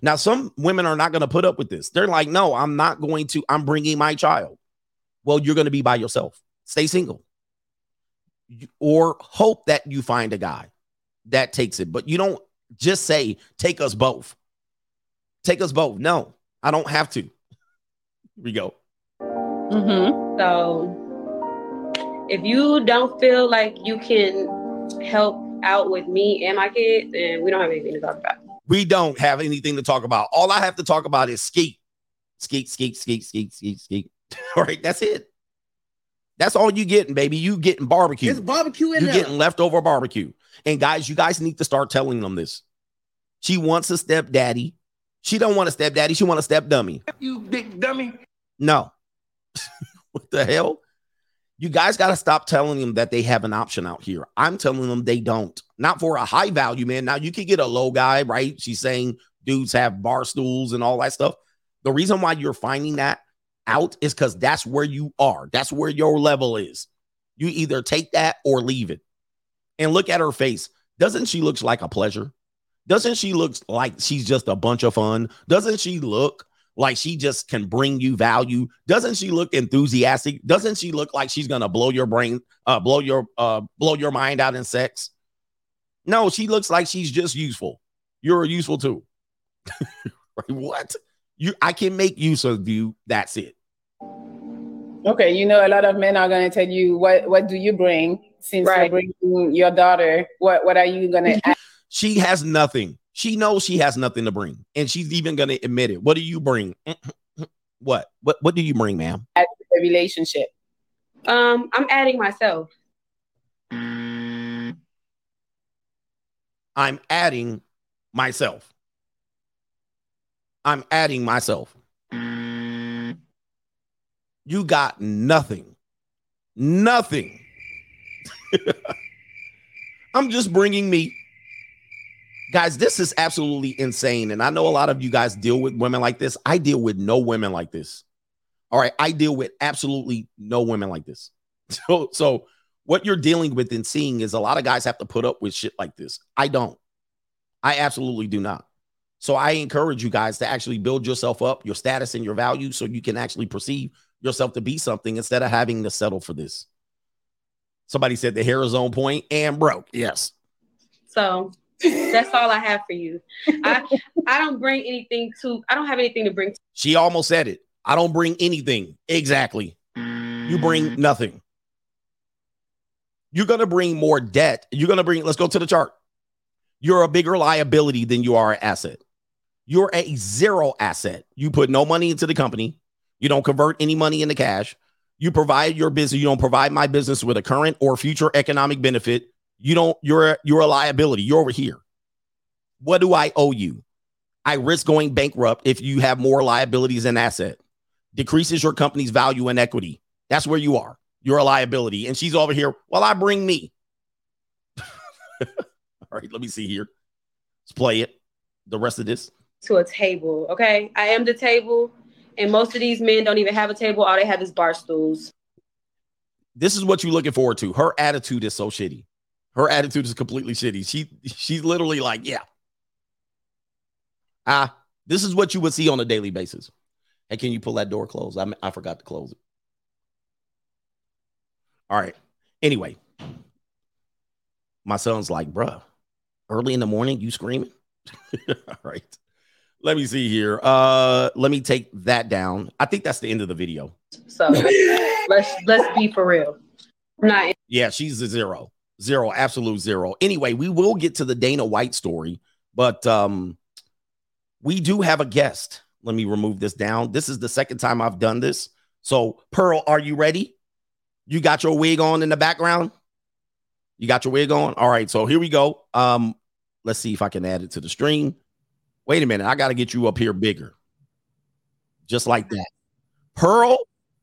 Now, some women are not going to put up with this. They're like, no, I'm not going to, I'm bringing my child. Well, you're going to be by yourself. Stay single. Or hope that you find a guy that takes it. But you don't just say, take us both. Take us both. No, I don't have to. Here we go. Mm-hmm. So if you don't feel like you can help out with me and my kids, then we don't have anything to talk about. We don't have anything to talk about. All I have to talk about is skeet. Skeet, skeet, skeet, skeet, skeet, skeet. All right, that's it. That's all you getting, baby. You getting barbecue. It's barbecue in You're there. getting leftover barbecue. And guys, you guys need to start telling them this. She wants a stepdaddy. She don't want a stepdaddy. She want a step dummy. You big dummy. No. what the hell? You guys got to stop telling them that they have an option out here. I'm telling them they don't. Not for a high value man. Now you can get a low guy, right? She's saying dudes have bar stools and all that stuff. The reason why you're finding that out is because that's where you are. That's where your level is. You either take that or leave it. And look at her face. Doesn't she look like a pleasure? Doesn't she look like she's just a bunch of fun? Doesn't she look like she just can bring you value? Doesn't she look enthusiastic? Doesn't she look like she's gonna blow your brain, uh, blow your uh, blow your mind out in sex? No, she looks like she's just useful. You're useful too. what? You I can make use of you. That's it. Okay, you know, a lot of men are going to tell you, what what do you bring since Right. you're bringing your daughter? What what are you going to add She has nothing. She knows she has nothing to bring, and she's even gonna admit it. What do you bring? what? What? What do you bring, ma'am? to the relationship? Um, I'm adding myself. I'm adding myself. I'm adding myself. You got nothing. Nothing. I'm just bringing me. Guys, this is absolutely insane. And I know a lot of you guys deal with women like this. I deal with no women like this. All right. I deal with absolutely no women like this. So, so what you're dealing with and seeing is a lot of guys have to put up with shit like this. I don't. I absolutely do not. So I encourage you guys to actually build yourself up, your status and your value, so you can actually perceive yourself to be something instead of having to settle for this. Somebody said the hair is on point and broke. Yes. So that's all I have for you. I I don't bring anything to. I don't have anything to bring. To, She almost said it. I don't bring anything. Exactly. You bring mm. nothing. You're going to bring more debt. You're going to bring, let's go to the chart. You're a bigger liability than you are an asset. You're a zero asset. You put no money into the company. You don't convert any money into cash. You provide your business. You don't provide my business with a current or future economic benefit. You don't, you're, you're a liability. You're over here. What do I owe you? I risk going bankrupt if you have more liabilities than asset. Decreases your company's value and equity. That's where you are. You're a liability. And she's over here. Well, I bring me. All right, let me see here. Let's play it. The rest of this. to a table. Okay, I am the table, and most of these men don't even have a table. All they have is bar stools. This is what you're looking forward to. Her attitude is so shitty. Her attitude is completely shitty. She she's literally like, yeah. Ah, this is what you would see on a daily basis. Hey, can you pull that door closed? I I forgot to close it. All right. Anyway, my son's like, bruh, early in the morning, you screaming? All right. Let me see here. Uh, let me take that down. I think that's the end of the video. So let's let's be for real. Not Yeah, she's a zero, zero, absolute zero. Anyway, we will get to the Dana White story, but um, we do have a guest. Let me remove this down. This is the second time I've done this. So, Pearl, are you ready? You got your wig on in the background? You got your wig on? All right, so here we go. Um, let's see if I can add it to the stream. Wait a minute, I got to get you up here bigger. Just like that. Pearl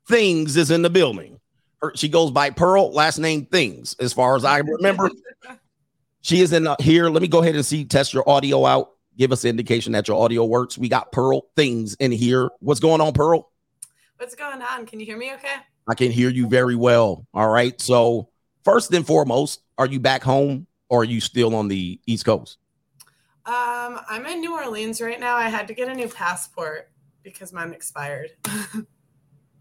Things is in the building. Her, she goes by Pearl, last name Things, as far as I remember. she is in here. Let me go ahead and see, test your audio out. Give us an indication that your audio works. We got Pearl Things in here. What's going on, Pearl? What's going on? Can you hear me okay? I can hear you very well. All right. So, first and foremost, are you back home or are you still on the East Coast? Um, I'm in New Orleans right now. I had to get a new passport because mine expired.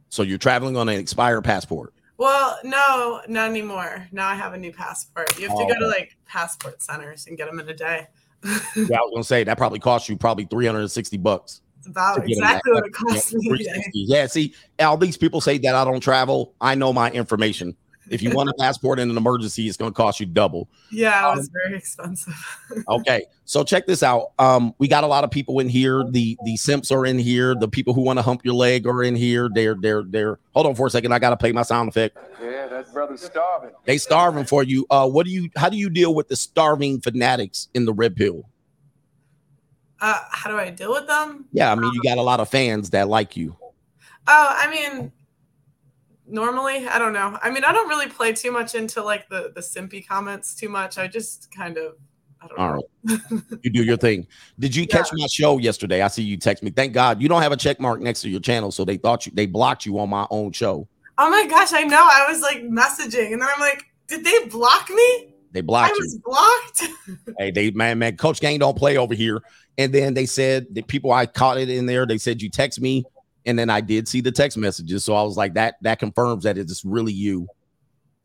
So you're traveling on an expired passport. well, no, not anymore. Now I have a new passport. You have to Oh, go to like passport centers and get them in a day. Yeah, I was gonna say that probably cost you probably 360 bucks. It's about to exactly what it cost Yeah, me. Yeah, see, all these people say that I don't travel. I know my information. If you want a passport in an emergency, it's gonna cost you double. Yeah, Um, it was very expensive. Okay, so check this out. Um, we got a lot of people in here. The the simps are in here. The people who want to hump your leg are in here. They're they're they're. Hold on for a second. I gotta play my sound effect. Yeah, that brother's starving. They starving for you. Uh, what do you? How do you deal with the starving fanatics in the red pill? Uh, how do I deal with them? Yeah, I mean, you got a lot of fans that like you. Oh, I mean, normally, I don't know. I mean, I don't really play too much into like the the simpy comments too much. I just kind of, I don't All know. right, you do your thing. Did you catch my show yesterday? I see you text me. Thank God you don't have a check mark next to your channel, so they thought you they blocked you on my own show. Oh my gosh, I know. I was like messaging, and then I'm like, did they block me? They I blocked you. I was blocked. Hey, they man, man, Coach Gang don't play over here. And then they said the people I caught it in there. They said you text me, and then I did see the text messages. So I was like, that that confirms that it's really you.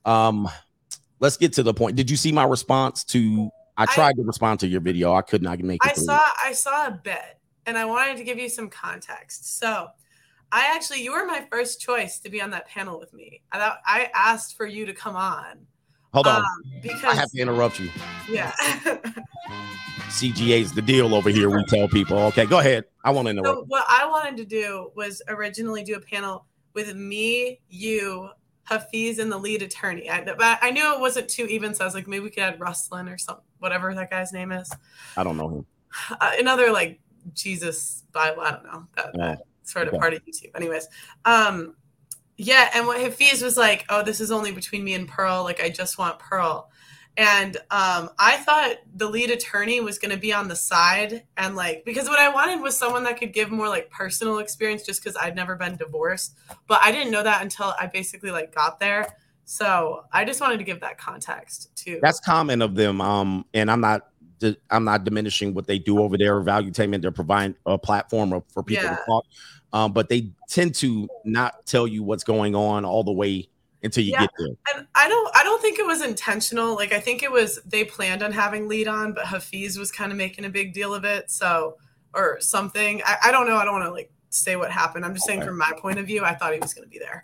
Um, let's get to the point. Did you see my response to? I tried to respond to your video. I could not make it. I through. saw I saw a bit, and I wanted to give you some context. So, I actually you were my first choice to be on that panel with me. I thought I asked for you to come on. Hold on, um, I have to interrupt you. yeah. CGA's the deal over here. We tell people. Okay, go ahead. I want to interrupt. So what I wanted to do was originally do a panel with me, you, Hafiz, and the lead attorney. I, but I knew it wasn't too even, so I was like, maybe we could add Rustlin or some whatever that guy's name is. I don't know him. Uh, another like Jesus Bible. I don't know that, that sort of Okay. part of YouTube. Anyways, um, yeah. And what Hafiz was like, oh, this is only between me and Pearl. Like, I just want Pearl. And um, I thought the lead attorney was going to be on the side and like because what I wanted was someone that could give more like personal experience just because I'd never been divorced, but I didn't know that until I basically like got there. So I just wanted to give that context too. That's common of them. Um, and I'm not I'm not diminishing what they do over there. Valuetainment, they're providing a platform for people Yeah. to talk. Um, but they tend to not tell you what's going on all the way until you Yeah. get there. And I don't I don't think it was intentional. Like I think it was they planned on having lead on, but Hafiz was kind of making a big deal of it. So or something. I, I don't know. I don't want to like say what happened. I'm just saying from my point of view, I thought he was gonna be there.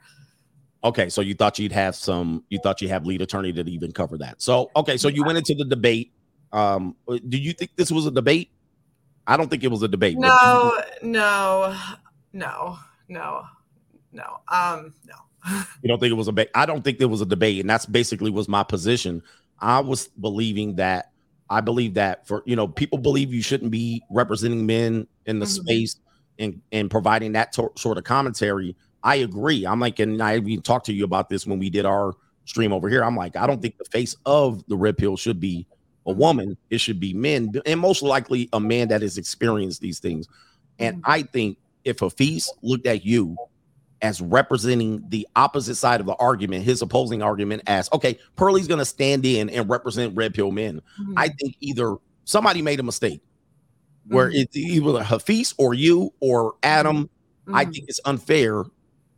Okay, so you thought you'd have some, you thought you have lead attorney to even cover that. So okay, so you went into the debate. Um, do you think this was a debate? I don't think it was a debate. No, no, no, no, no. Um, no. You don't think it was a debate? I don't think there was a debate, and that's basically was my position. I was believing that I believe that for you know people believe you shouldn't be representing men in the Mhm. space and and providing that to- sort of commentary. I agree. I'm like, and I even talked to you about this when we did our stream over here. I'm like, I don't think the face of the red pill should be a woman. It should be men, and most likely a man that has experienced these things. And I think if Hafiz looked at you as representing the opposite side of the argument, his opposing argument as okay, Pearlie's gonna stand in and represent red pill men. I think either somebody made a mistake where it's either Hafiz or you or Adam. I Mhm. think it's unfair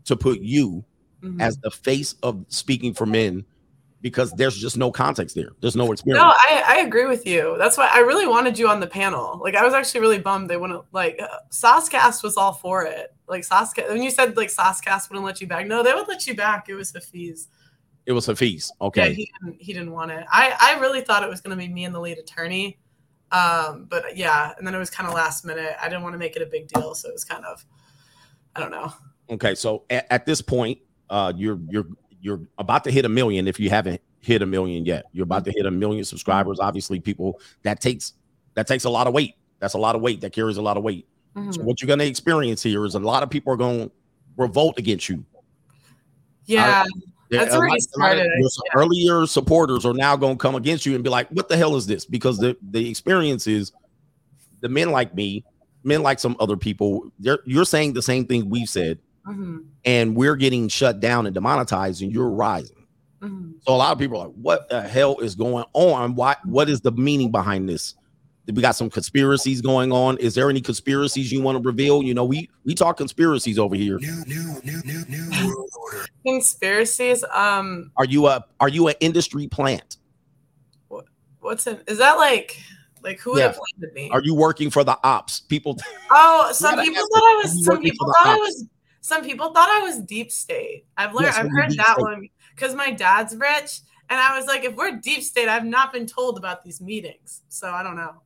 to put you Mhm. as the face of speaking for men because there's just no context there. There's no experience. No. I, I agree with you. That's why I really wanted you on the panel. Like I was actually really bummed they wouldn't like uh, Saucecast was all for it. Like Saucecast when you said like Saucecast wouldn't let you back. No, they would let you back. It was Hafiz. it was Hafiz. Okay. Yeah, he didn't he didn't want it. I I really thought it was gonna be me and the lead attorney. Um, but yeah, and then it was kind of last minute. I didn't want to make it a big deal, so it was kind of I don't know. Okay, so at, at this point, uh, you're you're you're about to hit a million if you haven't hit a million yet. You're about to hit a million subscribers. Obviously, people that takes that takes a lot of weight. That's a lot of weight. That carries a lot of weight. So Mhm. what you're going to experience here is a lot of people are going to revolt against you. Yeah, There- that's a already lot- a lot of started. your earlier supporters are now going to come against you and be like, "What the hell is this?" Because the the experience is the men like me, men like some other people. They're, you're saying the same thing we've said, Mhm. and we're getting shut down and demonetized, and you're rising. Mhm. So a lot of people are like, "What the hell is going on? Why? What is the meaning behind this we got some conspiracies going on. Is there any conspiracies you want to reveal? You know, we we talk conspiracies over here. Conspiracies. Um, Are you a are you an industry plant? what's in? Is that like like who would Yeah. have planted me? Are you working for the ops? People Oh, some people ask thought I them, are you was. Some people for the thought I was. Some people thought I was deep state. I've learned. Yes, I've heard that state? one because my dad's rich, and I was like, if we're deep state, I've not been told about these meetings, so I don't know.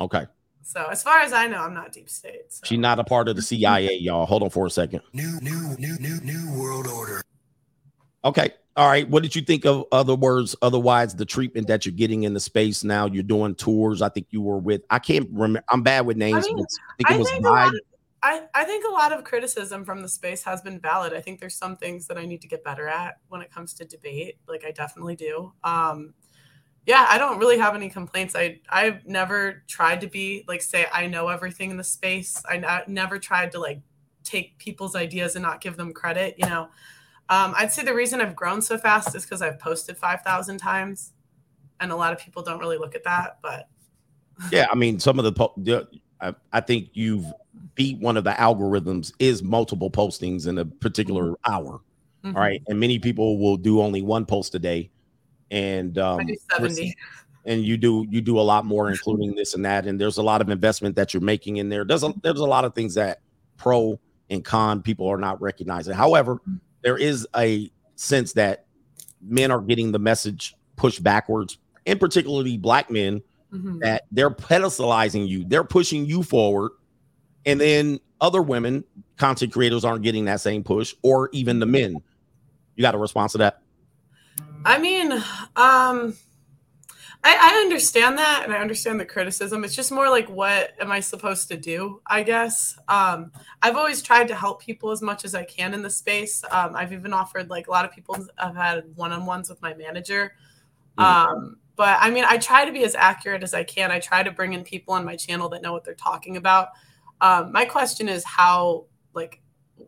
Okay. So as far as I know, I'm not deep state. So. She's not a part of the CIA, y'all. Hold on for a second. New, new, new, new, new world order. Okay. All right. What did you think of other words? Otherwise, the treatment that you're getting in the space now, you're doing tours. I think you were with, I can't remember. I'm bad with names. mean, but I think it was think, I, I think a lot of criticism from the space has been valid. I think there's some things that I need to get better at when it comes to debate. Like I definitely do. Um, yeah, I don't really have any complaints. I I've never tried to be like say I know everything in the space. I n- never tried to like take people's ideas and not give them credit. You know, um, I'd say the reason I've grown so fast is because I've posted five thousand times, and a lot of people don't really look at that. But Yeah. I mean, some of the, po- the I, I think you've beat one of the algorithms is multiple postings in a particular hour. Mhm. All right. And many people will do only one post a day. And um, I do seventy. and you do you do a lot more including this and that and there's a lot of investment that you're making in there there's a there's a lot of things that pro and con people are not recognizing however there is a sense that men are getting the message pushed backwards and particularly black men Mhm. that they're pedestalizing you they're pushing you forward and then other women content creators aren't getting that same push or even the men you got a response to that I mean, um, I, I understand that and I understand the criticism. It's just more like, what am I supposed to do? I guess. Um, I've always tried to help people as much as I can in the space. Um, I've even offered, like, a lot of people have had one on ones with my manager. Um, but I mean, I try to be as accurate as I can. I try to bring in people on my channel that know what they're talking about. Um, my question is, how, like,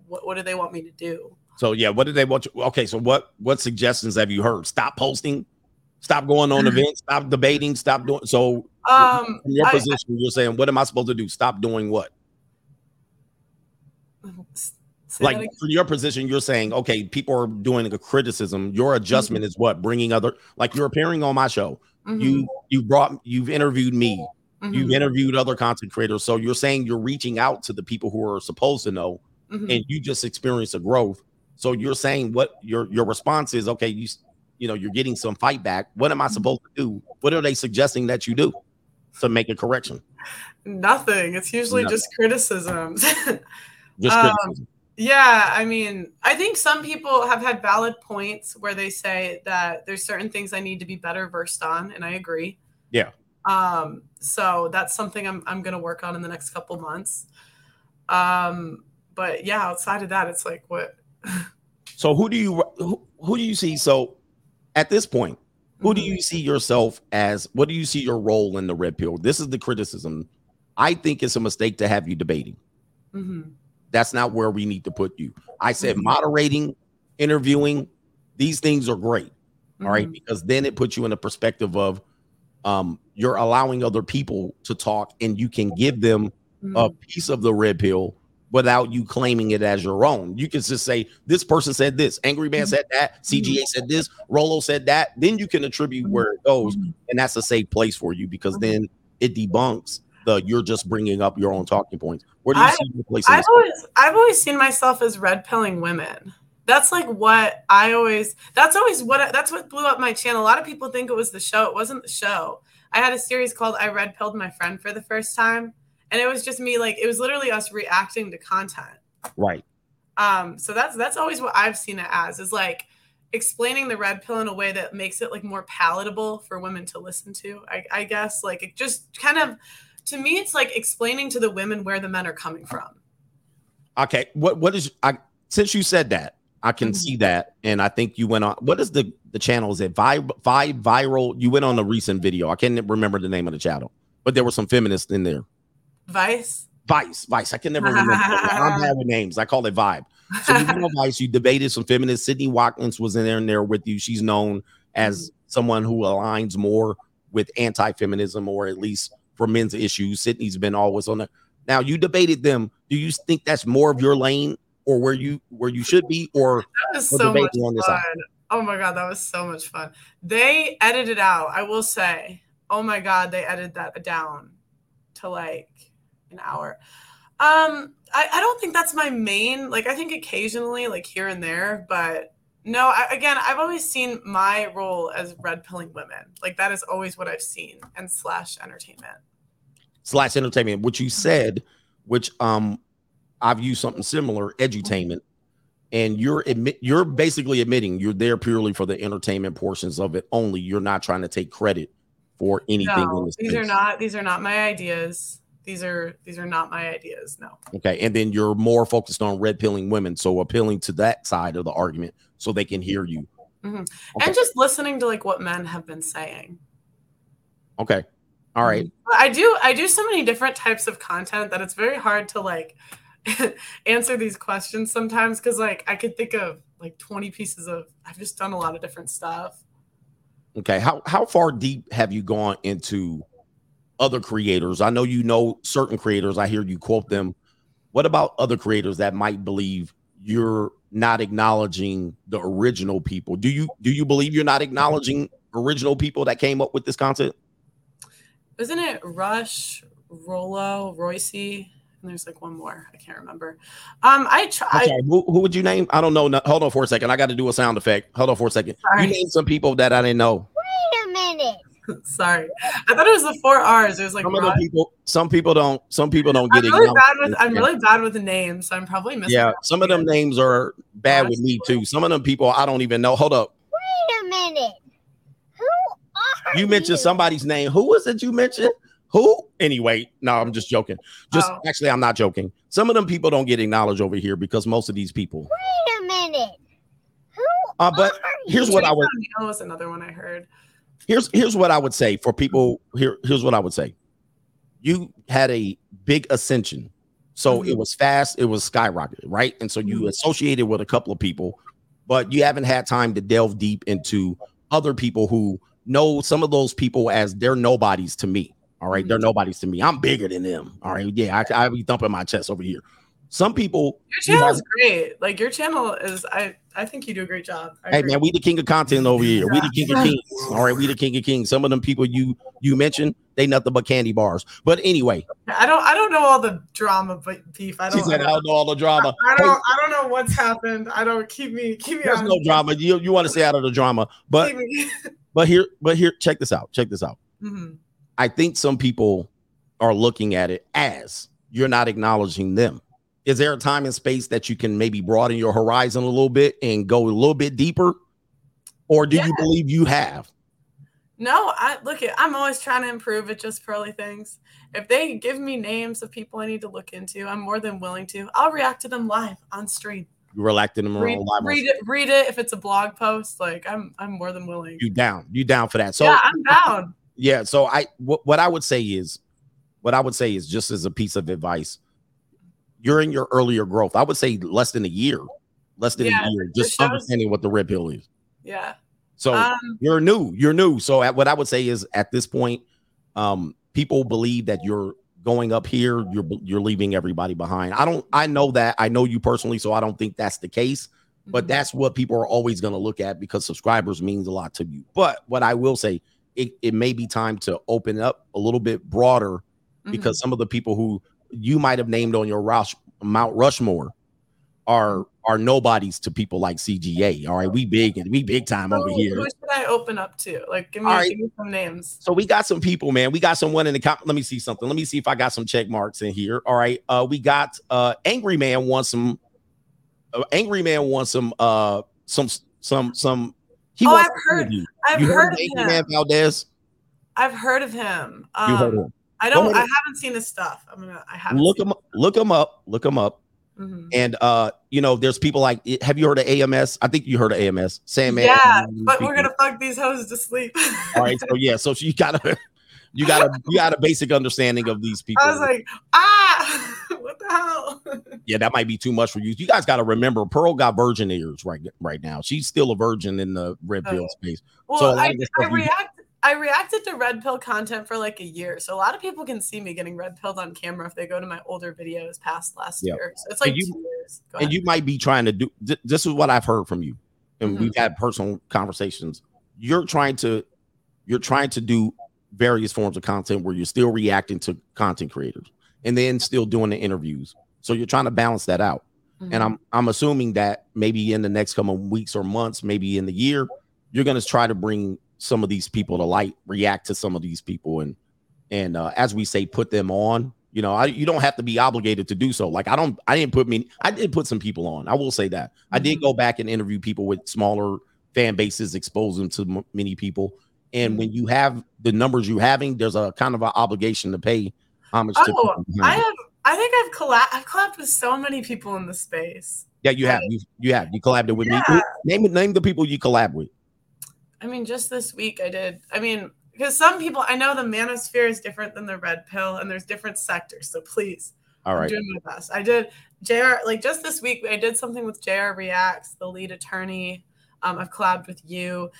what, what do they want me to do? So yeah, what do they want you? Okay, so what what suggestions have you heard? Stop posting, stop going on events, stop debating, stop doing. So Um, your I- position, you're saying, what am I supposed to do? Stop doing what? Say like from your position, you're saying, okay, people are doing a criticism. Your adjustment is what? Bringing other, like you're appearing on my show. You you brought you've interviewed me. You've Mhm. interviewed other content creators. So you're saying you're reaching out to the people who are supposed to know, Mhm. and you just experienced a growth. So you're saying what your your response is? Okay, you you know you're getting some fight back. What am I supposed to do? What are they suggesting that you do to make a correction? Nothing. It's usually Nothing. just criticisms. Just Um, criticism. Yeah, I mean, I think some people have had valid points where they say that there's certain things I need to be better versed on, and I agree. Yeah. Um, so that's something I'm I'm gonna work on in the next couple months. Um, but yeah, outside of that, it's like what So who do you who, who do you see? So at this point, who do Mm-hmm. you see yourself as? What do you see your role in the red pill? This is the criticism. I think it's a mistake to have you debating. Mhm. That's not where we need to put you. I said Mhm. moderating, interviewing, these things are great. All right, Mhm. because then it puts you in a perspective of um, you're allowing other people to talk and you can give them a piece of the red pill without you claiming it as your own. You can just say, This person said this, Angry Man said that, CGA said this, Rollo said that. Then you can attribute where it goes, and that's a safe place for you because then it debunks the you're just bringing up your own talking points. Where do you I, see your place? I've always I've always seen myself as red pilling women. That's like what I always that's always what that's what blew up my channel. A lot of people think it was the show. It wasn't the show. I had a series called I Red Pilled My Friend for the first time. And it was just me like it was literally us reacting to content. Right. Um, so that's that's always what I've seen it as is like explaining the red pill in a way that makes it like more palatable for women to listen to. I, I guess like it just kind of to me it's like explaining to the women where the men are coming from. Okay. What what is I since you said that, I can mm-hmm. see that. And I think you went on what is the the channel? Is it vibe vibe viral? You went on a recent video. I can't remember the name of the channel, but there were some feminists in there. Vice. Vice, Vice. I can never remember. I'm bad with names. I call it Vibe. So you on Vice. You debated some feminists. Sydney Watson was in there and there with you. She's known as mm-hmm. someone who aligns more with anti-feminism or at least for men's issues. Sydney's been always on there. Now you debated them. Do you think that's more of your lane or where you where you should be, or That was so much debating on this fun. side? Oh my god, that was so much fun. They edited out. I will say, oh my god, they edited that down to like an hour. Um, I, I don't think that's my main. Like, I think occasionally, like here and there, but no. I, again, I've always seen my role as red pilling women. Like that is always what I've seen, and slash entertainment. slash entertainment, which you said, which um I've used something similar, edutainment, and you're admit you're basically admitting you're there purely for the entertainment portions of it only. You're not trying to take credit for anything No, these are not. These are not my ideas. These are these are not my ideas. No. Okay, and then you're more focused on red pilling women, so appealing to that side of the argument so they can hear you. hmm And just listening to like what men have been saying. Okay, all right. I do I do so many different types of content that it's very hard to like answer these questions sometimes because like I could think of like 20 pieces of I've just done a lot of different stuff. Okay. How how far deep have you gone into other creators? I know you know certain creators. I hear you quote them. What about other creators that might believe you're not acknowledging the original people? Do you do you believe you're not acknowledging original people that came up with this content? Isn't it Rush, Rollo, Royce? And there's like one more. I can't remember. Um I try sorry, who, who would you name? I don't know. No, hold on for a second. I got to do a sound effect. Hold on for a second. Sorry. You named some people that I didn't know. Wait a minute. Sorry. I thought it was the four R's. It was like Some of people. Some people don't. Some people don't get I'm really acknowledged. bad with I'm Yeah. really bad with the names, so I'm probably missing. Yeah, some of them names are bad with me too. Some of them people I don't even know. Hold up. Wait a minute. Who are you mentioned somebody's name. Who was it you mentioned? Who? Anyway, no, I'm just joking. Just Oh. actually, I'm not joking. Some of them people don't get acknowledged over here because most of these people. Wait a minute. Who? Uh, but here's what I would That was another one I heard. Here's here's what I would say for people here. Here's what I would say. You had a big ascension, so Mm-hmm. it was fast. It was skyrocketed, right? And so you associated with a couple of people, but you haven't had time to delve deep into other people who know some of those people as they're nobodies to me. All right, Mm-hmm. they're nobodies to me. I'm bigger than them. All right, yeah, I I be thumping my chest over here. Some people, Your channel is great. Like your channel is I I think you do a great job. I Hey agree. man, we the king of content over here. We the king of kings. All right, we the king of kings. Some of them people you you mentioned, they nothing but candy bars. But anyway, I don't I don't know all the drama but beef. I don't She said, I don't know all the drama. I don't I don't know what's happened. I don't keep me keep me There's on no drama. You you want to stay out of the drama, but but here but here check this out. Check this out. Mhm. I think some people are looking at it as you're not acknowledging them. Is there a time and space that you can maybe broaden your horizon a little bit and go a little bit deeper? Or do you believe you have? No, I look at I'm always trying to improve at just pearly things. If they give me names of people I need to look into, I'm more than willing to. I'll react to them live on stream. You relaxing them Read, live. read it, read it if it's a blog post. Like I'm I'm more than willing. You down. You down for that. So yeah, I'm down. Yeah. So I what, what I would say is what I would say is just as a piece of advice, you're in your earlier growth. I would say less than a year, less than Yeah, a year, just understanding what the red pill is. Yeah. So Um, you're new, you're new. So at, what I would say is at this point, um, people believe that you're going up here, you're you're leaving everybody behind. I don't I know that. I know you personally, so I don't think that's the case. But that's what people are always going to look at because subscribers means a lot to you. But what I will say, it, it may be time to open up a little bit broader because some of the people who you might have named on your Rush, Mount Rushmore are are nobodies to people like CGA. All right, we big and we big time over here. who should I open up to? Like give me, right. give me some names. So we got some people, man. We got someone in the com- let me see something. Let me see if I got some check marks in here. All right. Uh we got uh Angry Man wants some uh, Angry Man wants some uh some some some he Oh, I've heard- I've you heard of Angry him. Man Valdez. I've heard of him. Um, You heard of him. I don't. I haven't seen his stuff. I'm gonna. I haven't. Look him look him up. Look him up. Mhm. And uh, you know, there's people like have you heard of AMS? I think you heard of AMS. Sandman. yeah, and but we're gonna fuck these hoes to sleep. all right. So yeah, so you gotta you gotta you got a basic understanding of these people. I was like, ah, what the hell? yeah, that might be too much for you. You guys got to remember, Pearl got virgin ears right right now. She's still a virgin in the red pill Oh. space. Well, so a I, I react. I reacted to red pill content for like a year, so a lot of people can see me getting red pilled on camera if they go to my older videos past last Yeah. year. So it's like And you- two years. Go and ahead. you might be trying to do th- this is what I've heard from you, and Mhm. we've had personal conversations. You're trying to you're trying to do various forms of content where you're still reacting to content creators and then still doing the interviews. So you're trying to balance that out. And I'm I'm assuming that maybe in the next couple of weeks or months, maybe in the year, you're going to try to bring some of these people to light, react to some of these people, and and uh, as we say, put them on. You know, I, you don't have to be obligated to do so. Like I don't, I didn't put me, I did put some people on. I will say that I did go back and interview people with smaller fan bases, expose them to m- many people. And when you have the numbers you having, there's a kind of an obligation to pay homage to. Oh, people I have. I think I've collab. I've collabed with so many people in the space. Yeah, you have. You, you have. You collabed with me. Yeah. Name name the people you collab with. I mean, just this week I did. I mean, because some people I know the manosphere is different than the red pill, and there's different sectors. So please, All I'm doing my best. I did JR like just this week. I did something with JR Reacts, the lead attorney. Um, I've collabed with you.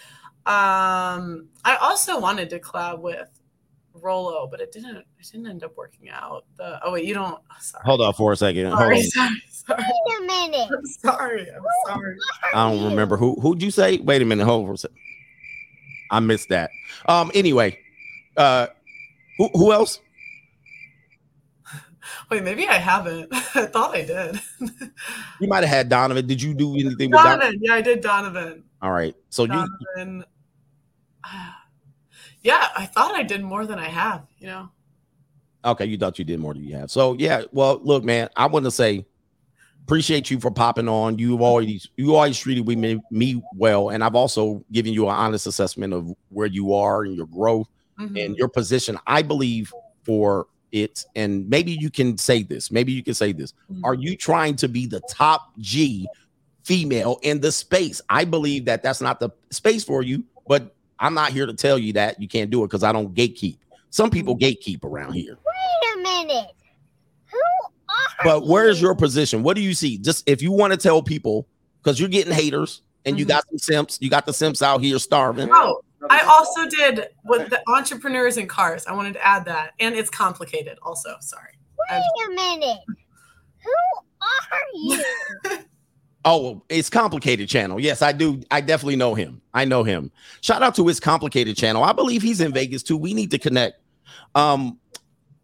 Um, I also wanted to collab with Rollo, but it didn't. It didn't end up working out. The oh wait, you don't. Sorry. Hold on for a second. Hold Sorry, on. sorry, sorry. Wait a minute. I'm sorry. I'm sorry. I don't remember who who'd you say? Wait a minute, hold on a second. I missed that. Um. Anyway, uh, who who else? Wait, maybe I haven't. I thought I did. You might have had Donovan. Did you do anything with Donovan? Donovan. Yeah, I did Donovan. All right. So you Yeah, I thought I did more than I have. You know. okay? You thought you did more than you have. So yeah. Well, look, man. I want to say appreciate you for popping on. You've always you always treated me, me well, and I've also given you an honest assessment of where you are and your growth and mm-hmm. your position. I believe for it, and maybe you can say this. Maybe you can say this. Mm-hmm. Are you trying to be the top G female in the space? I believe that that's not the space for you, but I'm not here to tell you that you can't do it because I don't gatekeep. Some people mm-hmm. gatekeep around here. Wait a minute. Who are But where's your position? What do you see? Just if you want to tell people, because you're getting haters and you got some simps, you got the simps out here starving. Oh, I also did with the entrepreneurs in cars. I wanted to add that, and it's complicated. Also, sorry. Wait a minute. Who are you? Oh, it's complicated channel. Yes, I do. I definitely know him. I know him. Shout out to his complicated channel. I believe he's in Vegas too. We need to connect. Um,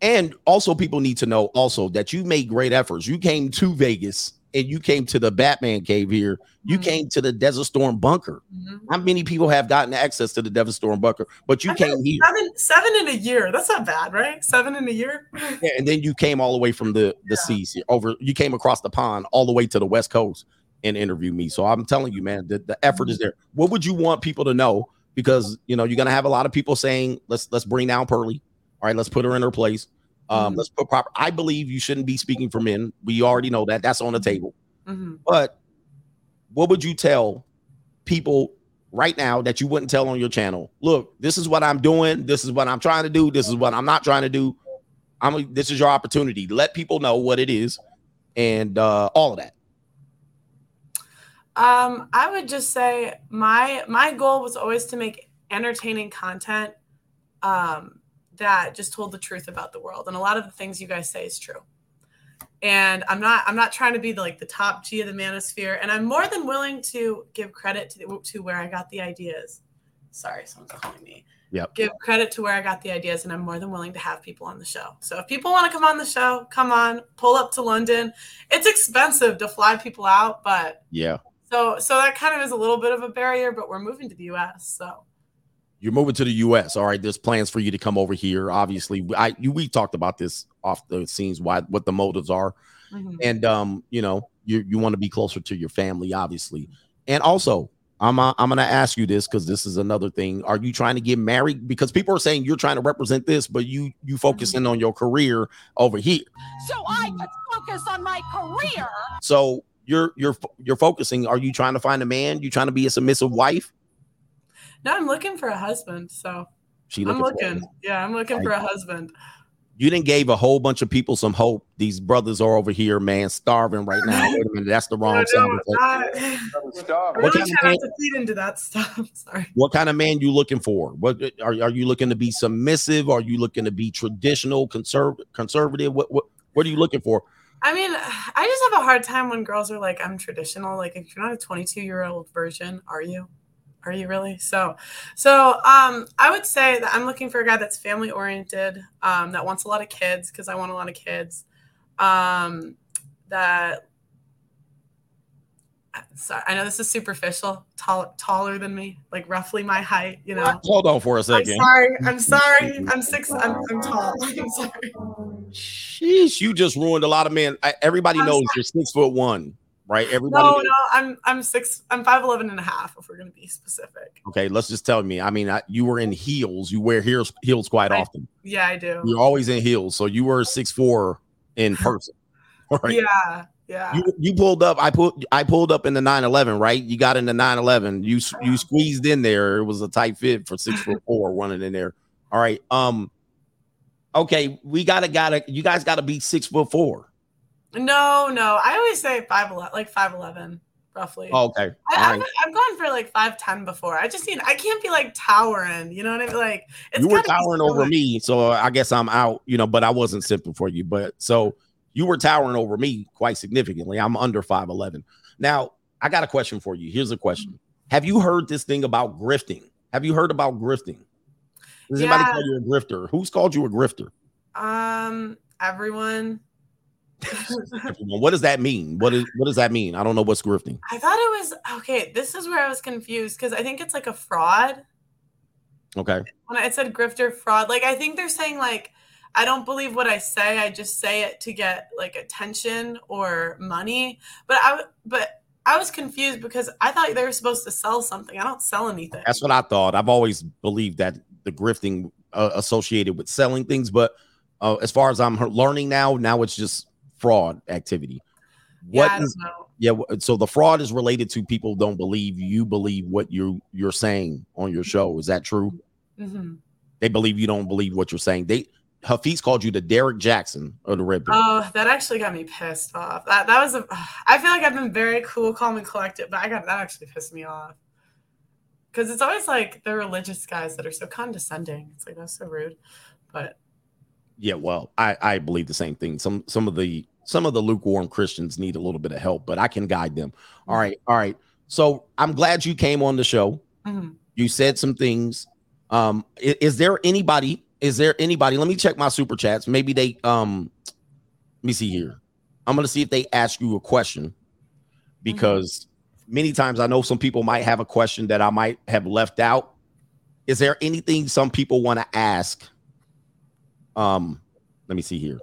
and also people need to know also that you made great efforts. You came to Vegas and you came to the Batman cave here. You mm-hmm. came to the Desert Storm bunker. Mm-hmm. How many people have gotten access to the Desert Storm bunker? But you came here. Seven, seven in a year. That's not bad, right? Seven in a year. Yeah, and then you came all the way from the the seas over. You came across the pond all the way to the west coast and interviewed me. So I'm telling you, man, the, the effort is mm-hmm. there. What would you want people to know? Because you know you're gonna have a lot of people saying, "Let's let's bring down Pearly." All right, let's put her in her place. Um, Let's put proper. I believe you shouldn't be speaking for men. We already know that. That's on the table. Mhm. But what would you tell people right now that you wouldn't tell on your channel? Look, this is what I'm doing. This is what I'm trying to do. This is what I'm not trying to do. I'm. This is your opportunity. Let people know what it is, and uh, all of that. Um, I would just say my my goal was always to make entertaining content um, that just told the truth about the world, and a lot of the things you guys say is true. And I'm not I'm not trying to be the, like the top G of the manosphere, and I'm more than willing to give credit to the, to where I got the ideas. Sorry, someone's calling me. Yep. Give credit to where I got the ideas, and I'm more than willing to have people on the show. So if people want to come on the show, come on, pull up to London. It's expensive to fly people out, but Yeah. so so that kind of is a little bit of a barrier, but we're moving to the US. So You're moving to the U.S. All right. There's plans for you to come over here. Obviously, I you we talked about this off the scenes. Why what the motives are, Mhm. and um, you know, you you want to be closer to your family, obviously, and also. I'm, uh, I'm gonna ask you this because this is another thing. Are you trying to get married? Because people are saying you're trying to represent this, but you you focus in on your career over here. so I could focus on my career. So you're you're you're focusing. Are you trying to find a man? You trying to be a submissive wife? Now I'm looking for a husband. So She I'm looking for. Yeah, I'm looking Right. for a husband. You didn't gave a whole bunch of people some hope. These brothers are over here, man, starving right now. Wait a minute, that's the wrong No, sound. no, effect. not- I What really kind of try man- to feed into that stuff. Sorry. What kind of man you looking for? What are, are you looking to be submissive? Are you looking to be traditional, conservative? Conservative? What what what are you looking for? I mean, I just have a hard time when girls are like, I'm traditional. Like, if you're not a 22 year old version, are you? Are you really? So, so um, I would say that I'm looking for a guy that's family oriented, um, that wants a lot of kids because I want a lot of kids. Um, that sorry, I know this is superficial, tall, taller than me, like roughly my height. You know. Hold on for a I'm second. sorry. I'm sorry. I'm six. I'm, I'm tall. I'm sorry. Sheesh, you just ruined a lot of men. I, everybody I'm knows sorry. you're six foot one, right? Everybody. No, no, I'm I'm six. I'm five eleven and a half. If we're gonna be specific. Okay, let's just tell me. I mean, I, you were in heels. You wear heels heels quite I- often. Yeah, I do. You're always in heels, so you were six four in person. Right. Yeah, yeah. You, you pulled up. I put. I pulled up in the 911. Right. You got in the 911. You you squeezed in there. It was a tight fit for six foot four running in there. All right. Um. Okay, we gotta gotta. You guys gotta be six foot four. No, no. I always say five eleven, like five eleven, roughly. Oh, okay. I, I've. I've gone for like five ten before. I just need. I can't be like towering. You know what I mean? Like it's you were towering over me, so I guess I'm out. You know, but I wasn't simple for you. But so you were towering over me quite significantly. I'm under five eleven. Now I got a question for you. Here's a question: Have you heard this thing about grifting? Have you heard about grifting? Does anybody Yeah. call you a grifter? Who's called you a grifter? Um, everyone. What does that mean? What is what does that mean? I don't know what's grifting. I thought it was okay. This is where I was confused because I think it's like a fraud. Okay. when I said grifter fraud, like I think they're saying like I don't believe what I say. I just say it to get like attention or money. But I but I was confused because I thought they were supposed to sell something. I don't sell anything. That's what I thought. I've always believed that the grifting uh, associated with selling things, but uh, as far as I'm learning now, now it's just fraud activity. What don't is- yeah? So the fraud is related to people don't believe you believe what you you're saying on your show. Is that true? Mhm. They believe you don't believe what you're saying. They Hafiz called you the Derek Jackson of the Red Pill. Oh, that actually got me pissed off. That that was a. I feel like I've been very cool, calm, and collected, but I got that actually pissed me off. Because it's always like the religious guys that are so condescending. It's like that's so rude. But Yeah, well, I I believe the same thing. Some some of the some of the lukewarm Christians need a little bit of help, but I can guide them. All right, all right. So I'm glad you came on the show. Mhm. You said some things. Um, i- is, there anybody? Is there anybody? Let me check my super chats. Maybe they um let me see here. I'm gonna see if they ask you a question because many times I know some people might have a question that I might have left out. Is there anything some people want to ask? Um, let me see here.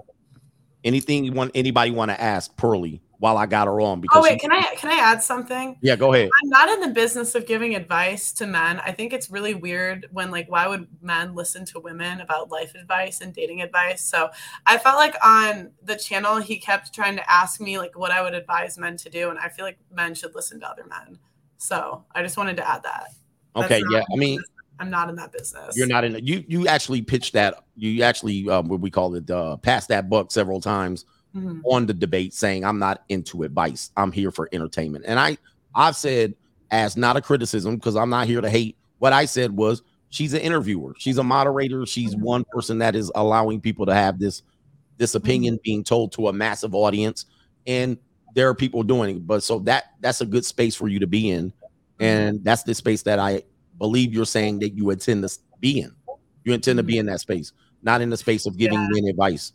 Anything you want anybody want to ask Pearly while I got her on? oh wait, she- can I can I add something? yeah, go ahead. I'm not in the business of giving advice to men. I think it's really weird when like why would men listen to women about life advice and dating advice? So I felt like on the channel he kept trying to ask me like what I would advise men to do, and I feel like men should listen to other men. So I just wanted to add that. That's Okay, yeah. I mean. I'm not in that business. You're not in you you actually pitched that you actually um what we call it uh passed that buck several times Mhm. on the debate saying I'm not into advice. I'm here for entertainment. And I I've said as not a criticism because I'm not here to hate. What I said was she's an interviewer. She's a moderator. She's one person that is allowing people to have this this opinion being told to a massive audience and there are people doing it. But so that that's a good space for you to be in. And that's the space that I believe you're saying that you intend to be in. You intend to be in that space, not in the space of giving men advice.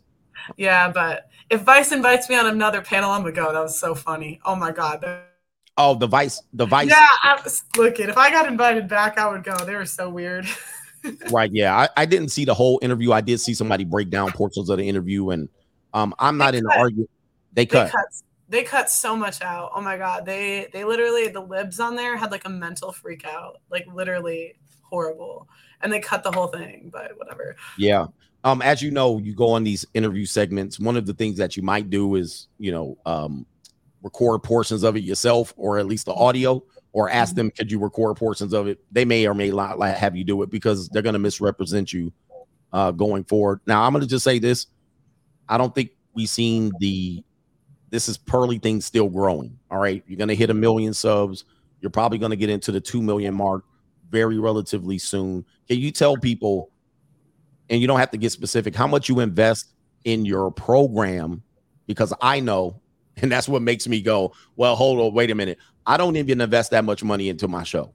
Yeah, but if Vice invites me on another panel, I'm gonna go. That was so funny. Oh my god. Oh, the vice, the vice, Yeah, I was, look it. If I got invited back, I would go. They were so weird. right? Yeah, I, I didn't see the whole interview. I did see somebody break down portions of the interview, and um, I'm not in the argument. They They cut. They cut so much out. Oh my god. They they literally the libs on there had like a mental freak out. Like literally horrible. And they cut the whole thing, but whatever. Yeah. Um, as you know, you go on these interview segments. One of the things that you might do is, you know, um, record portions of it yourself, or at least the audio, or ask them, could you record portions of it? They may or may not like, have you do it because they're going to misrepresent you uh, going forward. Now, I'm going to just say this: I don't think we've seen the. This is Pearly thing still growing. All right, you're going to hit a million subs. You're probably going to get into the two million mark very relatively soon. Can you tell people? And you don't have to get specific. How much you invest in your program? Because I know, and that's what makes me go. Well, hold on, wait a minute. I don't even invest that much money into my show.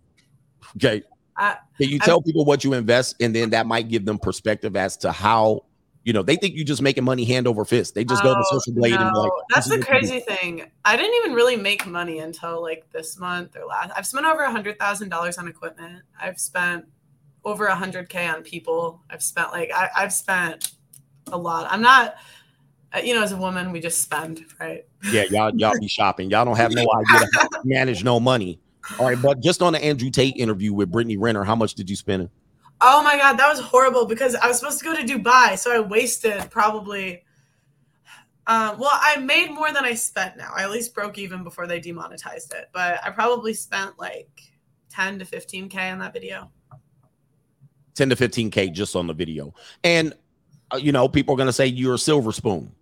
Okay. I, Can you tell people what you invest, and then that might give them perspective as to how you know they think you're just making money hand over fist. They just go to Oh, Social Blade and no. like, that's the crazy thing. I didn't even really make money until like this month or last. I've spent over a hundred thousand dollars on equipment. I've spent over a hundred k on people. I've spent like I, I've spent a lot. I'm not, uh, you know, as a woman, we just spend, right? Yeah, y'all y'all be shopping. Y'all don't have no idea how to manage no money. All right, but just on the Andrew Tate interview with Brittany Renner, how much did you spend? Oh my god, that was horrible because I was supposed to go to Dubai, so I wasted probably. Um, well, I made more than I spent now. I at least broke even before they demonetized it, but I probably spent like ten to fifteen k on that video. 10 to 15k just on the video and uh, you know people are to say you're a silver spoon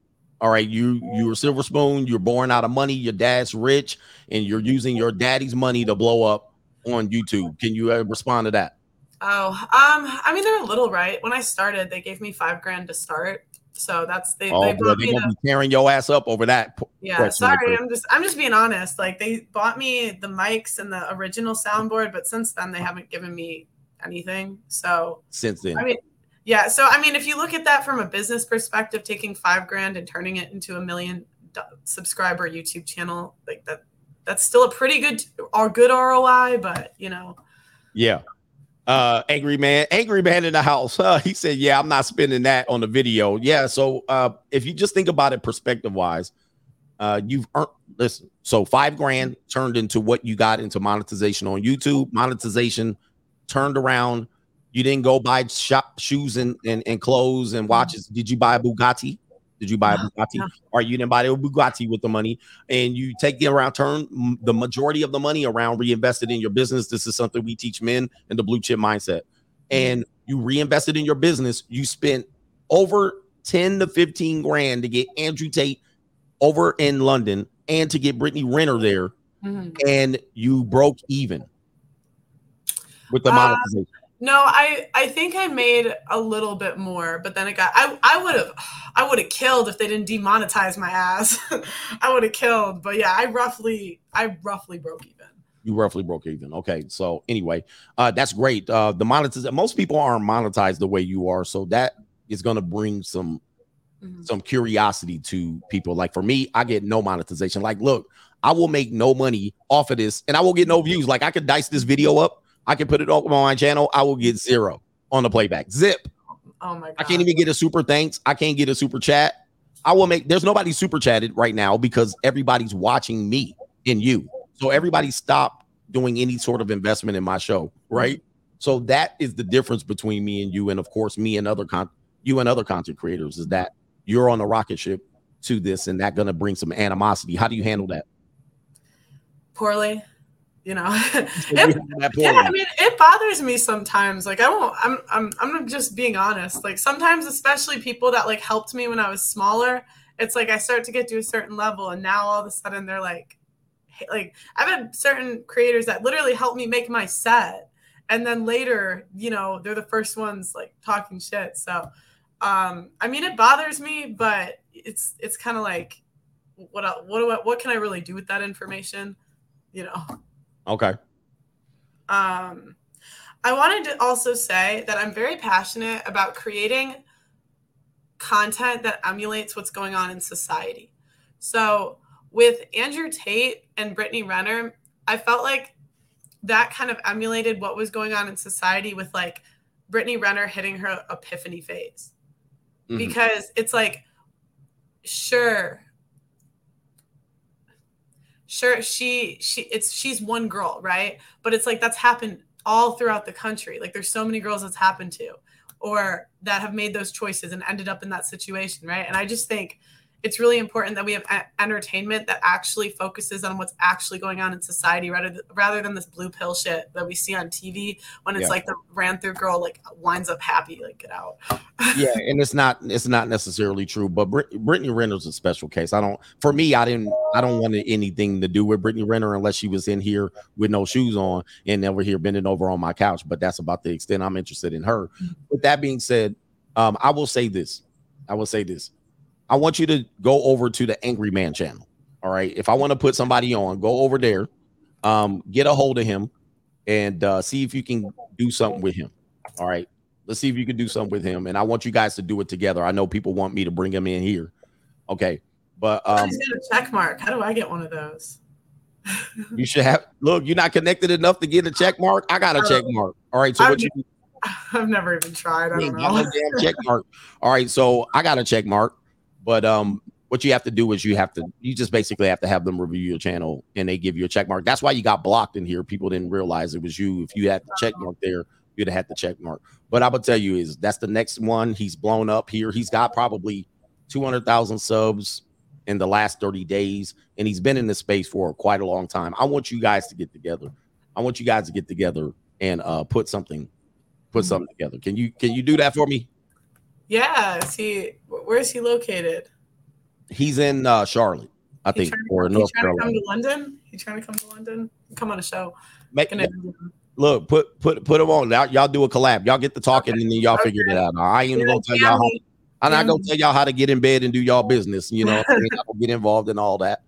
all right you you're a silver spoon you're born out of money your dad's rich and you're using your daddy's money to blow up on youtube can you uh, respond to that Oh, um, I mean they're a little right. When I started, they gave me five grand to start, so that's they. oh they boy, brought they're me gonna to, be tearing your ass up over that Yeah, sorry. I'm just I'm just being honest. Like they bought me the mics and the original soundboard, but since then they haven't given me anything. So since then I mean, yeah. So I mean, if you look at that from a business perspective, taking five grand and turning it into a million subscriber YouTube channel, like that, that's still a pretty good or good ROI. But you know, yeah uh angry man angry man in the house. Uh, he said yeah i'm not spending that on the video. Yeah so uh if you just think about it perspective wise uh you've earned listen so five grand turned into what you got into monetization on youtube. Monetization turned around. You didn't go buy shop shoes and, and, and clothes and watches. Did you buy a bugatti did you buy a bugatti? or you didn't buy a bugatti with the money and you take the around turn the majority of the money around reinvested in your business? This is something we teach men in the blue chip mindset. And you reinvested in your business. You spent over 10 to 15 grand to get andrew tate over in london and to get brittany renner there and you broke even with the Uh, monetization no, I I think I made a little bit more, but then it got I I would have I would have killed if they didn't demonetize my ass. I would have killed, but yeah, I roughly I roughly broke even. you roughly broke even. Okay so anyway uh that's great. Uh the monetization most people aren't monetized the way you are so that is going to bring some some curiosity to people. Like for me i get no monetization. Like look i will make no money off of this and i will get no views. Like i could dice this video up i can put it on my channel i will get zero on the playback zip Oh my god. I can't even get a super thanks. I can't get a super chat. I will make there's nobody super chatted right now because everybody's watching me and you. So everybody stop doing any sort of investment in my show, right? So that is the difference between me and you, and of course, me and other con you and other content creators is that you're on a rocket ship to this, and that gonna bring some animosity. How do you handle that? poorly. You know, It- yeah. I mean, it bothers me sometimes. Like, I won't. I'm, I'm, I'm just being honest. Like, sometimes, especially people that like helped me when I was smaller, it's like I start to get to a certain level, and now all of a sudden they're like, like I've had certain creators that literally helped me make my set, and then later, you know, they're the first ones like talking shit. So, um, I mean, it bothers me, but it's, it's kind of like, what, what do I, what can I really do with that information? You know. Okay. Um, I wanted to also say that I'm very passionate about creating content that emulates what's going on in society. So with Andrew Tate and Brittany Renner, I felt like that kind of emulated what was going on in society with like Brittany Renner hitting her epiphany phase. Mhm. Because it's like, sure, sure she she it's she's one girl right? But it's like that's happened all throughout the country. Like there's so many girls that's happened to or that have made those choices and ended up in that situation right? And i just think it's really important that we have a- entertainment that actually focuses on what's actually going on in society rather th- rather than this blue pill shit that we see on TV when it's Yeah. like the ran through girl like winds up happy like get out. yeah, and it's not it's not necessarily true, but Brit- Brittany Renner's a special case. I don't for me, I didn't I don't want anything to do with Brittany Renner unless she was in here with no shoes on and over here bending over on my couch. But that's about the extent I'm interested in her. With that being said, um, I will say this. I will say this. I want you to go over to the Angry Man channel. All right. If I want to put somebody on, go over there, um, get a hold of him, and uh, see if you can do something with him. All right. Let's see if you can do something with him. And I want you guys to do it together. I know people want me to bring him in here. Okay. But um, a check mark. How do I get one of those? you should have look, you're not connected enough to get a check mark. I got a check mark. All right. So I've, what you I've never even tried. I don't know. damn check mark. All right, so I got a check mark, but um, what you have to do is you have to you just basically have to have them review your channel and they give you a check mark. That's why you got blocked in here. People didn't realize it was you. If you had the check mark there, you'd have had the check mark. But I would tell you is that's the next one. He's blown up here. He's got probably two hundred thousand subs in the last 30 days, and he's been in this space for quite a long time. I want you guys to get together. I want you guys to get together and uh put something put something together. Can you can you do that for me? Yeah. Is he? Where is he located? He's in uh Charlotte, I He think, to or North trying to come to London? He trying to come to London? Come on a show. Make, Gonna- look, put put put him on. Y'all, y'all do a collab. Y'all get the talking and then y'all figure it out. I ain't even gonna tell y'all how I'm not gonna tell y'all how to get in bed and do y'all business. You know, I'm not gonna get involved in all that.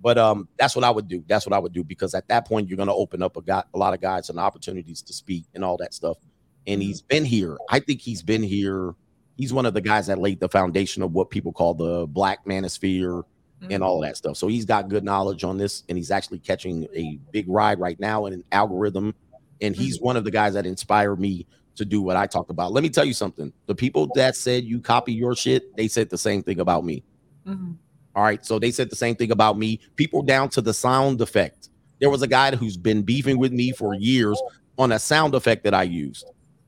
But um, that's what I would do. That's what I would do because at that point you're gonna open up a, got, a lot of guys and opportunities to speak and all that stuff. And he's been here. I think he's been here. He's one of the guys that laid the foundation of what people call the black manosphere and mm-hmm. all that stuff. So he's got good knowledge on this, and he's actually catching a big ride right now in an algorithm. And he's mm-hmm. one of the guys that inspired me to do what I talked about. Let me tell you something. The people that said you copy your shit, they said the same thing about me. Mm-hmm. All right. So they said the same thing about me. People down to the sound effect. There was a guy who's been beefing with me for years on a sound effect that I used.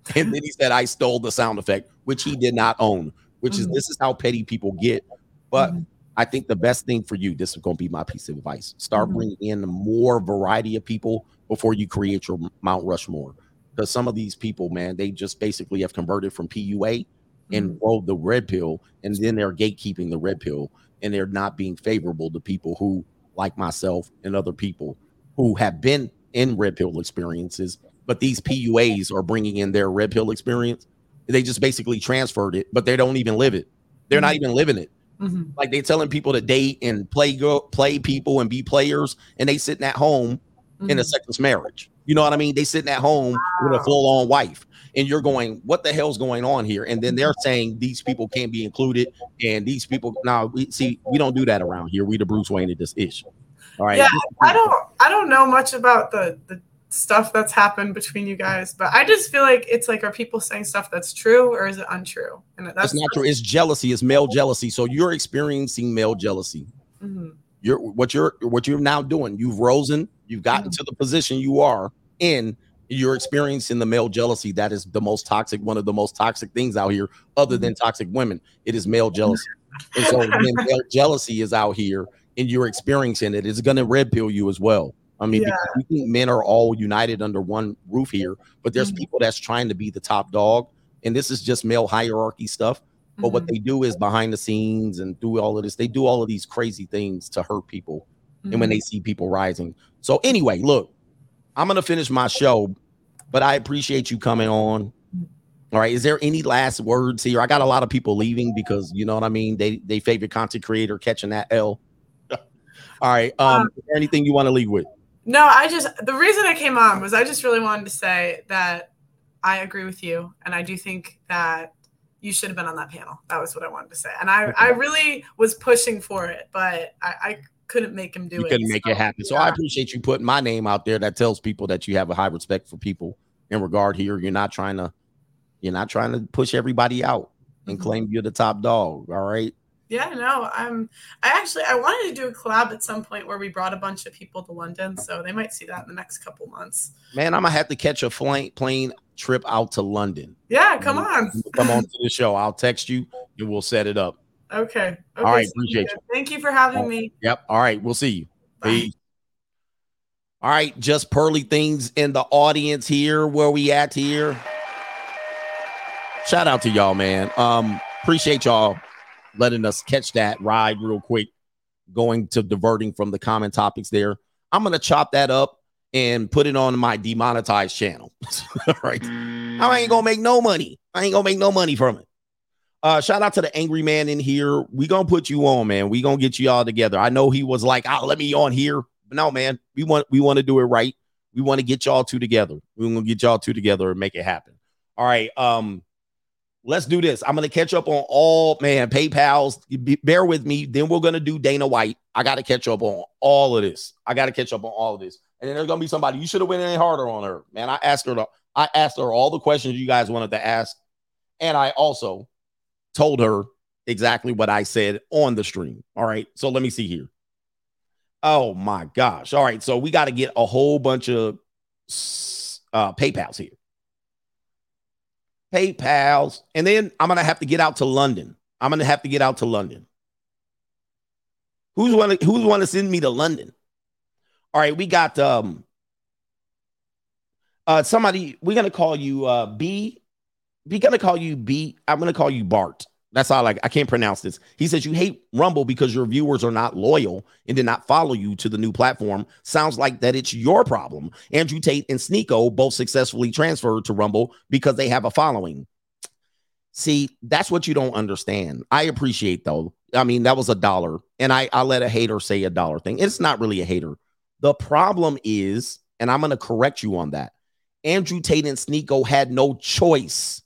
And then he said I stole the sound effect, which he did not own, which is mm-hmm. this is how petty people get. But mm-hmm. I think the best thing for you, this is going to be my piece of advice. Start mm-hmm. bringing in more variety of people before you create your Mount Rushmore. Because some of these people, man, they just basically have converted from PUA and rolled the red pill, and then they're gatekeeping the red pill, and they're not being favorable to people who, like myself and other people, who have been in red pill experiences, but these PUAs are bringing in their red pill experience. They just basically transferred it, but they don't even live it. They're not mm-hmm. even living it. Mm-hmm. Like they're telling people to date and play girl, play people and be players, and they sitting at home in a mm-hmm. second marriage. You know what I mean? They sitting at home with a full on wife, and you're going, "What the hell's going on here?" And then they're saying these people can't be included, and these people. Now we see we don't do that around here. We the Bruce Wayne of this issue. All right. Yeah, I don't I don't know much about the the stuff that's happened between you guys, but I just feel like it's like are people saying stuff that's true or is it untrue? And that's That's not true. It's jealousy. It's male jealousy. So you're experiencing male jealousy. Mhm. You're what you're what you're now doing. You've risen. You've gotten to the position you are in. You're experiencing the male jealousy. That is the most toxic, one of the most toxic things out here, other than toxic women. It is male jealousy. And so when male jealousy is out here and you're experiencing it, it's gonna red pill you as well. I mean, Yeah. because we think men are all united under one roof here, but there's mm-hmm. people that's trying to be the top dog, and this is just male hierarchy stuff. But what mm-hmm. they do is behind the scenes and do all of this, they do all of these crazy things to hurt people. And when mm-hmm. they see people rising. So, anyway, look, I'm gonna finish my show, but I appreciate you coming on. All right. Is there any last words here? I got a lot of people leaving because you know what I mean. They they favorite content creator catching that L. all right. Um, uh, is there anything you want to leave with? No, I just the reason I came on was I just really wanted to say that I agree with you, and I do think that you should have been on that panel. That was what I wanted to say, and I I really was pushing for it, but I, I couldn't make him do you it. couldn't make so, it happen. So I appreciate you putting my name out there. That tells people that you have a high respect for people in regard here. You're not trying to, you're not trying to push everybody out and mm-hmm. claim you're the top dog. All right. Yeah, no, I'm. I actually I wanted to do a collab at some point where we brought a bunch of people to London, so they might see that in the next couple months. Man, I'm gonna have to catch a plane plane trip out to London. Yeah, come on. Come on to the show. I'll text you and we'll set it up. Okay. okay. All right, appreciate you. Thank you for having me. Yep. All right. We'll see you. Peace. All right. Just pearly things in the audience here. Where we at here? Shout out to y'all, man. Um, appreciate y'all letting us catch that ride real quick. Going to diverting from the common topics there. I'm gonna chop that up and put it on my demonetized channel. All right. I ain't gonna make no money. I ain't gonna make no money from it. Uh, shout out to the angry man in here. We gonna put you on, man. We gonna get you all together. I know he was like, "Oh, let me on here," but no, man. We want we want to do it right. We want to get y'all two together. We gonna get y'all two together and make it happen. All right. Um, let's do this. I'm gonna catch up on all man PayPal's. Be- Bear with me. Then we're gonna do Dana White. I gotta catch up on all of this. I gotta catch up on all of this. And then there's gonna be somebody you should have went any harder on her, man. I asked her. To, I asked her all the questions you guys wanted to ask, and I also told her exactly what I said on the stream. All right. So let me see here. Oh my gosh. All right. So we got to get a whole bunch of uh, PayPal's here. PayPal's. And then I'm going to have to get out to London. I'm going to have to get out to London. Who's want to who's want to send me to London? All right, we got um uh somebody we're going to call you uh B we're gonna call you B. I'm gonna call you Bart. That's all like I can't pronounce this. He says you hate Rumble because your viewers are not loyal and did not follow you to the new platform. Sounds like that it's your problem. Andrew Tate and Sneako both successfully transferred to Rumble because they have a following. See, that's what you don't understand. I appreciate though. I mean, that was a dollar, and I I let a hater say a dollar thing. It's not really a hater. The problem is, and I'm gonna correct you on that. Andrew Tate and Sneako had no choice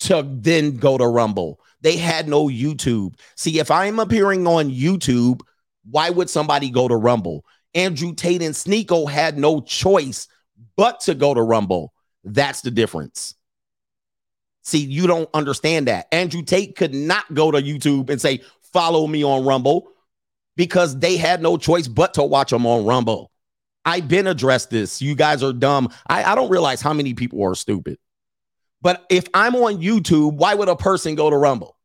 to then go to Rumble. They had no YouTube. See, if I'm appearing on YouTube, why would somebody go to Rumble? Andrew Tate and Sneako had no choice but to go to Rumble. That's the difference. See, you don't understand that. Andrew Tate could not go to YouTube and say, follow me on Rumble because they had no choice but to watch them on Rumble. I've been addressed this. You guys are dumb. I, I don't realize how many people are stupid. But if I'm on YouTube, why would a person go to Rumble?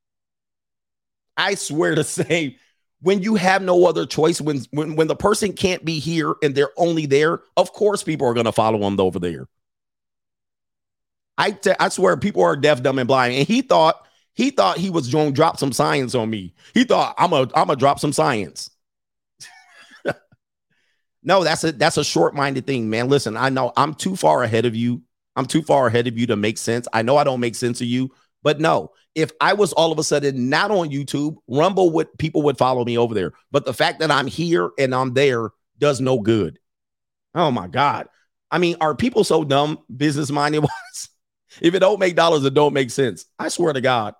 I swear to say, when you have no other choice, when when when the person can't be here and they're only there, of course people are to follow them over there. I I swear people are deaf, dumb, and blind. And he thought he thought he was going to drop some science on me. He thought I'm a I'm gonna drop some science. no, that's a that's a short minded thing, man. Listen, I know I'm too far ahead of you. I'm too far ahead of you to make sense. I know I don't make sense of you, but no, if I was all of a sudden not on YouTube, Rumble would people would follow me over there. But the fact that I'm here and I'm there does no good. Oh my God. I mean, are people so dumb, business minded wise? if it don't make dollars, it don't make sense. I swear to God.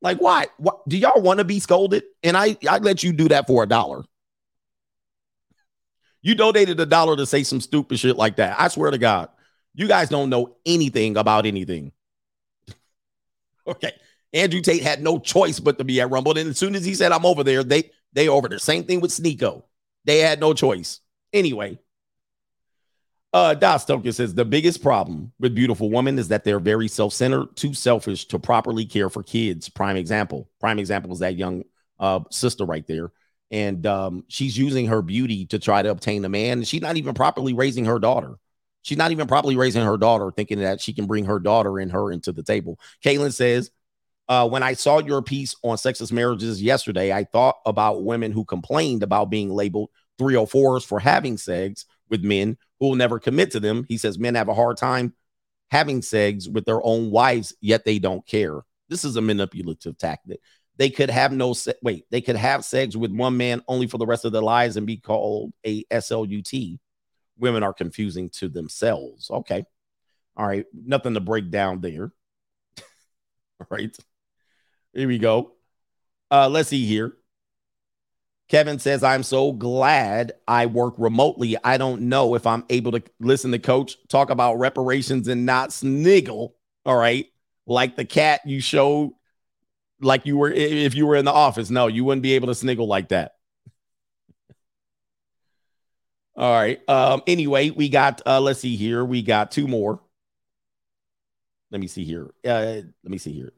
Like, why? What do y'all want to be scolded? And I I let you do that for a dollar. You donated a dollar to say some stupid shit like that. I swear to God. You guys don't know anything about anything. okay. Andrew Tate had no choice but to be at Rumble. And as soon as he said, I'm over there, they they over there. Same thing with Sneako. They had no choice. Anyway. Uh Das Token says the biggest problem with beautiful women is that they're very self-centered, too selfish to properly care for kids. Prime example. Prime example is that young uh sister right there. And um, she's using her beauty to try to obtain a man. She's not even properly raising her daughter. She's not even properly raising her daughter, thinking that she can bring her daughter and her into the table. Caitlin says, uh, when I saw your piece on sexist marriages yesterday, I thought about women who complained about being labeled 304s for having sex with men who will never commit to them. He says men have a hard time having sex with their own wives, yet they don't care. This is a manipulative tactic. They could have no se- wait, they could have sex with one man only for the rest of their lives and be called a SLUT women are confusing to themselves. Okay. All right. Nothing to break down there. All right. Here we go. Uh, let's see here. Kevin says, I'm so glad I work remotely. I don't know if I'm able to listen to coach talk about reparations and not sniggle. All right. Like the cat you showed, like you were, if you were in the office. No, you wouldn't be able to sniggle like that. All right. Um, anyway, we got uh let's see here. We got two more. Let me see here. Uh let me see here.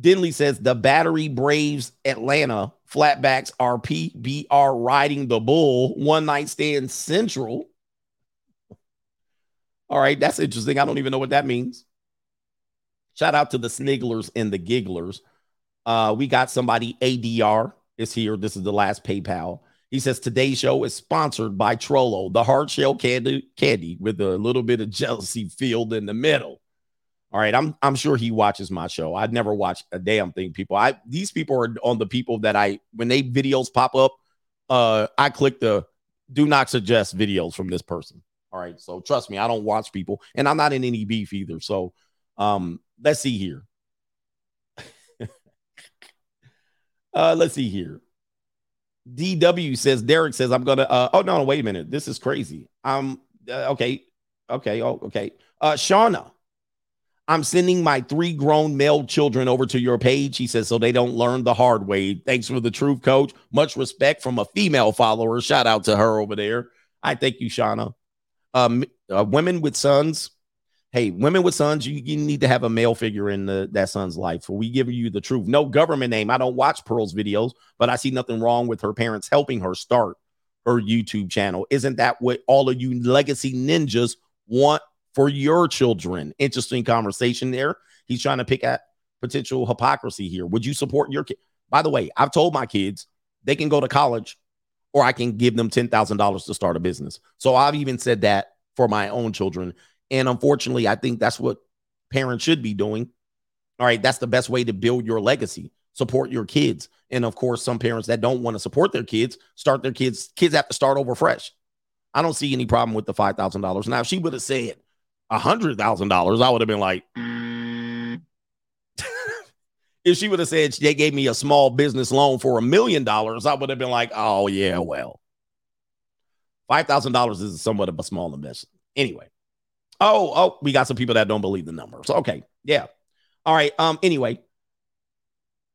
Denley says the Battery Braves Atlanta flatbacks are PBR riding the bull one night stand central. All right, that's interesting. I don't even know what that means. Shout out to the snigglers and the gigglers. Uh, we got somebody ADR is here. This is the last PayPal. He says today's show is sponsored by Trollo, the hard shell candy, candy with a little bit of jealousy filled in the middle. All right, I'm I'm sure he watches my show. I'd never watch a damn thing, people. I these people are on the people that I when they videos pop up, uh, I click the do not suggest videos from this person. All right, so trust me, I don't watch people, and I'm not in any beef either. So, um, let's see here. uh, let's see here. DW says Derek says I'm gonna. Uh, oh no, no, wait a minute. This is crazy. Um, uh, okay, okay, oh, okay. Uh, Shauna I'm sending my three grown male children over to your page. He says, so they don't learn the hard way. Thanks for the truth, coach. Much respect from a female follower. Shout out to her over there. I thank you, Shauna. Um, uh, women with sons. Hey, women with sons, you, you need to have a male figure in the, that son's life. We give you the truth. No government name. I don't watch Pearl's videos, but I see nothing wrong with her parents helping her start her YouTube channel. Isn't that what all of you legacy ninjas want for your children. Interesting conversation there. He's trying to pick at potential hypocrisy here. Would you support your kid? By the way, I've told my kids they can go to college or I can give them $10,000 to start a business. So I've even said that for my own children. And unfortunately, I think that's what parents should be doing. All right, that's the best way to build your legacy. Support your kids. And of course, some parents that don't want to support their kids start their kids, kids have to start over fresh. I don't see any problem with the $5,000. Now, if she would have said, a hundred thousand dollars, I would have been like, mm. if she would have said they gave me a small business loan for a million dollars, I would have been like, oh yeah, well, five thousand dollars is somewhat of a small investment. Anyway, oh oh, we got some people that don't believe the numbers. Okay, yeah, all right. Um, anyway.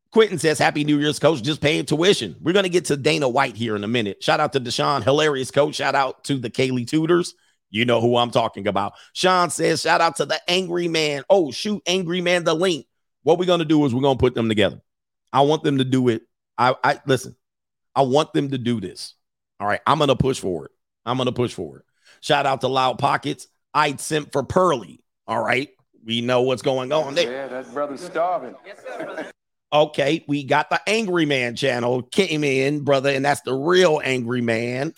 Quentin says, Happy New Year's, coach. Just paying tuition. We're to get to Dana White here in a minute. Shout out to Deshaun, hilarious coach. Shout out to the Kaylee Tutors. You know who I'm talking about. Sean says, shout out to the angry man. Oh, shoot, angry man, the link. What we're gonna do is we're gonna put them together. I want them to do it. I, I listen, I want them to do this. All right, I'm gonna push forward. I'm gonna push forward. Shout out to Loud Pockets. I'd sent for Pearly. All right, we know what's going on there. Yeah, that brother's starving. Okay, we got the Angry Man channel came in, brother, and that's the real Angry Man.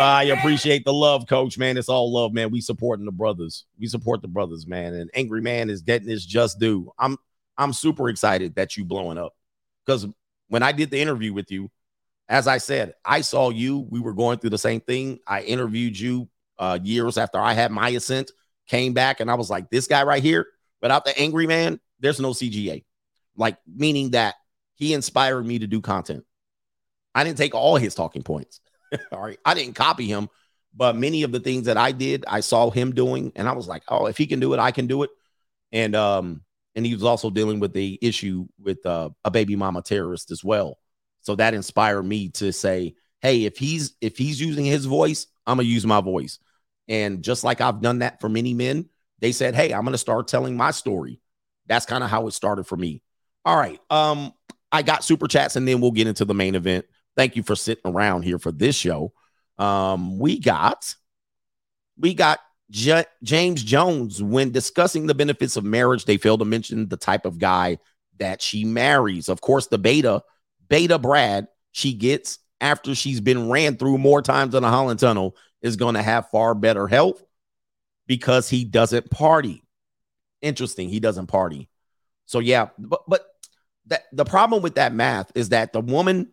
I appreciate the love, coach, man. It's all love, man. We supporting the brothers. We support the brothers, man. And Angry Man is getting his just due. I'm I'm super excited that you blowing up. Because when I did the interview with you, as I said, I saw you. We were going through the same thing. I interviewed you uh, years after I had my ascent, came back, and I was like, this guy right here, without the angry man, there's no CGA. Like, meaning that he inspired me to do content. I didn't take all his talking points. All right. I didn't copy him, but many of the things that I did, I saw him doing, and I was like, oh, if he can do it, I can do it. And um, and he was also dealing with the issue with uh, a baby mama terrorist as well. So that inspired me to say, hey, if he's if he's using his voice, I'm gonna use my voice. And just like I've done that for many men, they said, hey, I'm gonna start telling my story. That's kind of how it started for me. All right. Um, I got super chats, and then we'll get into the main event. Thank you for sitting around here for this show. Um, we got we got J- James Jones when discussing the benefits of marriage. They failed to mention the type of guy that she marries. Of course, the beta beta Brad she gets after she's been ran through more times in a Holland tunnel is going to have far better health because he doesn't party. Interesting, he doesn't party. So yeah, but but that the problem with that math is that the woman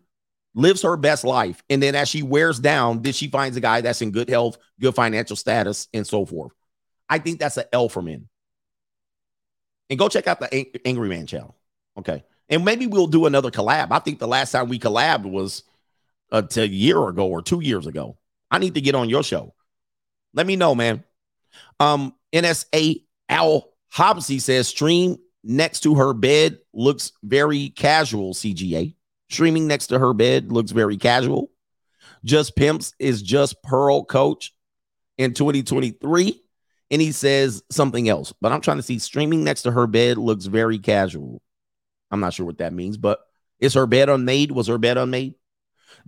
lives her best life. And then as she wears down, then she finds a guy that's in good health, good financial status, and so forth. I think that's an L for men. And go check out the Angry Man channel. Okay. And maybe we'll do another collab. I think the last time we collabed was uh, a year ago or two years ago. I need to get on your show. Let me know, man. Um, NSA Al Hobbsy says stream next to her bed looks very casual, CGA. Streaming next to her bed looks very casual. Just Pimps is just Pearl Coach in 2023. And he says something else, but I'm trying to see streaming next to her bed looks very casual. I'm not sure what that means, but is her bed unmade? Was her bed unmade?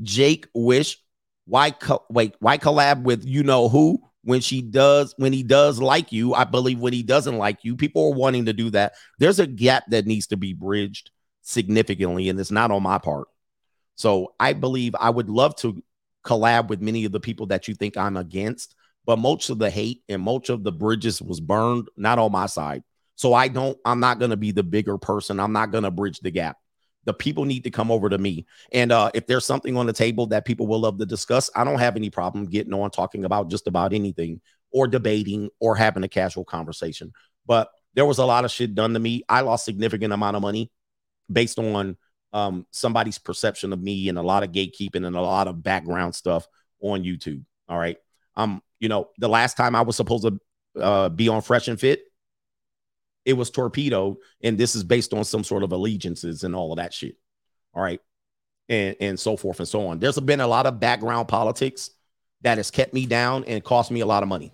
Jake Wish, why co- wait, why collab with you know who when she does when he does like you? I believe when he doesn't like you, people are wanting to do that. There's a gap that needs to be bridged significantly, and it's not on my part. So I believe I would love to collab with many of the people that you think I'm against, but most of the hate and most of the bridges was burned, not on my side. So I don't, I'm not going to be the bigger person. I'm not going to bridge the gap. The people need to come over to me. And uh, if there's something on the table that people will love to discuss, I don't have any problem getting on talking about just about anything or debating or having a casual conversation. But there was a lot of shit done to me. I lost significant amount of money based on um, somebody's perception of me and a lot of gatekeeping and a lot of background stuff on YouTube. All right. Um, you know, the last time I was supposed to uh, be on Fresh and Fit, it was torpedoed, and this is based on some sort of allegiances and all of that shit. All right. And and so forth and so on. There's been a lot of background politics that has kept me down and cost me a lot of money.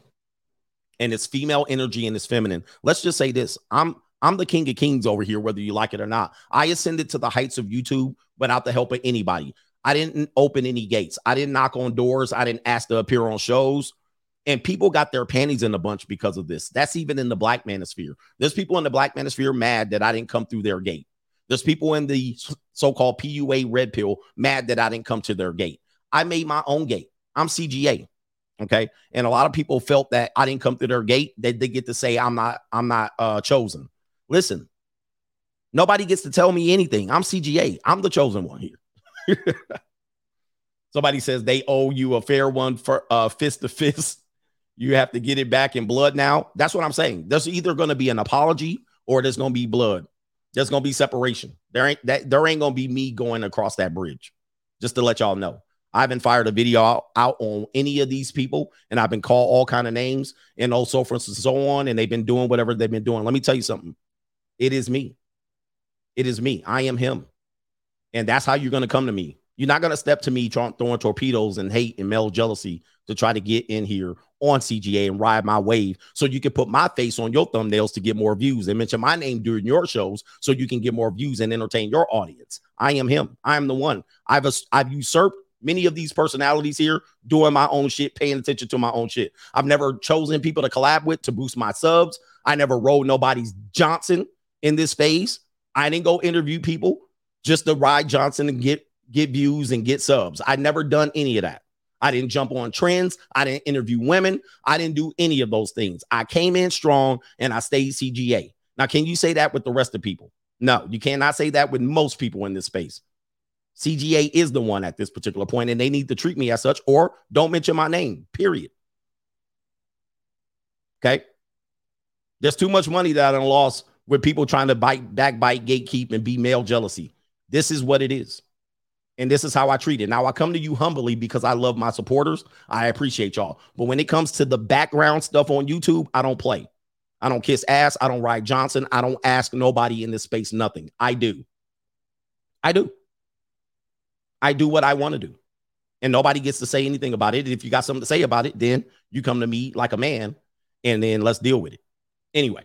And it's female energy and it's feminine. Let's just say this. I'm I'm the king of kings over here, whether you like it or not. I ascended to the heights of YouTube without the help of anybody. I didn't open any gates. I didn't knock on doors. I didn't ask to appear on shows. And people got their panties in a bunch because of this. That's even in the black manosphere. There's people in the black manosphere mad that I didn't come through their gate. There's people in the so called PUA red pill mad that I didn't come to their gate. I made my own gate. I'm CGA. Okay. And a lot of people felt that I didn't come through their gate. That they get to say I'm not, I'm not uh chosen. Listen, nobody gets to tell me anything. I'm CGA. I'm the chosen one here. Somebody says they owe you a fair one for uh, fist to fist. You have to get it back in blood now. That's what I'm saying. There's either going to be an apology or there's going to be blood. There's going to be separation. There ain't that there ain't going to be me going across that bridge. Just to let y'all know. I haven't fired a video out, on any of these people, and I've been called all kind of names and also for instance so on, and they've been doing whatever they've been doing. Let me tell you something. It is me. It is me. I am him. And that's how you're going to come to me. You're not going to step to me throwing torpedoes and hate and male jealousy to try to get in here on CGA and ride my wave so you can put my face on your thumbnails to get more views and mention my name during your shows so you can get more views and entertain your audience. I am him. I am the one. I've I've usurped many of these personalities here doing my own shit, paying attention to my own shit. I've never chosen people to collab with to boost my subs. I never rode nobody's Johnson in this phase. I didn't go interview people just to ride Johnson and get get views and get subs. I never done any of that. I didn't jump on trends. I didn't interview women. I didn't do any of those things. I came in strong and I stayed CGA. Now, can you say that with the rest of people? No, you cannot say that with most people in this space. CGA is the one at this particular point, and they need to treat me as such or don't mention my name, period. Okay. There's too much money that I lost with people trying to bite, backbite, gatekeep, and be male jealousy. This is what it is. And this is how I treat it. Now, I come to you humbly because I love my supporters. I appreciate y'all. But when it comes to the background stuff on YouTube, I don't play. I don't kiss ass. I don't ride Johnson. I don't ask nobody in this space nothing. I do. I do. I do what I want to do. And nobody gets to say anything about it. If you got something to say about it, then you come to me like a man and then let's deal with it. Anyway.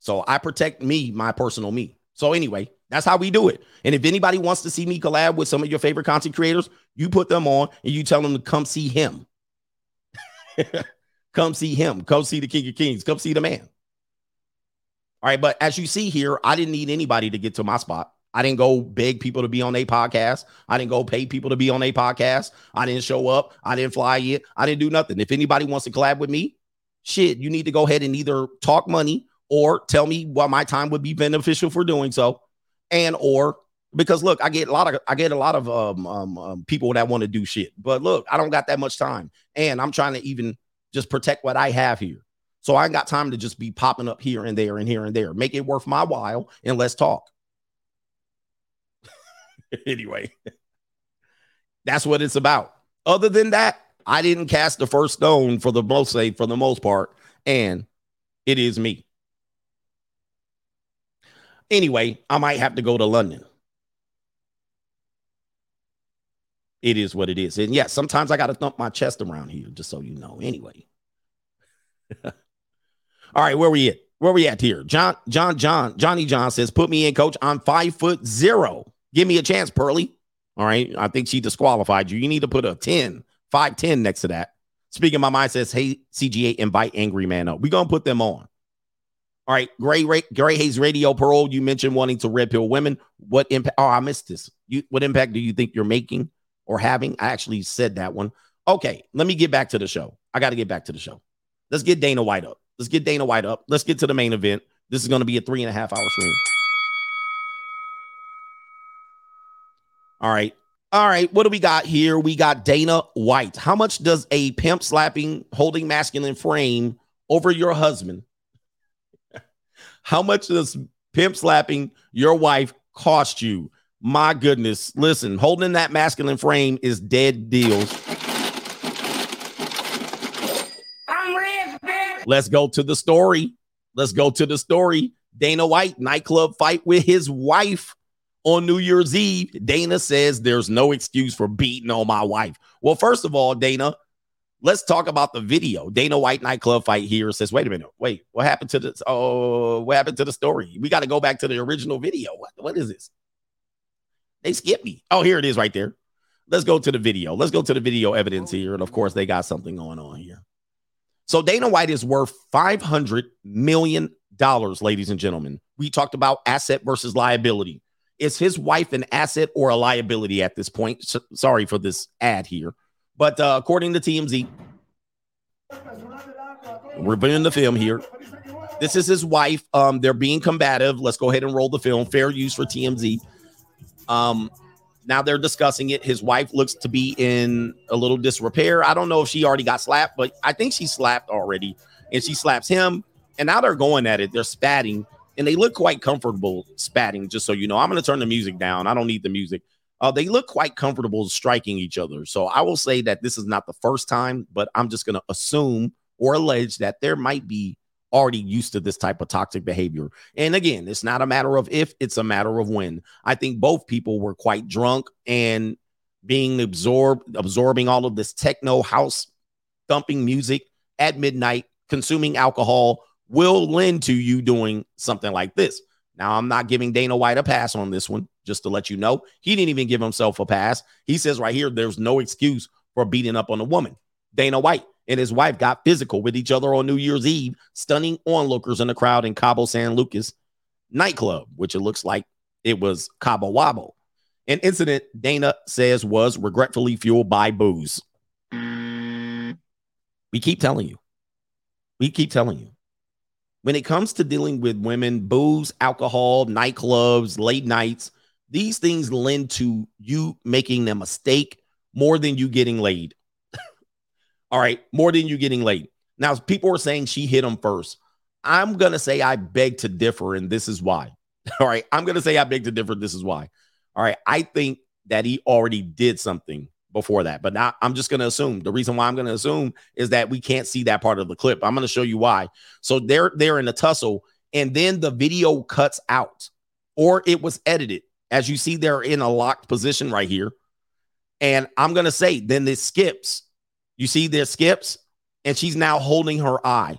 So I protect me, my personal me. So anyway, that's how we do it. And if anybody wants to see me collab with some of your favorite content creators, you put them on and you tell them to come see him. come see him. Come see the King of Kings. Come see the man. All right. But as you see here, I didn't need anybody to get to my spot. I didn't go beg people to be on a podcast. I didn't go pay people to be on a podcast. I didn't show up. I didn't fly it. I didn't do nothing. If anybody wants to collab with me, shit, you need to go ahead and either talk money or tell me why my time would be beneficial for doing so, and or because look, I get a lot of I get a lot of um, um, um people that want to do shit, but look, I don't got that much time, and I'm trying to even just protect what I have here. So I ain't got time to just be popping up here and there and here and there. Make it worth my while, and let's talk. anyway, that's what it's about. Other than that, I didn't cast the first stone for the most say for the most part, and it is me. Anyway, I might have to go to London. It is what it is. And yeah, sometimes I got to thump my chest around here, just so you know. Anyway. All right, where we at? Where we at here? John, John, John, Johnny John says, put me in, coach. I'm five foot zero. Give me a chance, Pearly. All right. I think she disqualified you. You need to put a 10, 5, 10 next to that. Speaking my mind says, hey, CGA, invite Angry Man up. We're gonna put them on. All right, Gray Ray, Gray Hayes Radio Parole. You mentioned wanting to red pill women. What impact? Oh, I missed this. You, what impact do you think you're making or having? I actually said that one. Okay, let me get back to the show. I got to get back to the show. Let's get Dana White up. Let's get Dana White up. Let's get to the main event. This is going to be a three and a half hour stream. All right. All right. What do we got here? We got Dana White. How much does a pimp slapping, holding masculine frame over your husband? How much does pimp slapping your wife cost you? My goodness. Listen, holding that masculine frame is dead deals. I'm rich, bitch. Let's go to the story. Let's go to the story. Dana White nightclub fight with his wife on New Year's Eve. Dana says there's no excuse for beating on my wife. Well, first of all, Dana, let's talk about the video. Dana White nightclub fight here says, wait a minute, wait, what happened to this? Oh, what happened to the story? We got to go back to the original video. What, what is this? They skipped me. Oh, here it is right there. Let's go to the video. Let's go to the video evidence oh. here. And of course, they got something going on here. So Dana White is worth $500 million, ladies and gentlemen. We talked about asset versus liability. Is his wife an asset or a liability at this point? So, sorry for this ad here. But uh, according to TMZ, we're bringing the film here. This is his wife. Um, they're being combative. Let's go ahead and roll the film. Fair use for TMZ. Um, now they're discussing it. His wife looks to be in a little disrepair. I don't know if she already got slapped, but I think she slapped already. And she slaps him. And now they're going at it. They're spatting. And they look quite comfortable spatting, just so you know. I'm going to turn the music down. I don't need the music. Uh, they look quite comfortable striking each other. So I will say that this is not the first time, but I'm just going to assume or allege that there might be already used to this type of toxic behavior. And again, it's not a matter of if, it's a matter of when. I think both people were quite drunk and being absorbed, absorbing all of this techno house thumping music at midnight, consuming alcohol will lend to you doing something like this. Now, I'm not giving Dana White a pass on this one, just to let you know. He didn't even give himself a pass. He says right here, there's no excuse for beating up on a woman. Dana White and his wife got physical with each other on New Year's Eve, stunning onlookers in the crowd in Cabo San Lucas nightclub, which it looks like it was Cabo Wabo. An incident Dana says was regretfully fueled by booze. We keep telling you. We keep telling you. When it comes to dealing with women, booze, alcohol, nightclubs, late nights, these things lend to you making a mistake more than you getting laid. All right, more than you getting laid. Now, people are saying she hit him first. I'm going to say I beg to differ, and this is why. All right, I'm going to say I beg to differ. This is why. All right, I think that he already did something before that, but now I'm just going to assume. The reason why I'm going to assume is that we can't see that part of the clip. I'm going to show you why. So they're they're in a tussle, and then the video cuts out, or it was edited. As you see, they're in a locked position right here. And I'm going to say, then this skips. You see, there skips, and she's now holding her eye.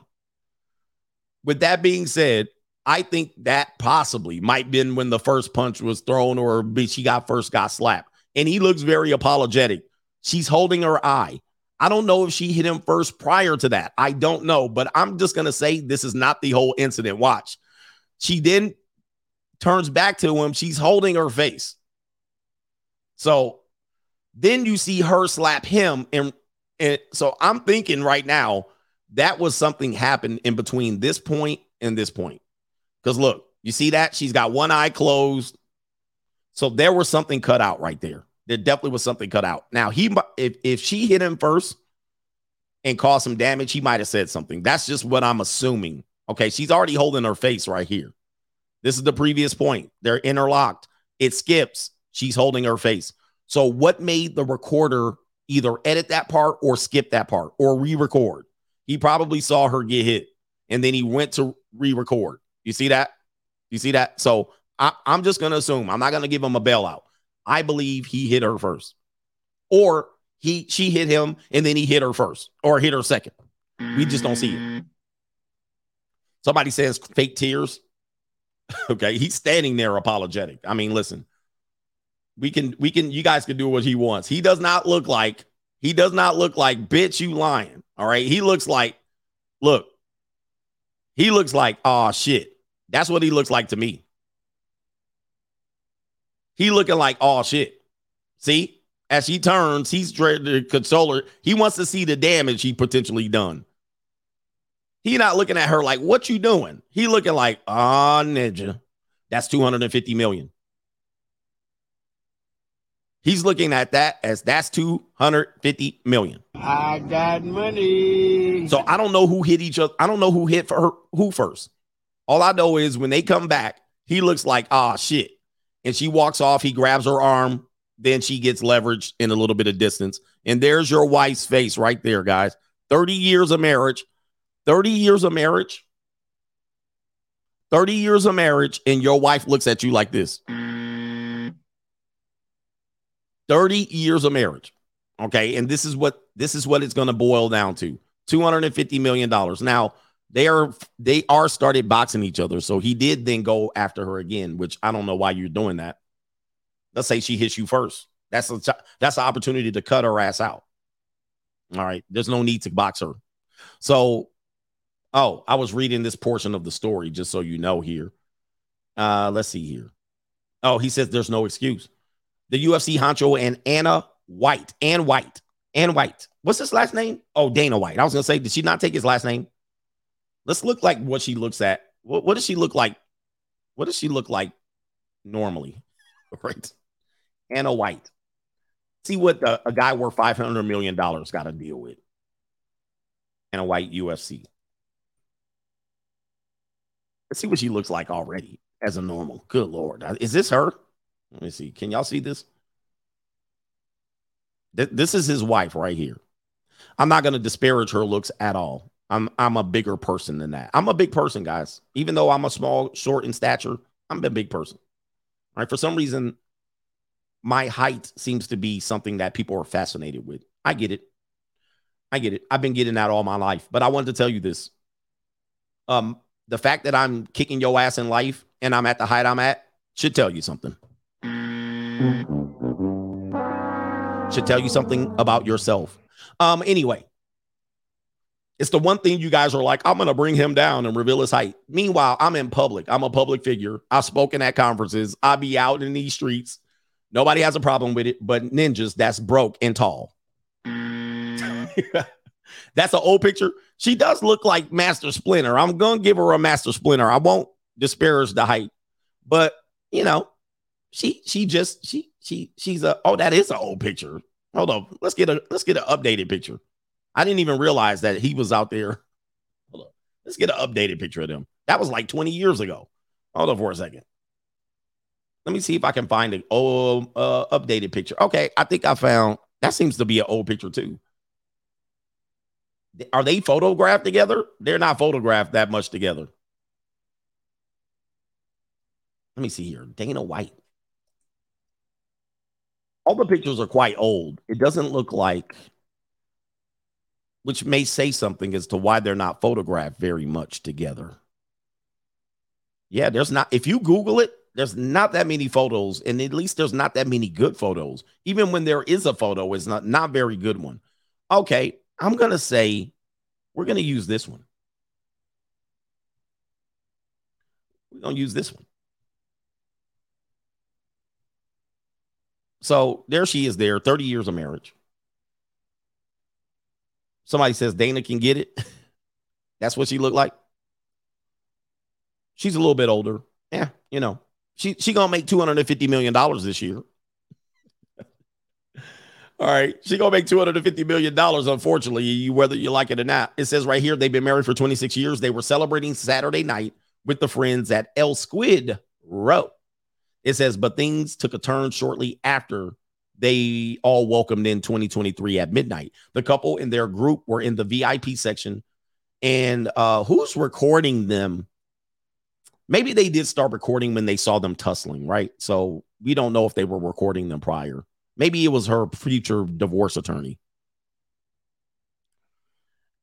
With that being said, I think that possibly might been when the first punch was thrown or she got first got slapped. And he looks very apologetic. She's holding her eye. I don't know if she hit him first prior to that. I don't know, but I'm just going to say this is not the whole incident. Watch. She then turns back to him. She's holding her face. So then you see her slap him. And, and so I'm thinking right now that was something happened in between this point and this point. Because look, you see that? She's got one eye closed. So there was something cut out right there. There definitely was something cut out. Now, he if if she hit him first and caused some damage, he might have said something. That's just what I'm assuming. Okay, she's already holding her face right here. This is the previous point. They're interlocked. It skips. She's holding her face. So what made the recorder either edit that part or skip that part or re-record? He probably saw her get hit and then he went to re-record. You see that? You see that? So I, am just going to assume I'm not going to give him a bailout. I believe he hit her first, or he she hit him and then he hit her first, or hit her second. We just don't see it. Mm. Somebody says fake tears. okay, he's standing there apologetic. I mean, listen, we can we can you guys can do what he wants. He does not look like he does not look like bitch you lying. All right, he looks like look. He looks like oh shit. That's what he looks like to me. He looking like oh shit. See, as he turns, he's trying to console her. He wants to see the damage he potentially done. He not looking at her like, what you doing? He looking like, ah, oh, ninja. That's 250 million. He's looking at that as that's 250 million. I got money. So I don't know who hit each other. I don't know who hit for her who first. All I know is when they come back, he looks like, ah, shit. And she walks off. He grabs her arm. Then she gets leveraged in a little bit of distance. And there's your wife's face right there, guys. 30 years of marriage. 30 years of marriage. 30 years of marriage. And your wife looks at you like this. 30 years of marriage. Okay. And this is what this is what it's going to boil down to. 250 million dollars. Now, they are they are started boxing each other. So he did then go after her again, which I don't know why you're doing that. Let's say she hits you first. That's a that's an opportunity to cut her ass out. All right. There's no need to box her. So, oh, I was reading this portion of the story just so you know here. Uh, let's see here. Oh, he says there's no excuse. The UFC honcho and Anna White, and White, and White. What's his last name? Oh, Dana White. I was gonna say, did she not take his last name? Let's look like what she looks at. What, what does she look like? What does she look like normally? right. Anna White. See what the, a guy worth $500 million got to deal with. Anna White UFC. Let's see what she looks like already as a normal. Good Lord. Is this her? Let me see. Can y'all see this? Th- this is his wife right here. I'm not going to disparage her looks at all. I'm I'm a bigger person than that. I'm a big person, guys. Even though I'm a small, short in stature, I'm a big person. All right. For some reason, my height seems to be something that people are fascinated with. I get it. I get it. I've been getting that all my life. But I wanted to tell you this. Um, the fact that I'm kicking your ass in life and I'm at the height I'm at should tell you something. Should tell you something about yourself. Um, anyway, it's the one thing you guys are like, I'm going to bring him down and reveal his height. Meanwhile, I'm in public. I'm a public figure. I've spoken at conferences. I be out in these streets. Nobody has a problem with it, but ninjas, that's broke and tall. that's an old picture. She does look like Master Splinter. I'm to give her a Master Splinter. I won't disparage the height, but you know, she she just she she she's a oh that is an old picture. Hold on, let's get a let's get an updated picture. I didn't even realize that he was out there. Hold on, let's get an updated picture of them. That was like 20 years ago. Hold on for a second. Let me see if I can find an old uh, updated picture. Okay, I think I found that seems to be an old picture too. Are they photographed together? They're not photographed that much together. Let me see here. Dana White all the pictures are quite old. It doesn't look like, which may say something as to why they're not photographed very much together. Yeah, there's not, if you Google it, there's not that many photos, and at least there's not that many good photos. Even when there is a photo, it's not not very good one. Okay, I'm gonna say we're gonna use this one. We're gonna use this one. So there she is there, 30 years of marriage. Somebody says Dana can get it. That's what she looked like. She's a little bit older. Yeah, you know. She she gonna make 250 million dollars this year. All right, she gonna make 250 million dollars. Unfortunately, whether you like it or not, it says right here they've been married for 26 years. They were celebrating Saturday night with the friends at El Squid Roe. It says, but things took a turn shortly after they all welcomed in 2023 at midnight. The couple and their group were in the VIP section. And uh, who's recording them? Maybe they did start recording when they saw them tussling, right? So we don't know if they were recording them prior. Maybe it was her future divorce attorney.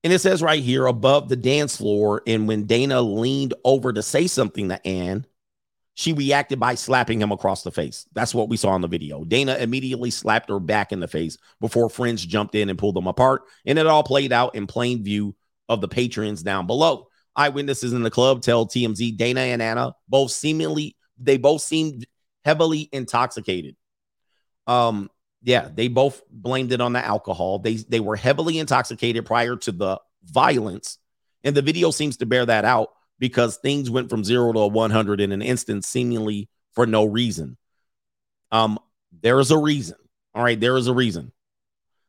And it says right here above the dance floor. And when Dana leaned over to say something to Ann, she reacted by slapping him across the face. That's what we saw in the video. Dana immediately slapped her back in the face before friends jumped in and pulled them apart. And it all played out in plain view of the patrons down below. Eyewitnesses in the club tell TMZ Dana and Anna both seemingly they both seemed heavily intoxicated. Um, yeah, they both blamed it on the alcohol. They they were heavily intoxicated prior to the violence, and the video seems to bear that out because things went from zero to 100 in an instant, seemingly for no reason. Um, there is a reason. All right, there is a reason.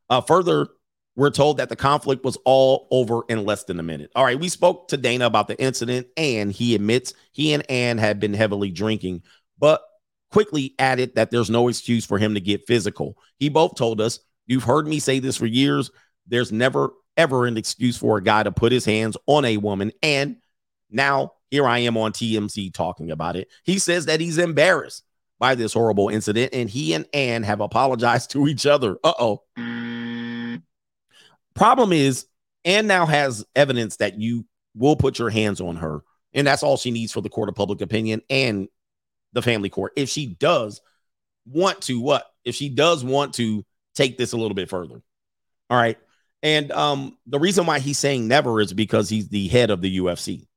Uh, further, we're told that the conflict was all over in less than a minute. All right, we spoke to Dana about the incident, and he admits he and Ann had been heavily drinking, but quickly added that there's no excuse for him to get physical. He both told us, You've heard me say this for years. There's never, ever an excuse for a guy to put his hands on a woman. And now here I am on TMZ talking about it. He says that he's embarrassed by this horrible incident, and he and Ann have apologized to each other. Uh oh. Problem is, Ann now has evidence that you will put your hands on her, and that's all she needs for the court of public opinion and the family court. If she does want to, what? If she does want to take this a little bit further. All right. And um, the reason why he's saying never is because he's the head of the UFC.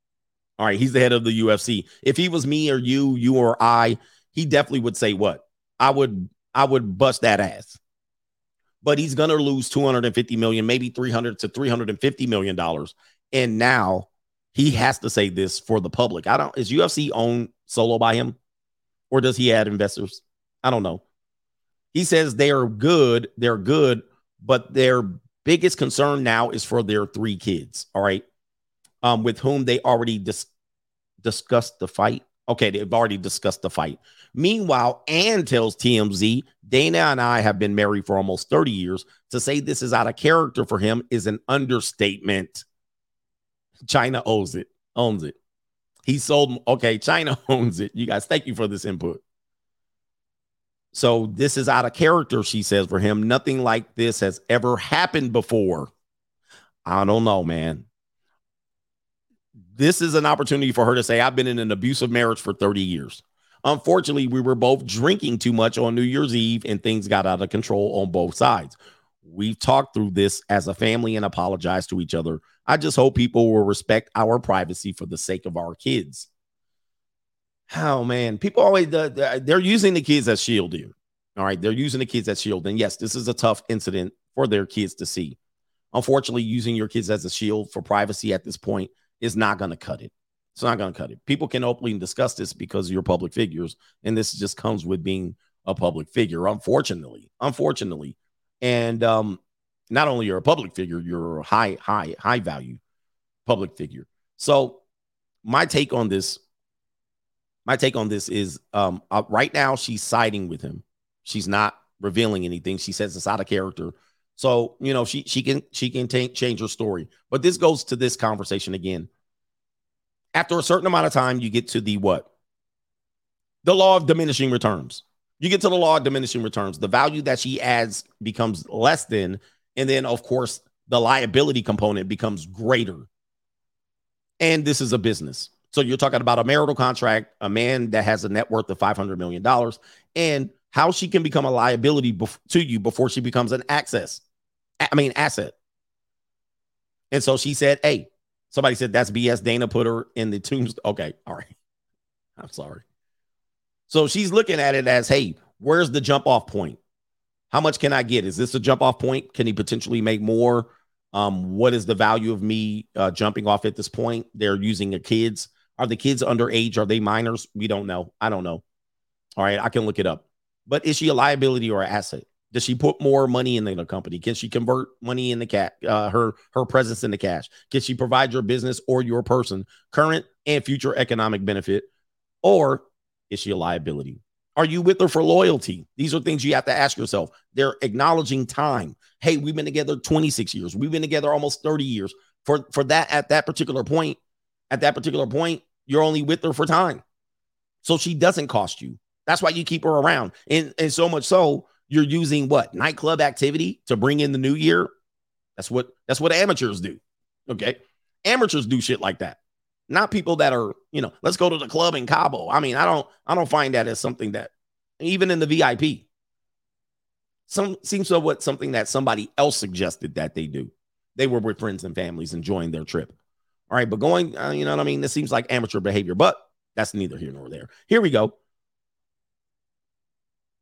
All right, he's the head of the UFC. If he was me or you, you or I, he definitely would say what? I would I would bust that ass. But he's to lose 250 million, maybe 300 to 350 million dollars. And now he has to say this for the public. I don't is UFC owned solo by him or does he add investors? I don't know. He says they are good, they're good, but their biggest concern now is for their three kids, all right? Um, with whom they already dis- discussed the fight. Okay, they've already discussed the fight. Meanwhile, Ann tells TMZ, Dana and I have been married for almost 30 years. To say this is out of character for him is an understatement. China owns it, owns it. He sold, okay, China owns it. You guys, thank you for this input. So this is out of character, she says, for him. Nothing like this has ever happened before. I don't know, man. This is an opportunity for her to say, I've been in an abusive marriage for 30 years. Unfortunately, we were both drinking too much on New Year's Eve and things got out of control on both sides. We've talked through this as a family and apologized to each other. I just hope people will respect our privacy for the sake of our kids. Oh man, people always they're using the kids as shield here. All right, they're using the kids as shield, and yes, this is a tough incident for their kids to see. Unfortunately, using your kids as a shield for privacy at this point is not going to cut it. It's not going to cut it. People can openly discuss this because you're public figures, and this just comes with being a public figure. Unfortunately, unfortunately, and um, not only you're a public figure, you're a high, high, high value public figure. So, my take on this, my take on this is, um, uh, right now she's siding with him. She's not revealing anything. She says it's out of character. So you know she she can she can t- change her story. But this goes to this conversation again. After a certain amount of time, you get to the what? The law of diminishing returns. You get to the law of diminishing returns. The value that she adds becomes less than, and then of course the liability component becomes greater. And this is a business. So you're talking about a marital contract, a man that has a net worth of $500 million, and how she can become a liability bef- to you before she becomes an access. I mean, asset. And so she said, Hey, somebody said that's BS. Dana put her in the tombstone. Okay. All right. I'm sorry. So she's looking at it as, Hey, where's the jump off point? How much can I get? Is this a jump off point? Can he potentially make more? Um, what is the value of me uh, jumping off at this point? They're using the kids. Are the kids underage? Are they minors? We don't know. I don't know. All right, I can look it up. But is she a liability or an asset? Does she put more money in the company? Can she convert money in the cat, uh, her her presence into cash? Can she provide your business or your person current and future economic benefit, or is she a liability? Are you with her for loyalty? These are things you have to ask yourself. They're acknowledging time. Hey, we've been together 26 years. We've been together almost 30 years. For for that at that particular point, at that particular point, you're only with her for time. So she doesn't cost you. That's why you keep her around. And and so much so you're using what nightclub activity to bring in the new year. That's what that's what amateurs do. Okay. Amateurs do shit like that. Not people that are, you know, let's go to the club in Cabo. I mean, I don't I don't find that as something that even in the VIP. Some seems to what something that somebody else suggested that they do. They were with friends and families enjoying their trip. All right, but going, uh, you know what I mean? This seems like amateur behavior, but that's neither here nor there. Here we go.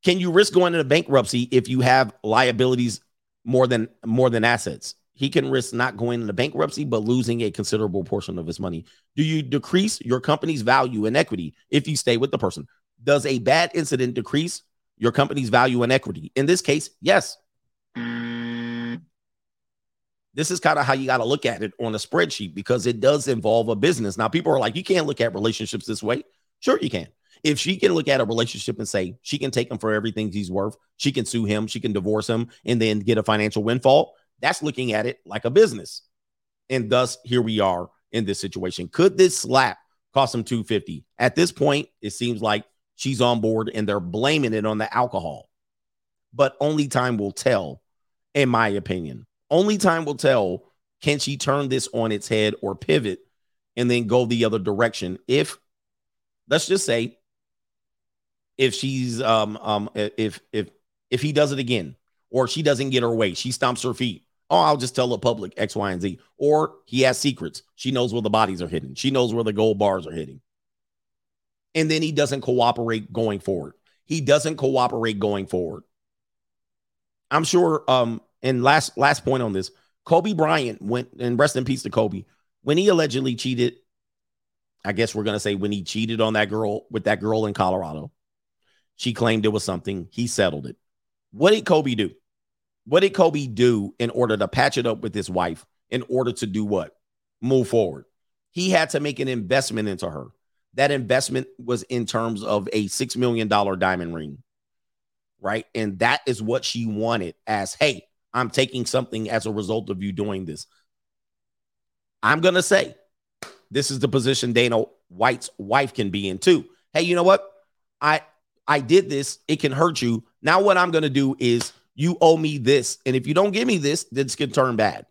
Can you risk going into bankruptcy if you have liabilities more than more than assets? He can risk not going into bankruptcy but losing a considerable portion of his money. Do you decrease your company's value and equity if you stay with the person? Does a bad incident decrease your company's value and equity? In this case, yes. This is kind of how you got to look at it on a spreadsheet because it does involve a business. Now, people are like, you can't look at relationships this way. Sure, you can. If she can look at a relationship and say she can take him for everything he's worth, she can sue him, she can divorce him, and then get a financial windfall, that's looking at it like a business. And thus, here we are in this situation. Could this slap cost him 250? At this point, it seems like she's on board and they're blaming it on the alcohol. But only time will tell, in my opinion. Only time will tell can she turn this on its head or pivot and then go the other direction. If let's just say if she's um um if if if he does it again or she doesn't get her way, she stomps her feet. Oh, I'll just tell the public X, Y, and Z. Or he has secrets. She knows where the bodies are hidden. She knows where the gold bars are hitting. And then he doesn't cooperate going forward. He doesn't cooperate going forward. I'm sure um and last last point on this, Kobe Bryant went and rest in peace to Kobe. When he allegedly cheated, I guess we're gonna say when he cheated on that girl with that girl in Colorado, she claimed it was something. He settled it. What did Kobe do? What did Kobe do in order to patch it up with his wife? In order to do what? Move forward. He had to make an investment into her. That investment was in terms of a $6 million diamond ring. Right. And that is what she wanted as, hey, I'm taking something as a result of you doing this. I'm going to say this is the position Dana White's wife can be in too. Hey, you know what? I I did this. It can hurt you. Now what I'm going to do is you owe me this. And if you don't give me this, this can turn bad.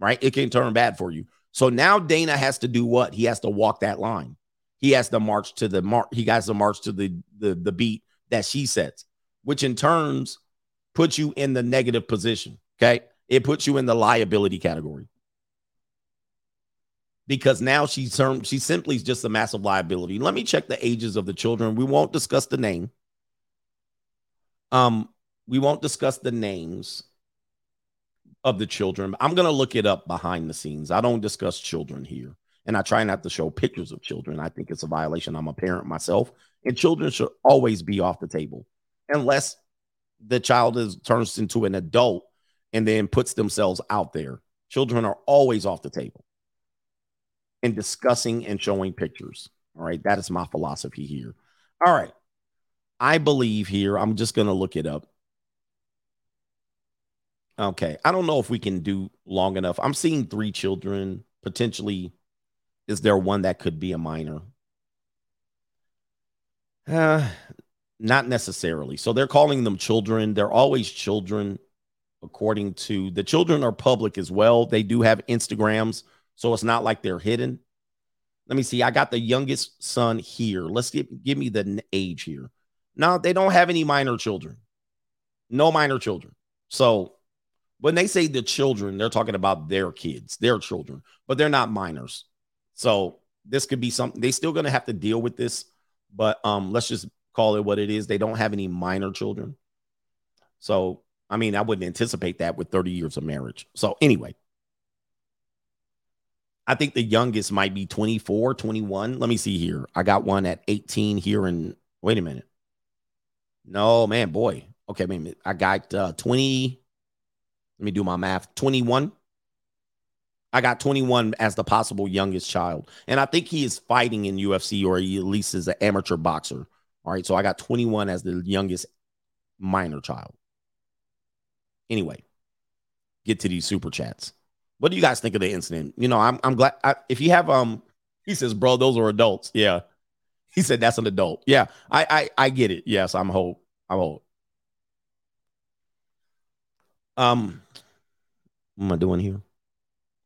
Right? It can turn bad for you. So now Dana has to do what? He has to walk that line. He has to march to the mark. He has to march to the, the the beat that she sets, which in turns puts you in the negative position. Okay. It puts you in the liability category. Because now she's term, she simply is just a massive liability. Let me check the ages of the children. We won't discuss the name. Um, we won't discuss the names of the children. I'm gonna look it up behind the scenes. I don't discuss children here. And I try not to show pictures of children. I think it's a violation. I'm a parent myself, and children should always be off the table unless the child is turns into an adult and then puts themselves out there. Children are always off the table and discussing and showing pictures. All right. That is my philosophy here. All right. I believe here, I'm just going to look it up. Okay. I don't know if we can do long enough. I'm seeing three children. Potentially, is there one that could be a minor? Uh, not necessarily. So they're calling them children. They're always children, according to the children are public as well. They do have Instagrams, so it's not like they're hidden. Let me see. I got the youngest son here. Let's give, give me the age here. No, they don't have any minor children. No minor children. So when they say the children, they're talking about their kids, their children, but they're not minors. So this could be something they still going to have to deal with this, but um let's just call it what it is. They don't have any minor children. So, I mean, I wouldn't anticipate that with 30 years of marriage. So, anyway, I think the youngest might be 24, 21. Let me see here. I got one at 18 here in, wait a minute. No, man, boy. Okay, man, I got uh, 20. Let me do my math. 21. I got 21 as the possible youngest child. And I think he is fighting in UFC or he at least is an amateur boxer. All right. So I got 21 as the youngest minor child. Anyway, get to these super chats. What do you guys think of the incident? You know, I'm I'm glad I, if you have um he says, bro, those are adults. Yeah. He said that's an adult. Yeah. I I I get it. Yes, I'm old. I'm old. Um what am I doing here?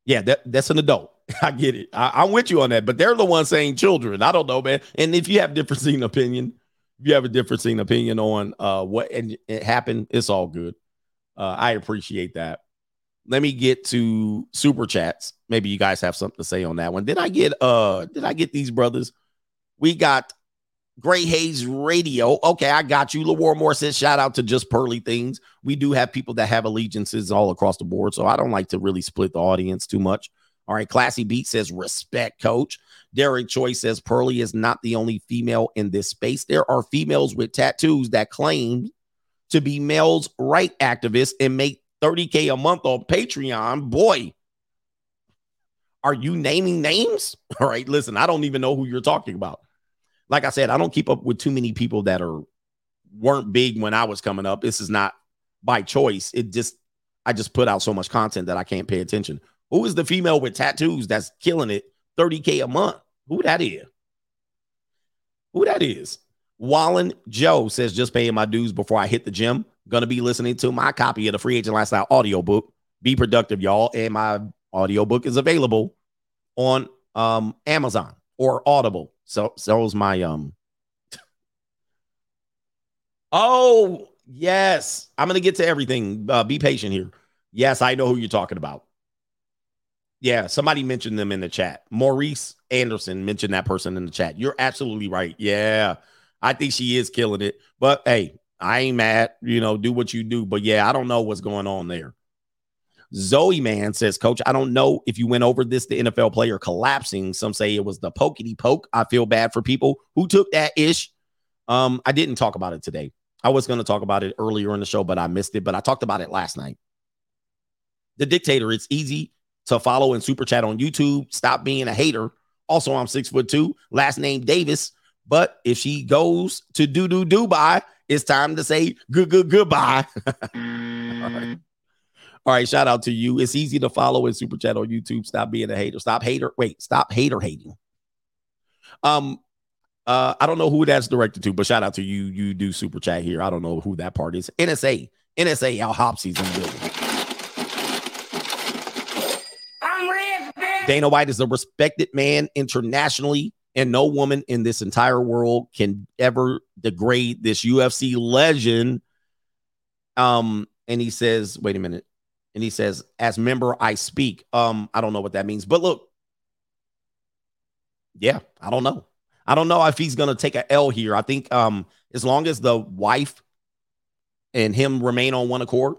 Yeah, that, that's an adult. I get it. I, am with you on that, but they're the ones saying children. I don't know, man. And if you have different opinion, if you have a different opinion on uh what and it happened, it's all good. Uh, I appreciate that. Let me get to super chats. Maybe you guys have something to say on that one. Did I get uh did I get these brothers? We got Gray Hayes Radio. Okay, I got you. LaWar Moore says, shout out to just pearly things. We do have people that have allegiances all across the board. So I don't like to really split the audience too much. All right. Classy Beat says, respect, coach. Derek Choi says, Pearly is not the only female in this space. There are females with tattoos that claim to be males' right activists and make 30K a month on Patreon. Boy, are you naming names? All right. Listen, I don't even know who you're talking about like I said, I don't keep up with too many people that are weren't big when I was coming up. This is not by choice. It just I just put out so much content that I can't pay attention. Who is the female with tattoos that's killing it 30k a month? Who that is? Who that is? Wallen Joe says just paying my dues before I hit the gym. Gonna be listening to my copy of the Free Agent Lifestyle audiobook. Be productive, y'all. And my audiobook is available on um, Amazon or Audible. So so is my um. oh yes, I'm gonna get to everything. Uh, be patient here. Yes, I know who you're talking about. Yeah, somebody mentioned them in the chat. Maurice Anderson mentioned that person in the chat. You're absolutely right. Yeah, I think she is killing it. But hey, I ain't mad. You know, do what you do. But yeah, I don't know what's going on there. Zoe Man says, Coach, I don't know if you went over this, the NFL player collapsing. Some say it was the pokety poke. I feel bad for people who took that ish. Um, I didn't talk about it today. I was going to talk about it earlier in the show, but I missed it. But I talked about it last night. The dictator, it's easy to follow and super chat on YouTube. Stop being a hater. Also, I'm six foot two, last name Davis. But if she goes to do do Dubai, it's time to say good good goodbye. All right. Shout out to you. It's easy to follow in super chat on YouTube. Stop being a hater. Stop hater. Wait, stop hater hating. Um, uh, I don't know who that's directed to, but shout out to you. You do super chat here. I don't know who that part is. NSA, NSA, Al Hopsy's in the building. Dana White is a respected man internationally, and no woman in this entire world can ever degrade this UFC legend. Um, and he says, wait a minute and he says, "As member, I speak." Um, I don't know what that means, but look, yeah, I don't know. I don't know if he's gonna take a L here. I think um, as long as the wife and him remain on one accord,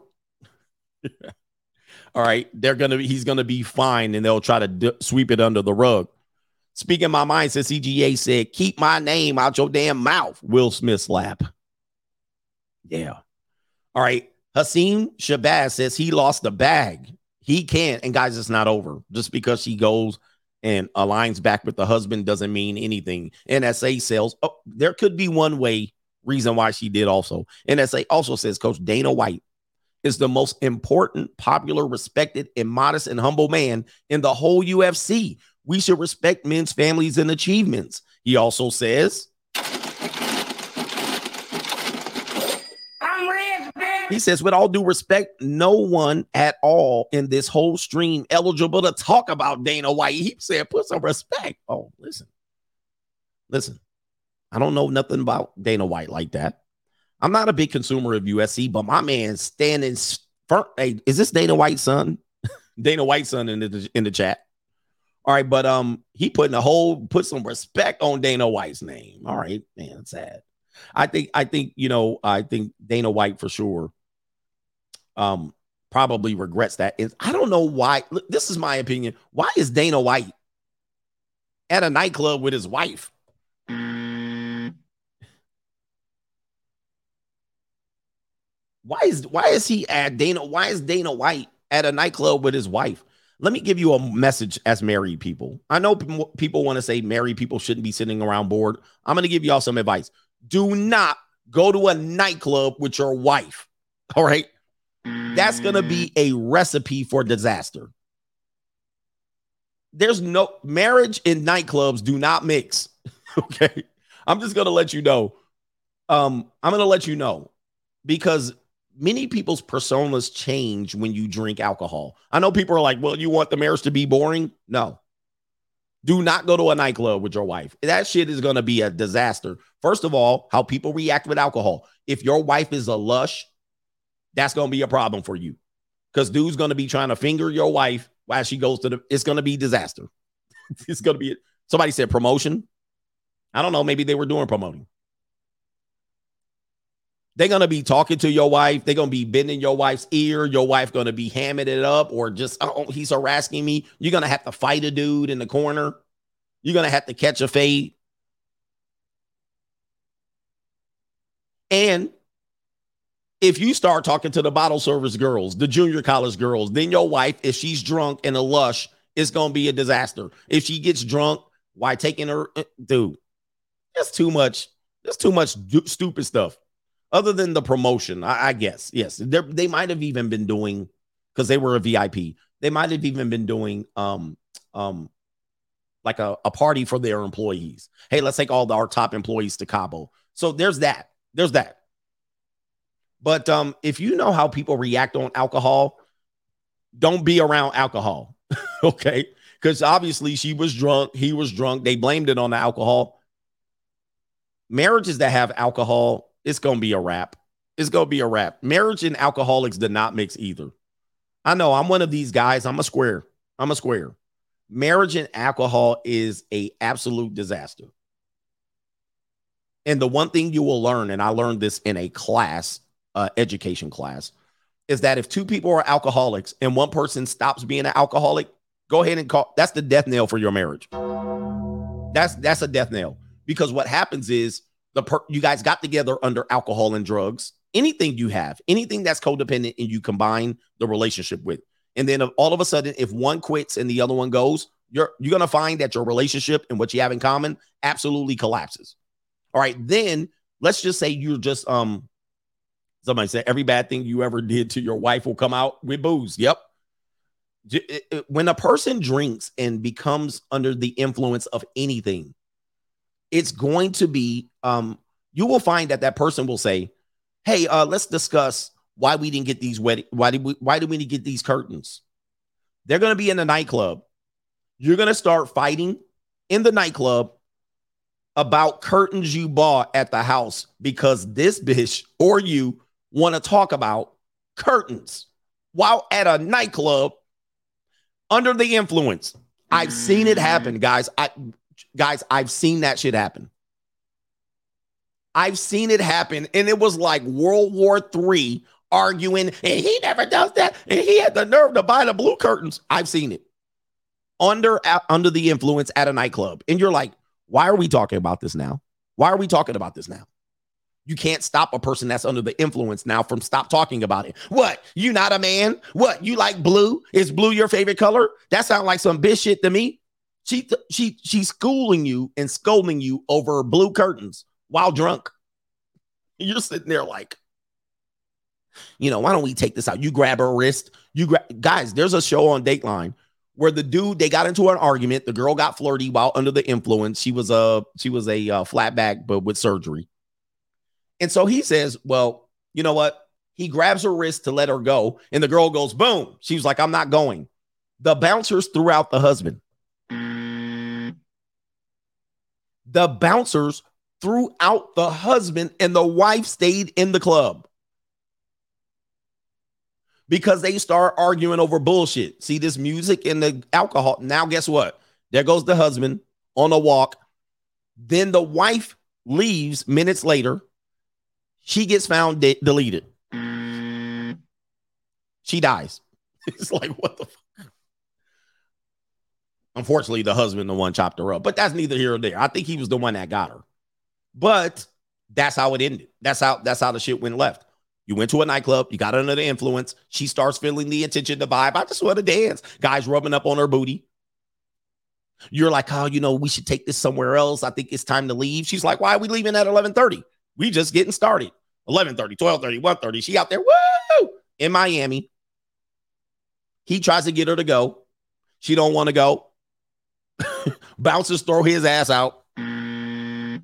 all right, they're gonna he's gonna be fine, and they'll try to d- sweep it under the rug. Speaking my mind, says CGA said, "Keep my name out your damn mouth." Will Smith slap. Yeah. All right. Hasim Shabazz says he lost the bag. He can't. And guys, it's not over. Just because she goes and aligns back with the husband doesn't mean anything. NSA says, oh, there could be one way reason why she did also. NSA also says Coach Dana White is the most important, popular, respected, and modest and humble man in the whole UFC. We should respect men's families and achievements. He also says, He says, with all due respect, no one at all in this whole stream eligible to talk about Dana White. He said, put some respect. Oh, listen, listen. I don't know nothing about Dana White like that. I'm not a big consumer of UFC, but my man standing firm. Hey, is this Dana White's son? Dana White's son in the in the chat. All right, but um, he putting a whole put some respect on Dana White's name. All right, man, sad. I think I think you know I think Dana White for sure um probably regrets that. Is I don't know why. This is my opinion. Why is Dana White at a nightclub with his wife? Why is why is he at Dana? Why is Dana White at a nightclub with his wife? Let me give you a message as married people. I know people want to say married people shouldn't be sitting around bored. I'm going to give y'all some advice. Do not go to a nightclub with your wife. All right. That's going to be a recipe for disaster. There's no marriage in nightclubs do not mix. okay. I'm just going to let you know. Um, I'm going to let you know because many people's personas change when you drink alcohol. I know people are like, well, you want the marriage to be boring? No. Do not go to a nightclub with your wife. That shit is going to be a disaster. First of all, how people react with alcohol. If your wife is a lush, that's going to be a problem for you. Because dude's going to be trying to finger your wife while she goes to the, it's going to be disaster. it's going to be, somebody said promotion. I don't know. Maybe they were doing promoting. They're gonna be talking to your wife. They're gonna be bending your wife's ear. Your wife gonna be hamming it up, or just oh, he's harassing me. You're gonna have to fight a dude in the corner. You're gonna have to catch a fade. And if you start talking to the bottle service girls, the junior college girls, then your wife, if she's drunk and a lush, it's gonna be a disaster. If she gets drunk, why taking her, uh, dude? That's too much. That's too much stupid stuff other than the promotion, I, I guess. Yes, they might have even been doing because they were a VIP. They might have even been doing um um like a, a party for their employees. Hey, let's take all the, our top employees to Cabo. So there's that. There's that. But um, if you know how people react on alcohol, don't be around alcohol. okay. Because obviously she was drunk, he was drunk. They blamed it on the alcohol. Marriages that have alcohol it's gonna be a wrap. It's gonna be a wrap. Marriage and alcoholics did not mix either. I know I'm one of these guys. I'm a square. I'm a square. Marriage and alcohol is a absolute disaster. And the one thing you will learn, and I learned this in a class, uh, education class, is that if two people are alcoholics and one person stops being an alcoholic, go ahead and call. That's the death nail for your marriage. That's that's a death nail because what happens is the per- you guys got together under alcohol and drugs. Anything you have anything that's codependent and you combine the relationship with. And then all of a sudden if one quits and the other one goes you're you're going to find that your relationship and what you have in common absolutely collapses. All right then let's just say you're just um somebody said every bad thing you ever did to your wife will come out with booze. Yep. When a person drinks and becomes under the influence of anything it's going to be um you will find that that person will say hey uh let's discuss why we didn't get these wedding why did we why did we need to get these curtains? They're going to be in the nightclub. You're going to start fighting in the nightclub about curtains you bought at the house because this bitch or you want to talk about curtains while at a nightclub under the influence. I've seen it happen guys. I guys, I've seen that shit happen. I've seen it happen, and it was like World War Three arguing, and he never does that, and he had the nerve to buy the blue curtains. I've seen it under under the influence at a nightclub, and you're like, why are we talking about this now? Why are we talking about this now? You can't stop a person that's under the influence now from stop talking about it. What? You not a man? What? You like blue? Is blue your favorite color? That sounds like some bitch shit to me. She she she's schooling you and scolding you over blue curtains while drunk. You're sitting there like, you know, why don't we take this out? You grab her wrist. You guys. There's a show on Dateline where the dude they got into an argument. The girl got flirty while under the influence. She was a she was a uh, flatback, but with surgery. And so he says, "Well, you know what?" He grabs her wrist to let her go, and the girl goes, "Boom!" She was like, "I'm not going." The bouncers threw out the husband. The bouncers threw out the husband and the wife stayed in the club because they start arguing over bullshit. See this music and the alcohol. Now, guess what? There goes the husband on a walk. Then the wife leaves minutes later. She gets found de- deleted. Mm. She dies. It's like, what the fuck? Unfortunately, the husband, the one chopped her up, but that's neither here or there. I think he was the one that got her. But that's how it ended. That's how that's how the shit went left. You went to a nightclub, you got under the influence. She starts feeling the attention, the vibe. I just want to dance. Guys rubbing up on her booty. You're like, oh, you know, we should take this somewhere else. I think it's time to leave. She's like, why are we leaving at 11:30? We just getting started. 11:30, 12:30, 1:30. She out there, woo, in Miami. He tries to get her to go. She don't want to go. Bouncers throw his ass out. I'm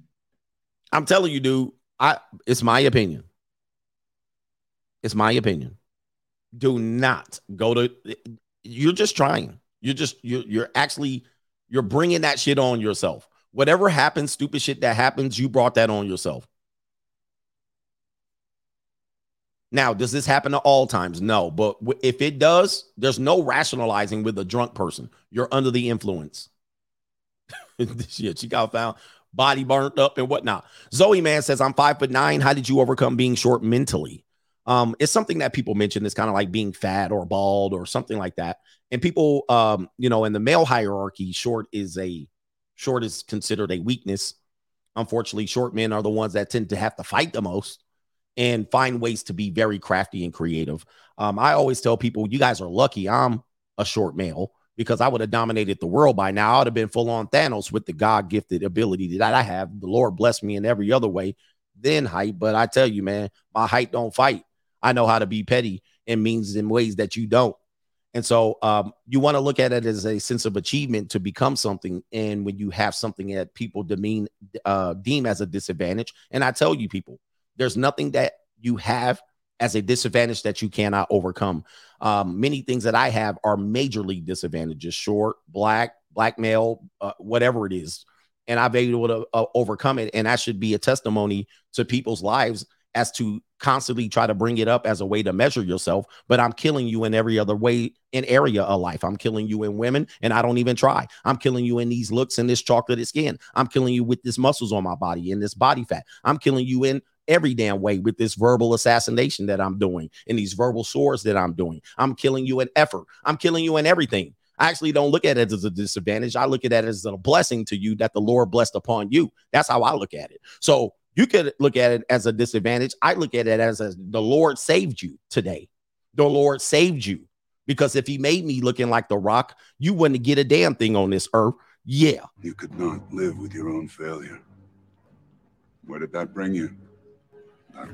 telling you, dude. I it's my opinion. It's my opinion. Do not go to. You're just trying. You're just you're you're actually you're bringing that shit on yourself. Whatever happens, stupid shit that happens, you brought that on yourself. Now, does this happen at all times? No, but if it does, there's no rationalizing with a drunk person. You're under the influence. Shit, she got found body burnt up and whatnot. Zoe man says, I'm five foot nine. How did you overcome being short mentally? Um, it's something that people mention. It's kind of like being fat or bald or something like that. And people, um, you know, in the male hierarchy, short is a short is considered a weakness. Unfortunately, short men are the ones that tend to have to fight the most and find ways to be very crafty and creative. Um, I always tell people, you guys are lucky I'm a short male because I would have dominated the world by now. I would have been full on Thanos with the God gifted ability that I have. The Lord bless me in every other way than height. But I tell you, man, my height don't fight. I know how to be petty in means in ways that you don't. And so um, you want to look at it as a sense of achievement to become something. And when you have something that people demean, uh, deem as a disadvantage, and I tell you, people, there's nothing that you have as a disadvantage that you cannot overcome. Um, many things that I have are majorly disadvantages short, black, black male, uh, whatever it is. And I've been able to uh, overcome it. And that should be a testimony to people's lives as to constantly try to bring it up as a way to measure yourself. But I'm killing you in every other way in area of life. I'm killing you in women, and I don't even try. I'm killing you in these looks and this chocolate skin. I'm killing you with this muscles on my body and this body fat. I'm killing you in every damn way with this verbal assassination that I'm doing and these verbal swords that I'm doing. I'm killing you in effort. I'm killing you in everything. I actually don't look at it as a disadvantage. I look at it as a blessing to you that the Lord blessed upon you. That's how I look at it. So you could look at it as a disadvantage. I look at it as, as the Lord saved you today. The Lord saved you because if He made me looking like the rock, you wouldn't get a damn thing on this earth. Yeah. You could not live with your own failure. Where did that bring you?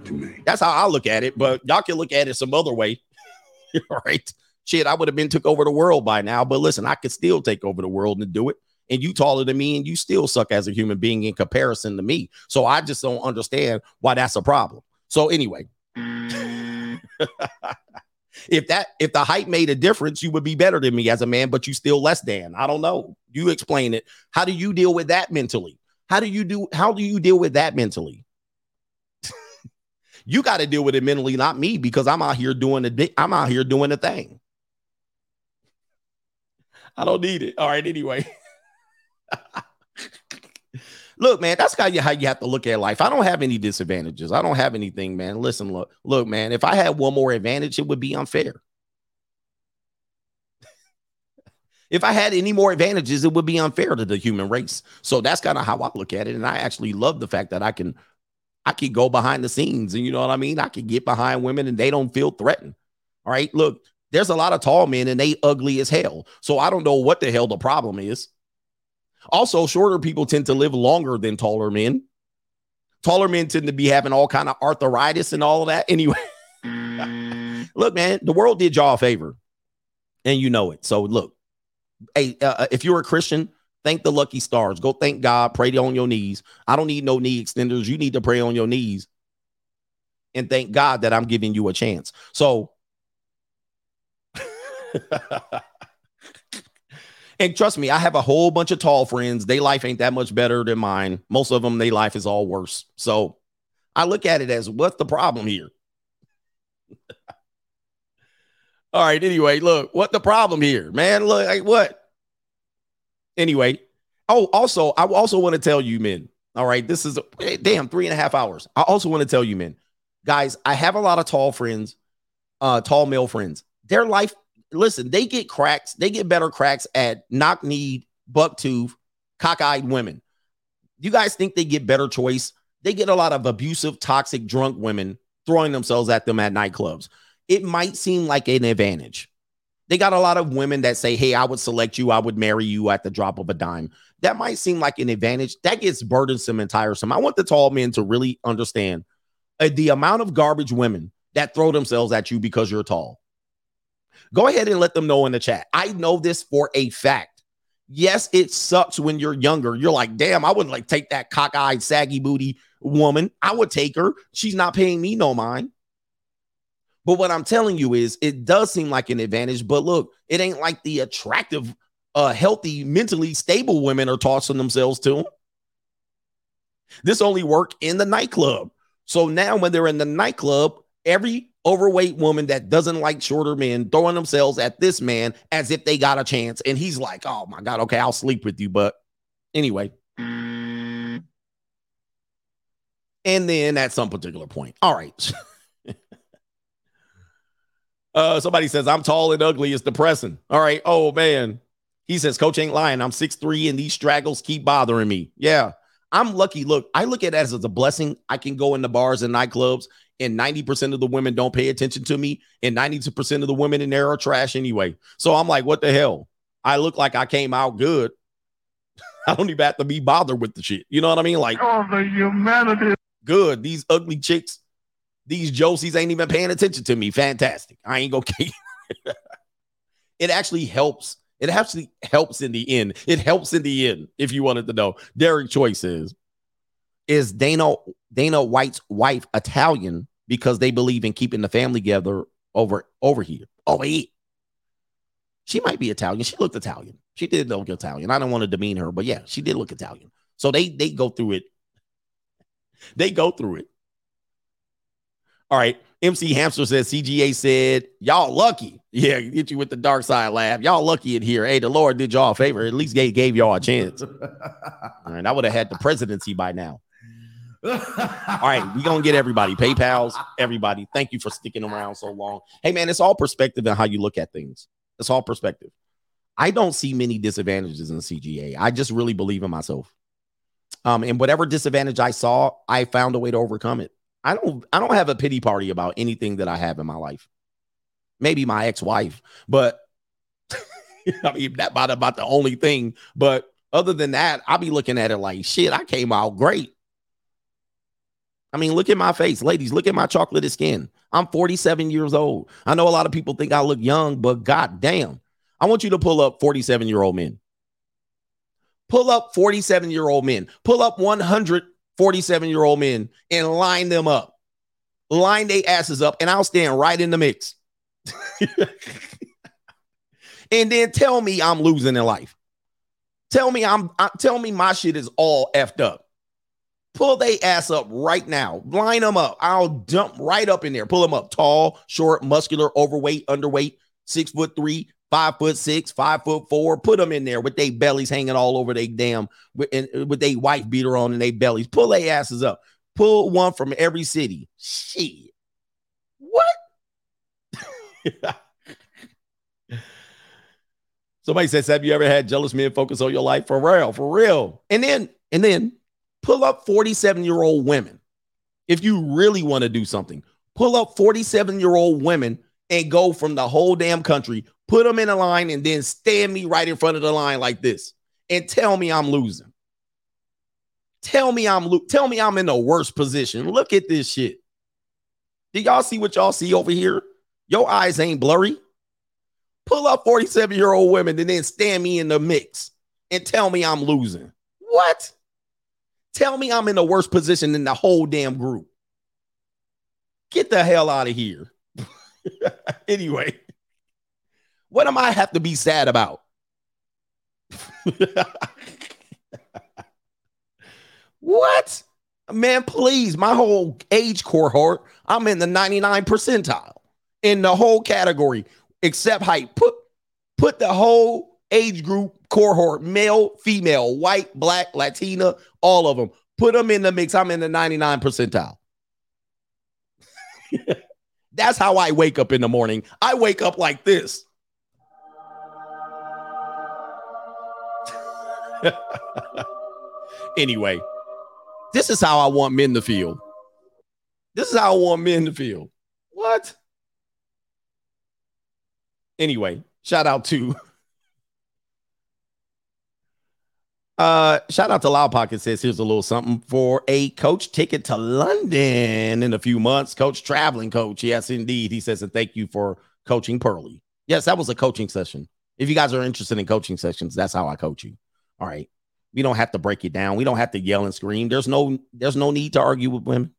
To me. That's how I look at it, but y'all can look at it some other way. right? Shit, I would have been took over the world by now, but listen, I could still take over the world and do it. And you taller than me, and you still suck as a human being in comparison to me. So I just don't understand why that's a problem. So anyway, if that if the height made a difference, you would be better than me as a man, but you still less than. I don't know. You explain it. How do you deal with that mentally? How do you do? How do you deal with that mentally? You got to deal with it mentally, not me, because I'm out here doing the I'm out here doing the thing. I don't need it. All right, anyway. look, man, that's how you how you have to look at life. I don't have any disadvantages. I don't have anything, man. Listen, look, look, man. If I had one more advantage, it would be unfair. if I had any more advantages, it would be unfair to the human race. So that's kind of how I look at it. And I actually love the fact that I can I could go behind the scenes and you know what I mean? I could get behind women and they don't feel threatened. All right. Look, there's a lot of tall men and they ugly as hell. So I don't know what the hell the problem is. Also, shorter people tend to live longer than taller men. Taller men tend to be having all kind of arthritis and all of that. Anyway, look, man, the world did y'all a favor, and you know it. So look, hey, uh, uh if you're a Christian, Thank the lucky stars. Go thank God. Pray on your knees. I don't need no knee extenders. You need to pray on your knees and thank God that I'm giving you a chance. So, and trust me, I have a whole bunch of tall friends. They life ain't that much better than mine. Most of them, they life is all worse. So, I look at it as what's the problem here? all right. Anyway, look, what the problem here, man? Look, like what? Anyway, oh, also, I also want to tell you, men. All right, this is a, damn three and a half hours. I also want to tell you, men, guys, I have a lot of tall friends, uh, tall male friends. Their life, listen, they get cracks, they get better cracks at knock kneed, buck tooth, cockeyed women. You guys think they get better choice? They get a lot of abusive, toxic, drunk women throwing themselves at them at nightclubs. It might seem like an advantage. They got a lot of women that say, Hey, I would select you, I would marry you at the drop of a dime. That might seem like an advantage. That gets burdensome and tiresome. I want the tall men to really understand uh, the amount of garbage women that throw themselves at you because you're tall. Go ahead and let them know in the chat. I know this for a fact. Yes, it sucks when you're younger. You're like, damn, I wouldn't like take that cockeyed, saggy booty woman. I would take her. She's not paying me no mind. But what I'm telling you is it does seem like an advantage, but look, it ain't like the attractive, uh, healthy, mentally stable women are tossing themselves to 'em. This only work in the nightclub. So now when they're in the nightclub, every overweight woman that doesn't like shorter men throwing themselves at this man as if they got a chance. And he's like, oh my God, okay, I'll sleep with you. But anyway. And then at some particular point, all right. uh, somebody says, I'm tall and ugly. It's depressing. All right. Oh, man. He says, Coach ain't lying. I'm 6'3 and these straggles keep bothering me. Yeah. I'm lucky. Look, I look at it as a blessing. I can go into bars and nightclubs, and 90% of the women don't pay attention to me, and 92% of the women in there are trash anyway. So I'm like, what the hell? I look like I came out good. I don't even have to be bothered with the shit. You know what I mean? Like, Oh, the humanity. good. These ugly chicks, these Josies ain't even paying attention to me. Fantastic. I ain't gonna it actually helps. It actually helps in the end. It helps in the end, if you wanted to know. Derek Choice is is Dana Dana White's wife Italian because they believe in keeping the family together over over here. Oh, wait. She might be Italian. She looked Italian. She did look Italian. I don't want to demean her, but yeah, she did look Italian. So they they go through it. They go through it. All right. MC Hamster says CGA said, Y'all lucky. Yeah, get you with the dark side laugh. Y'all lucky in here. Hey, the Lord did y'all a favor. At least gave, gave y'all a chance. All right. I would have had the presidency by now. All right, we gonna get everybody PayPal's, everybody. Thank you for sticking around so long. Hey man, it's all perspective and how you look at things. It's all perspective. I don't see many disadvantages in CGA. I just really believe in myself. Um, and whatever disadvantage I saw, I found a way to overcome it. I don't I don't have a pity party about anything that I have in my life. Maybe my ex-wife, but I mean that about about the only thing. But other than that, I'll be looking at it like shit, I came out great. I mean, look at my face, ladies. Look at my chocolatey skin. I'm 47 years old. I know a lot of people think I look young, but god damn, I want you to pull up 47 year old men. Pull up 47 year old men. Pull up 100 47 year old men and line them up. Line their asses up, and I'll stand right in the mix. and then tell me I'm losing in life. Tell me I'm I, tell me my shit is all effed up. Pull they ass up right now. Line them up. I'll dump right up in there. Pull them up. Tall, short, muscular, overweight, underweight, six foot three, five foot six, five foot four. Put them in there with their bellies hanging all over their damn uh, with, and, with their wife beater on and their bellies. Pull their asses up. Pull one from every city. Shit. What? Somebody says, Have you ever had jealous men focus on your life? For real, for real. And then, and then pull up 47 year old women. If you really want to do something, pull up 47 year old women and go from the whole damn country, put them in a line, and then stand me right in front of the line like this and tell me I'm losing. Tell me I'm lo- tell me I'm in the worst position. Look at this shit. Do y'all see what y'all see over here? Your eyes ain't blurry. Pull up 47 year old women and then stand me in the mix and tell me I'm losing. What? Tell me I'm in the worst position in the whole damn group. Get the hell out of here. anyway, what am I have to be sad about? what? Man, please, my whole age cohort, I'm in the 99 percentile in the whole category, except height. Put put the whole age group cohort, male, female, white, black, Latina, all of them. Put them in the mix. I'm in the 99 percentile. That's how I wake up in the morning. I wake up like this. anyway, this is how I want men to feel. This is how I want men to feel. What? Anyway, shout out to uh shout out to Loud Pocket says here's a little something for a coach ticket to London in a few months. Coach traveling coach. Yes, indeed. He says and thank you for coaching Pearly. Yes, that was a coaching session. If you guys are interested in coaching sessions, that's how I coach you. All right. We don't have to break it down. We don't have to yell and scream. There's no there's no need to argue with women.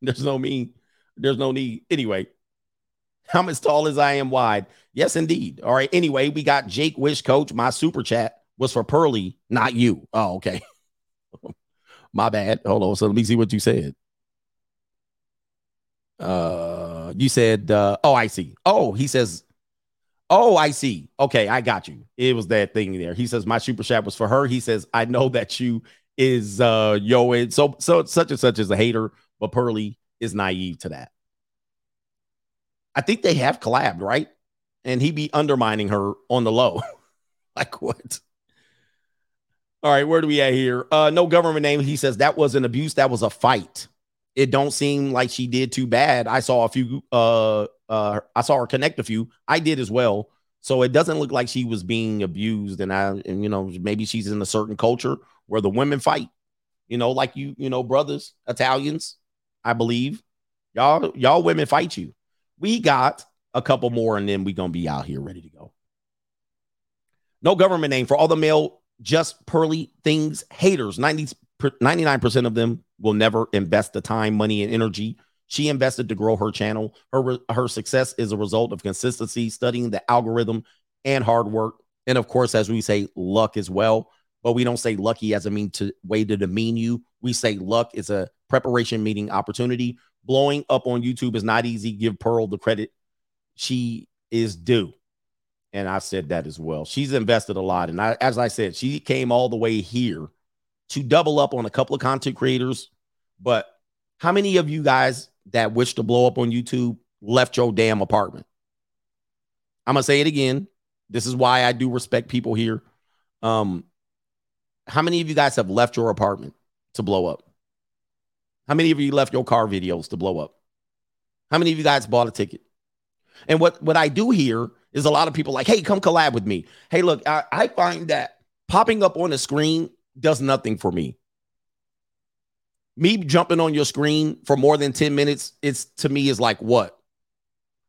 There's no mean. There's no need. Anyway, I'm as tall as I am wide. Yes, indeed. All right. Anyway, we got Jake Wish, coach. My super chat was for Pearly, not you. Oh, okay. My bad. Hold on. So let me see what you said. Uh, you said, uh, oh, I see. Oh, he says, oh, I see. Okay, I got you. It was that thing there. He says, my super chat was for her. He says, I know that you is uh yo, and so so such and such is a hater, but Pearly is naive to that. I think they have collabed, right? And he be undermining her on the low. like what? All right, where do we at here? Uh, no government name. He says that was an abuse. That was a fight. It don't seem like she did too bad. I saw a few. Uh, uh, I saw her connect a few. I did as well. So it doesn't look like she was being abused. And I, and you know, maybe she's in a certain culture where the women fight. You know, like you, you know, brothers, Italians, I believe. Y'all, y'all women fight you. We got a couple more, and then we gonna be out here ready to go. No government name for all the male just pearly things haters. 90 99% of them will never invest the time money and energy she invested to grow her channel. Her her success is a result of consistency studying the algorithm and hard work. And of course as we say luck as well. But we don't say lucky as a mean to way to demean you. We say luck is a preparation meeting opportunity. Blowing up on youtube is not easy. Give pearl the credit she is due and I said that as well. She's invested a lot. And I, as I said, she came all the way here to double up on a couple of content creators. But how many of you guys that wish to blow up on YouTube left your damn apartment? I'm gonna say it again. This is why I do respect people here. Um, how many of you guys have left your apartment to blow up? How many of you left your car videos to blow up? How many of you guys bought a ticket? And what what I do here is a lot of people like, hey, come collab with me. Hey, look, I, I find that popping up on the screen does nothing for me. Me jumping on your screen for more than 10 minutes, it's to me is like what?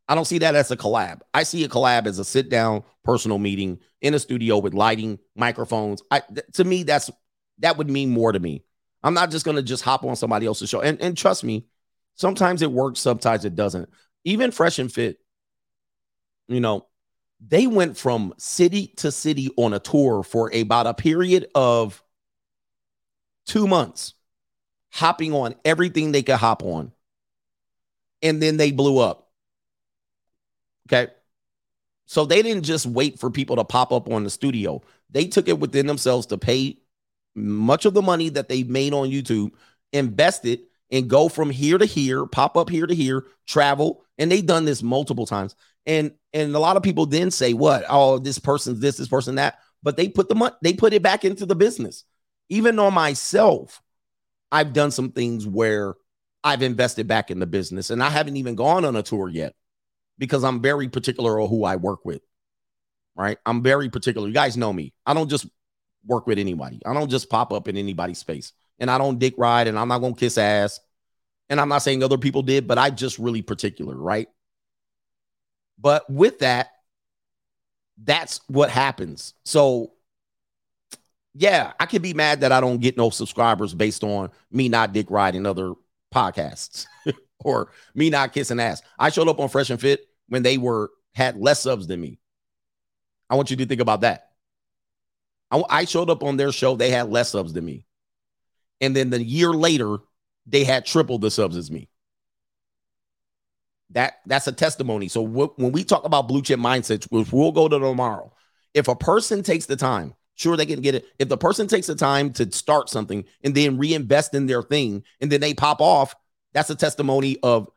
I don't see that as a collab. I see a collab as a sit down personal meeting in a studio with lighting, microphones. I th- to me, that's that would mean more to me. I'm not just gonna just hop on somebody else's show. And and trust me, sometimes it works, sometimes it doesn't. Even fresh and fit, you know, they went from city to city on a tour for about a period of two months, hopping on everything they could hop on. And then they blew up. Okay. So they didn't just wait for people to pop up on the studio. They took it within themselves to pay much of the money that they made on YouTube, invest it, and go from here to here, pop up here to here, travel. And they've done this multiple times. And and a lot of people then say, "What? Oh, this person's this, this person that." But they put the money, they put it back into the business. Even on myself, I've done some things where I've invested back in the business, and I haven't even gone on a tour yet because I'm very particular on who I work with. Right? I'm very particular. You guys know me. I don't just work with anybody. I don't just pop up in anybody's space, and I don't dick ride, and I'm not gonna kiss ass. And I'm not saying other people did, but I just really particular, right? But with that, that's what happens. So, yeah, I can be mad that I don't get no subscribers based on me not dick riding other podcasts or me not kissing ass. I showed up on Fresh and Fit when they were had less subs than me. I want you to think about that. I, I showed up on their show, they had less subs than me. And then the year later, they had triple the subs as me. That that's a testimony. So w- when we talk about blue chip mindsets, which we'll go to tomorrow, if a person takes the time, sure they can get it. If the person takes the time to start something and then reinvest in their thing, and then they pop off, that's a testimony of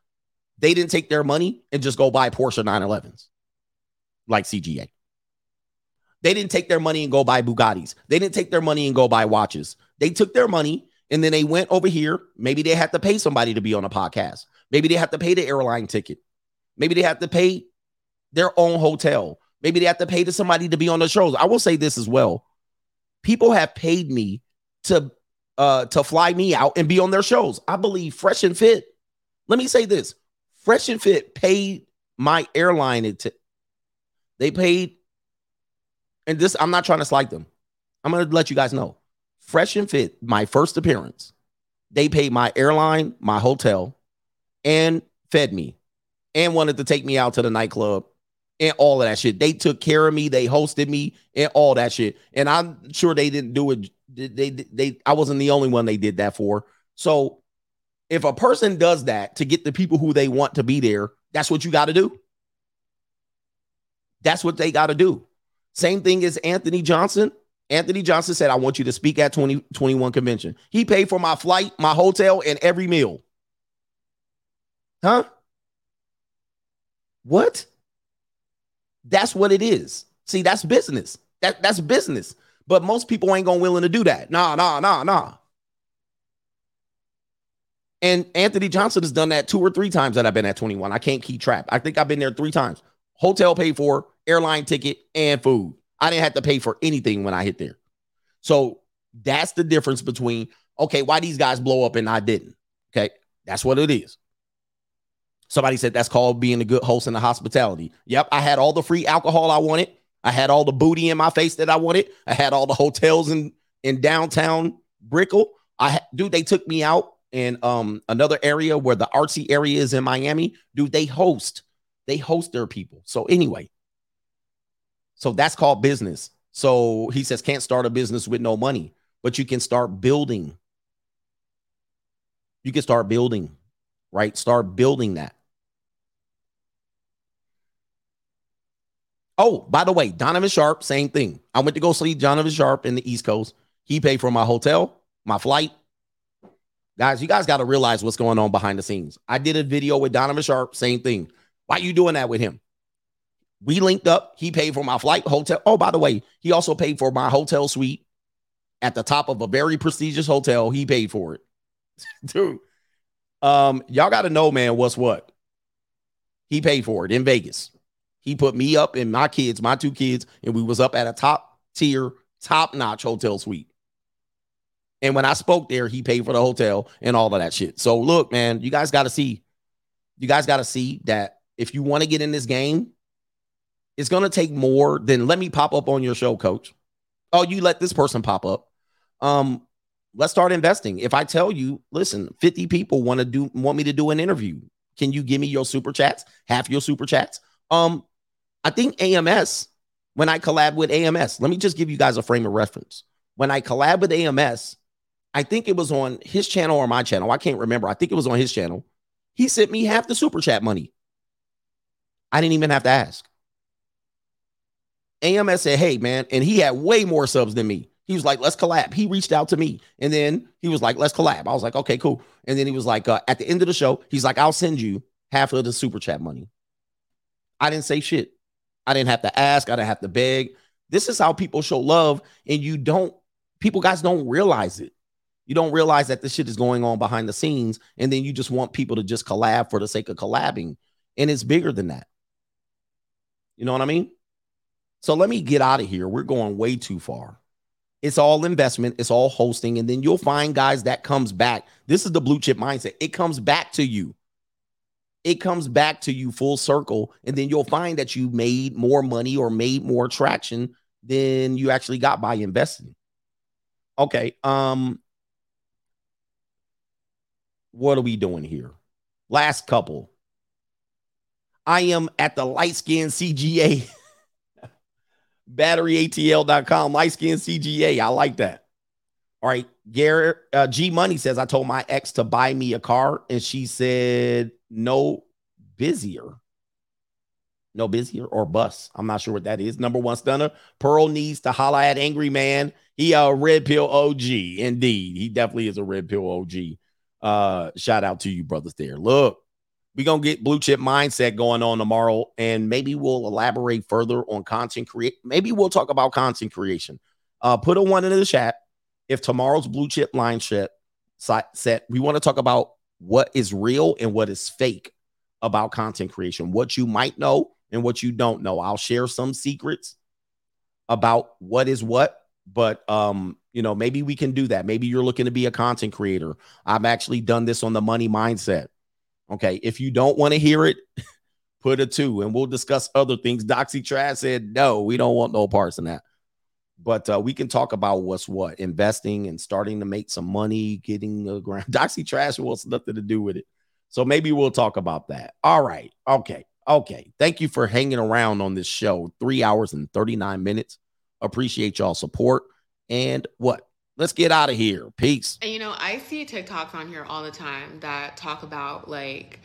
they didn't take their money and just go buy Porsche 911s like CGA. They didn't take their money and go buy Bugattis. They didn't take their money and go buy watches. They took their money and then they went over here. Maybe they had to pay somebody to be on a podcast. Maybe they have to pay the airline ticket. Maybe they have to pay their own hotel. Maybe they have to pay to somebody to be on the shows. I will say this as well. People have paid me to uh to fly me out and be on their shows. I believe Fresh and Fit. Let me say this. Fresh and Fit paid my airline it they paid and this I'm not trying to slight them. I'm going to let you guys know. Fresh and Fit, my first appearance, they paid my airline, my hotel, and fed me, and wanted to take me out to the nightclub and all of that shit. They took care of me, they hosted me, and all that shit. And I'm sure they didn't do it. They, they, I wasn't the only one they did that for. So if a person does that to get the people who they want to be there, that's what you got to do. That's what they got to do. Same thing as Anthony Johnson. Anthony Johnson said, I want you to speak at 2021 convention. He paid for my flight, my hotel, and every meal. Huh? What? That's what it is. See, that's business. That, that's business. But most people ain't gonna willing to do that. Nah, nah, nah, nah. And Anthony Johnson has done that two or three times that I've been at 21. I can't keep track. I think I've been there three times. Hotel paid for, airline ticket, and food. I didn't have to pay for anything when I hit there. So that's the difference between, okay, why these guys blow up and I didn't. Okay. That's what it is. Somebody said that's called being a good host in the hospitality. Yep. I had all the free alcohol I wanted. I had all the booty in my face that I wanted. I had all the hotels in, in downtown Brickell. I dude, they took me out in um another area where the artsy area is in Miami. Dude, they host. They host their people. So anyway, so that's called business. So he says, can't start a business with no money, but you can start building. You can start building, right? Start building that. Oh, by the way, Donovan Sharp, same thing. I went to go see Donovan Sharp in the East Coast. He paid for my hotel, my flight. Guys, you guys got to realize what's going on behind the scenes. I did a video with Donovan Sharp, same thing. Why are you doing that with him? We linked up. He paid for my flight, hotel. Oh, by the way, he also paid for my hotel suite at the top of a very prestigious hotel. He paid for it. Dude, um, y'all got to know, man, what's what. He paid for it in Vegas. He put me up and my kids, my two kids, and we was up at a top tier, top notch hotel suite. And when I spoke there, he paid for the hotel and all of that shit. So look, man, you guys got to see, you guys got to see that if you want to get in this game, it's going to take more than let me pop up on your show, coach. Oh, you let this person pop up. Um, let's start investing. If I tell you, listen, 50 people want to do want me to do an interview. Can you give me your super chats? Half your super chats? Um, I think AMS, when I collab with AMS, let me just give you guys a frame of reference. When I collab with AMS, I think it was on his channel or my channel. I can't remember. I think it was on his channel. He sent me half the super chat money. I didn't even have to ask. AMS said, Hey, man. And he had way more subs than me. He was like, Let's collab. He reached out to me. And then he was like, Let's collab. I was like, Okay, cool. And then he was like, uh, At the end of the show, he's like, I'll send you half of the super chat money. I didn't say shit. I didn't have to ask. I didn't have to beg. This is how people show love. And you don't, people, guys don't realize it. You don't realize that this shit is going on behind the scenes. And then you just want people to just collab for the sake of collabing. And it's bigger than that. You know what I mean? So let me get out of here. We're going way too far. It's all investment, it's all hosting, and then you'll find guys that comes back. This is the blue chip mindset. It comes back to you. It comes back to you full circle, and then you'll find that you made more money or made more traction than you actually got by investing. Okay. Um, what are we doing here? Last couple. I am at the light skin CGA batteryatl.com, light skin CGA. I like that. All right. Garrett uh, G Money says, I told my ex to buy me a car, and she said, no busier. No busier or bus. I'm not sure what that is. Number one stunner. Pearl needs to holla at Angry Man. He a red pill OG. Indeed. He definitely is a red pill OG. Uh, shout out to you, brothers there. Look, we're gonna get blue chip mindset going on tomorrow, and maybe we'll elaborate further on content create. Maybe we'll talk about content creation. Uh, put a one into the chat if tomorrow's blue chip mindset set. We want to talk about what is real and what is fake about content creation, what you might know and what you don't know. I'll share some secrets about what is what, but um, you know, maybe we can do that. Maybe you're looking to be a content creator. I've actually done this on the money mindset. Okay. If you don't want to hear it, put a two and we'll discuss other things. Doxy Trash said, no, we don't want no parts in that. But uh, we can talk about what's what investing and starting to make some money, getting the ground. Doxy Trash wants nothing to do with it. So maybe we'll talk about that. All right. Okay. Okay. Thank you for hanging around on this show. Three hours and 39 minutes. Appreciate y'all support. And what? Let's get out of here. Peace. And you know, I see TikToks on here all the time that talk about like,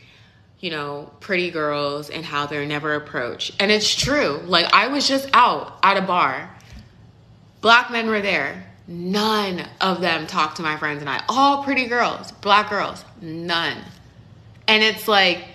you know, pretty girls and how they're never approached. And it's true. Like I was just out at a bar. Black men were there. None of them talked to my friends and I. All pretty girls, black girls, none. And it's like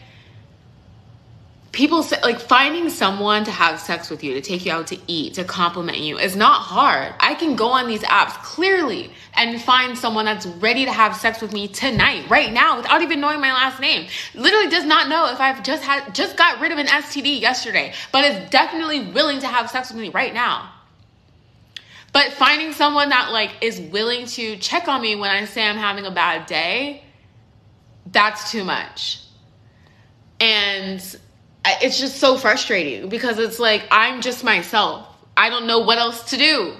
people say like finding someone to have sex with you to take you out to eat to compliment you is not hard i can go on these apps clearly and find someone that's ready to have sex with me tonight right now without even knowing my last name literally does not know if i've just had just got rid of an std yesterday but is definitely willing to have sex with me right now but finding someone that like is willing to check on me when i say i'm having a bad day that's too much and it's just so frustrating because it's like I'm just myself. I don't know what else to do.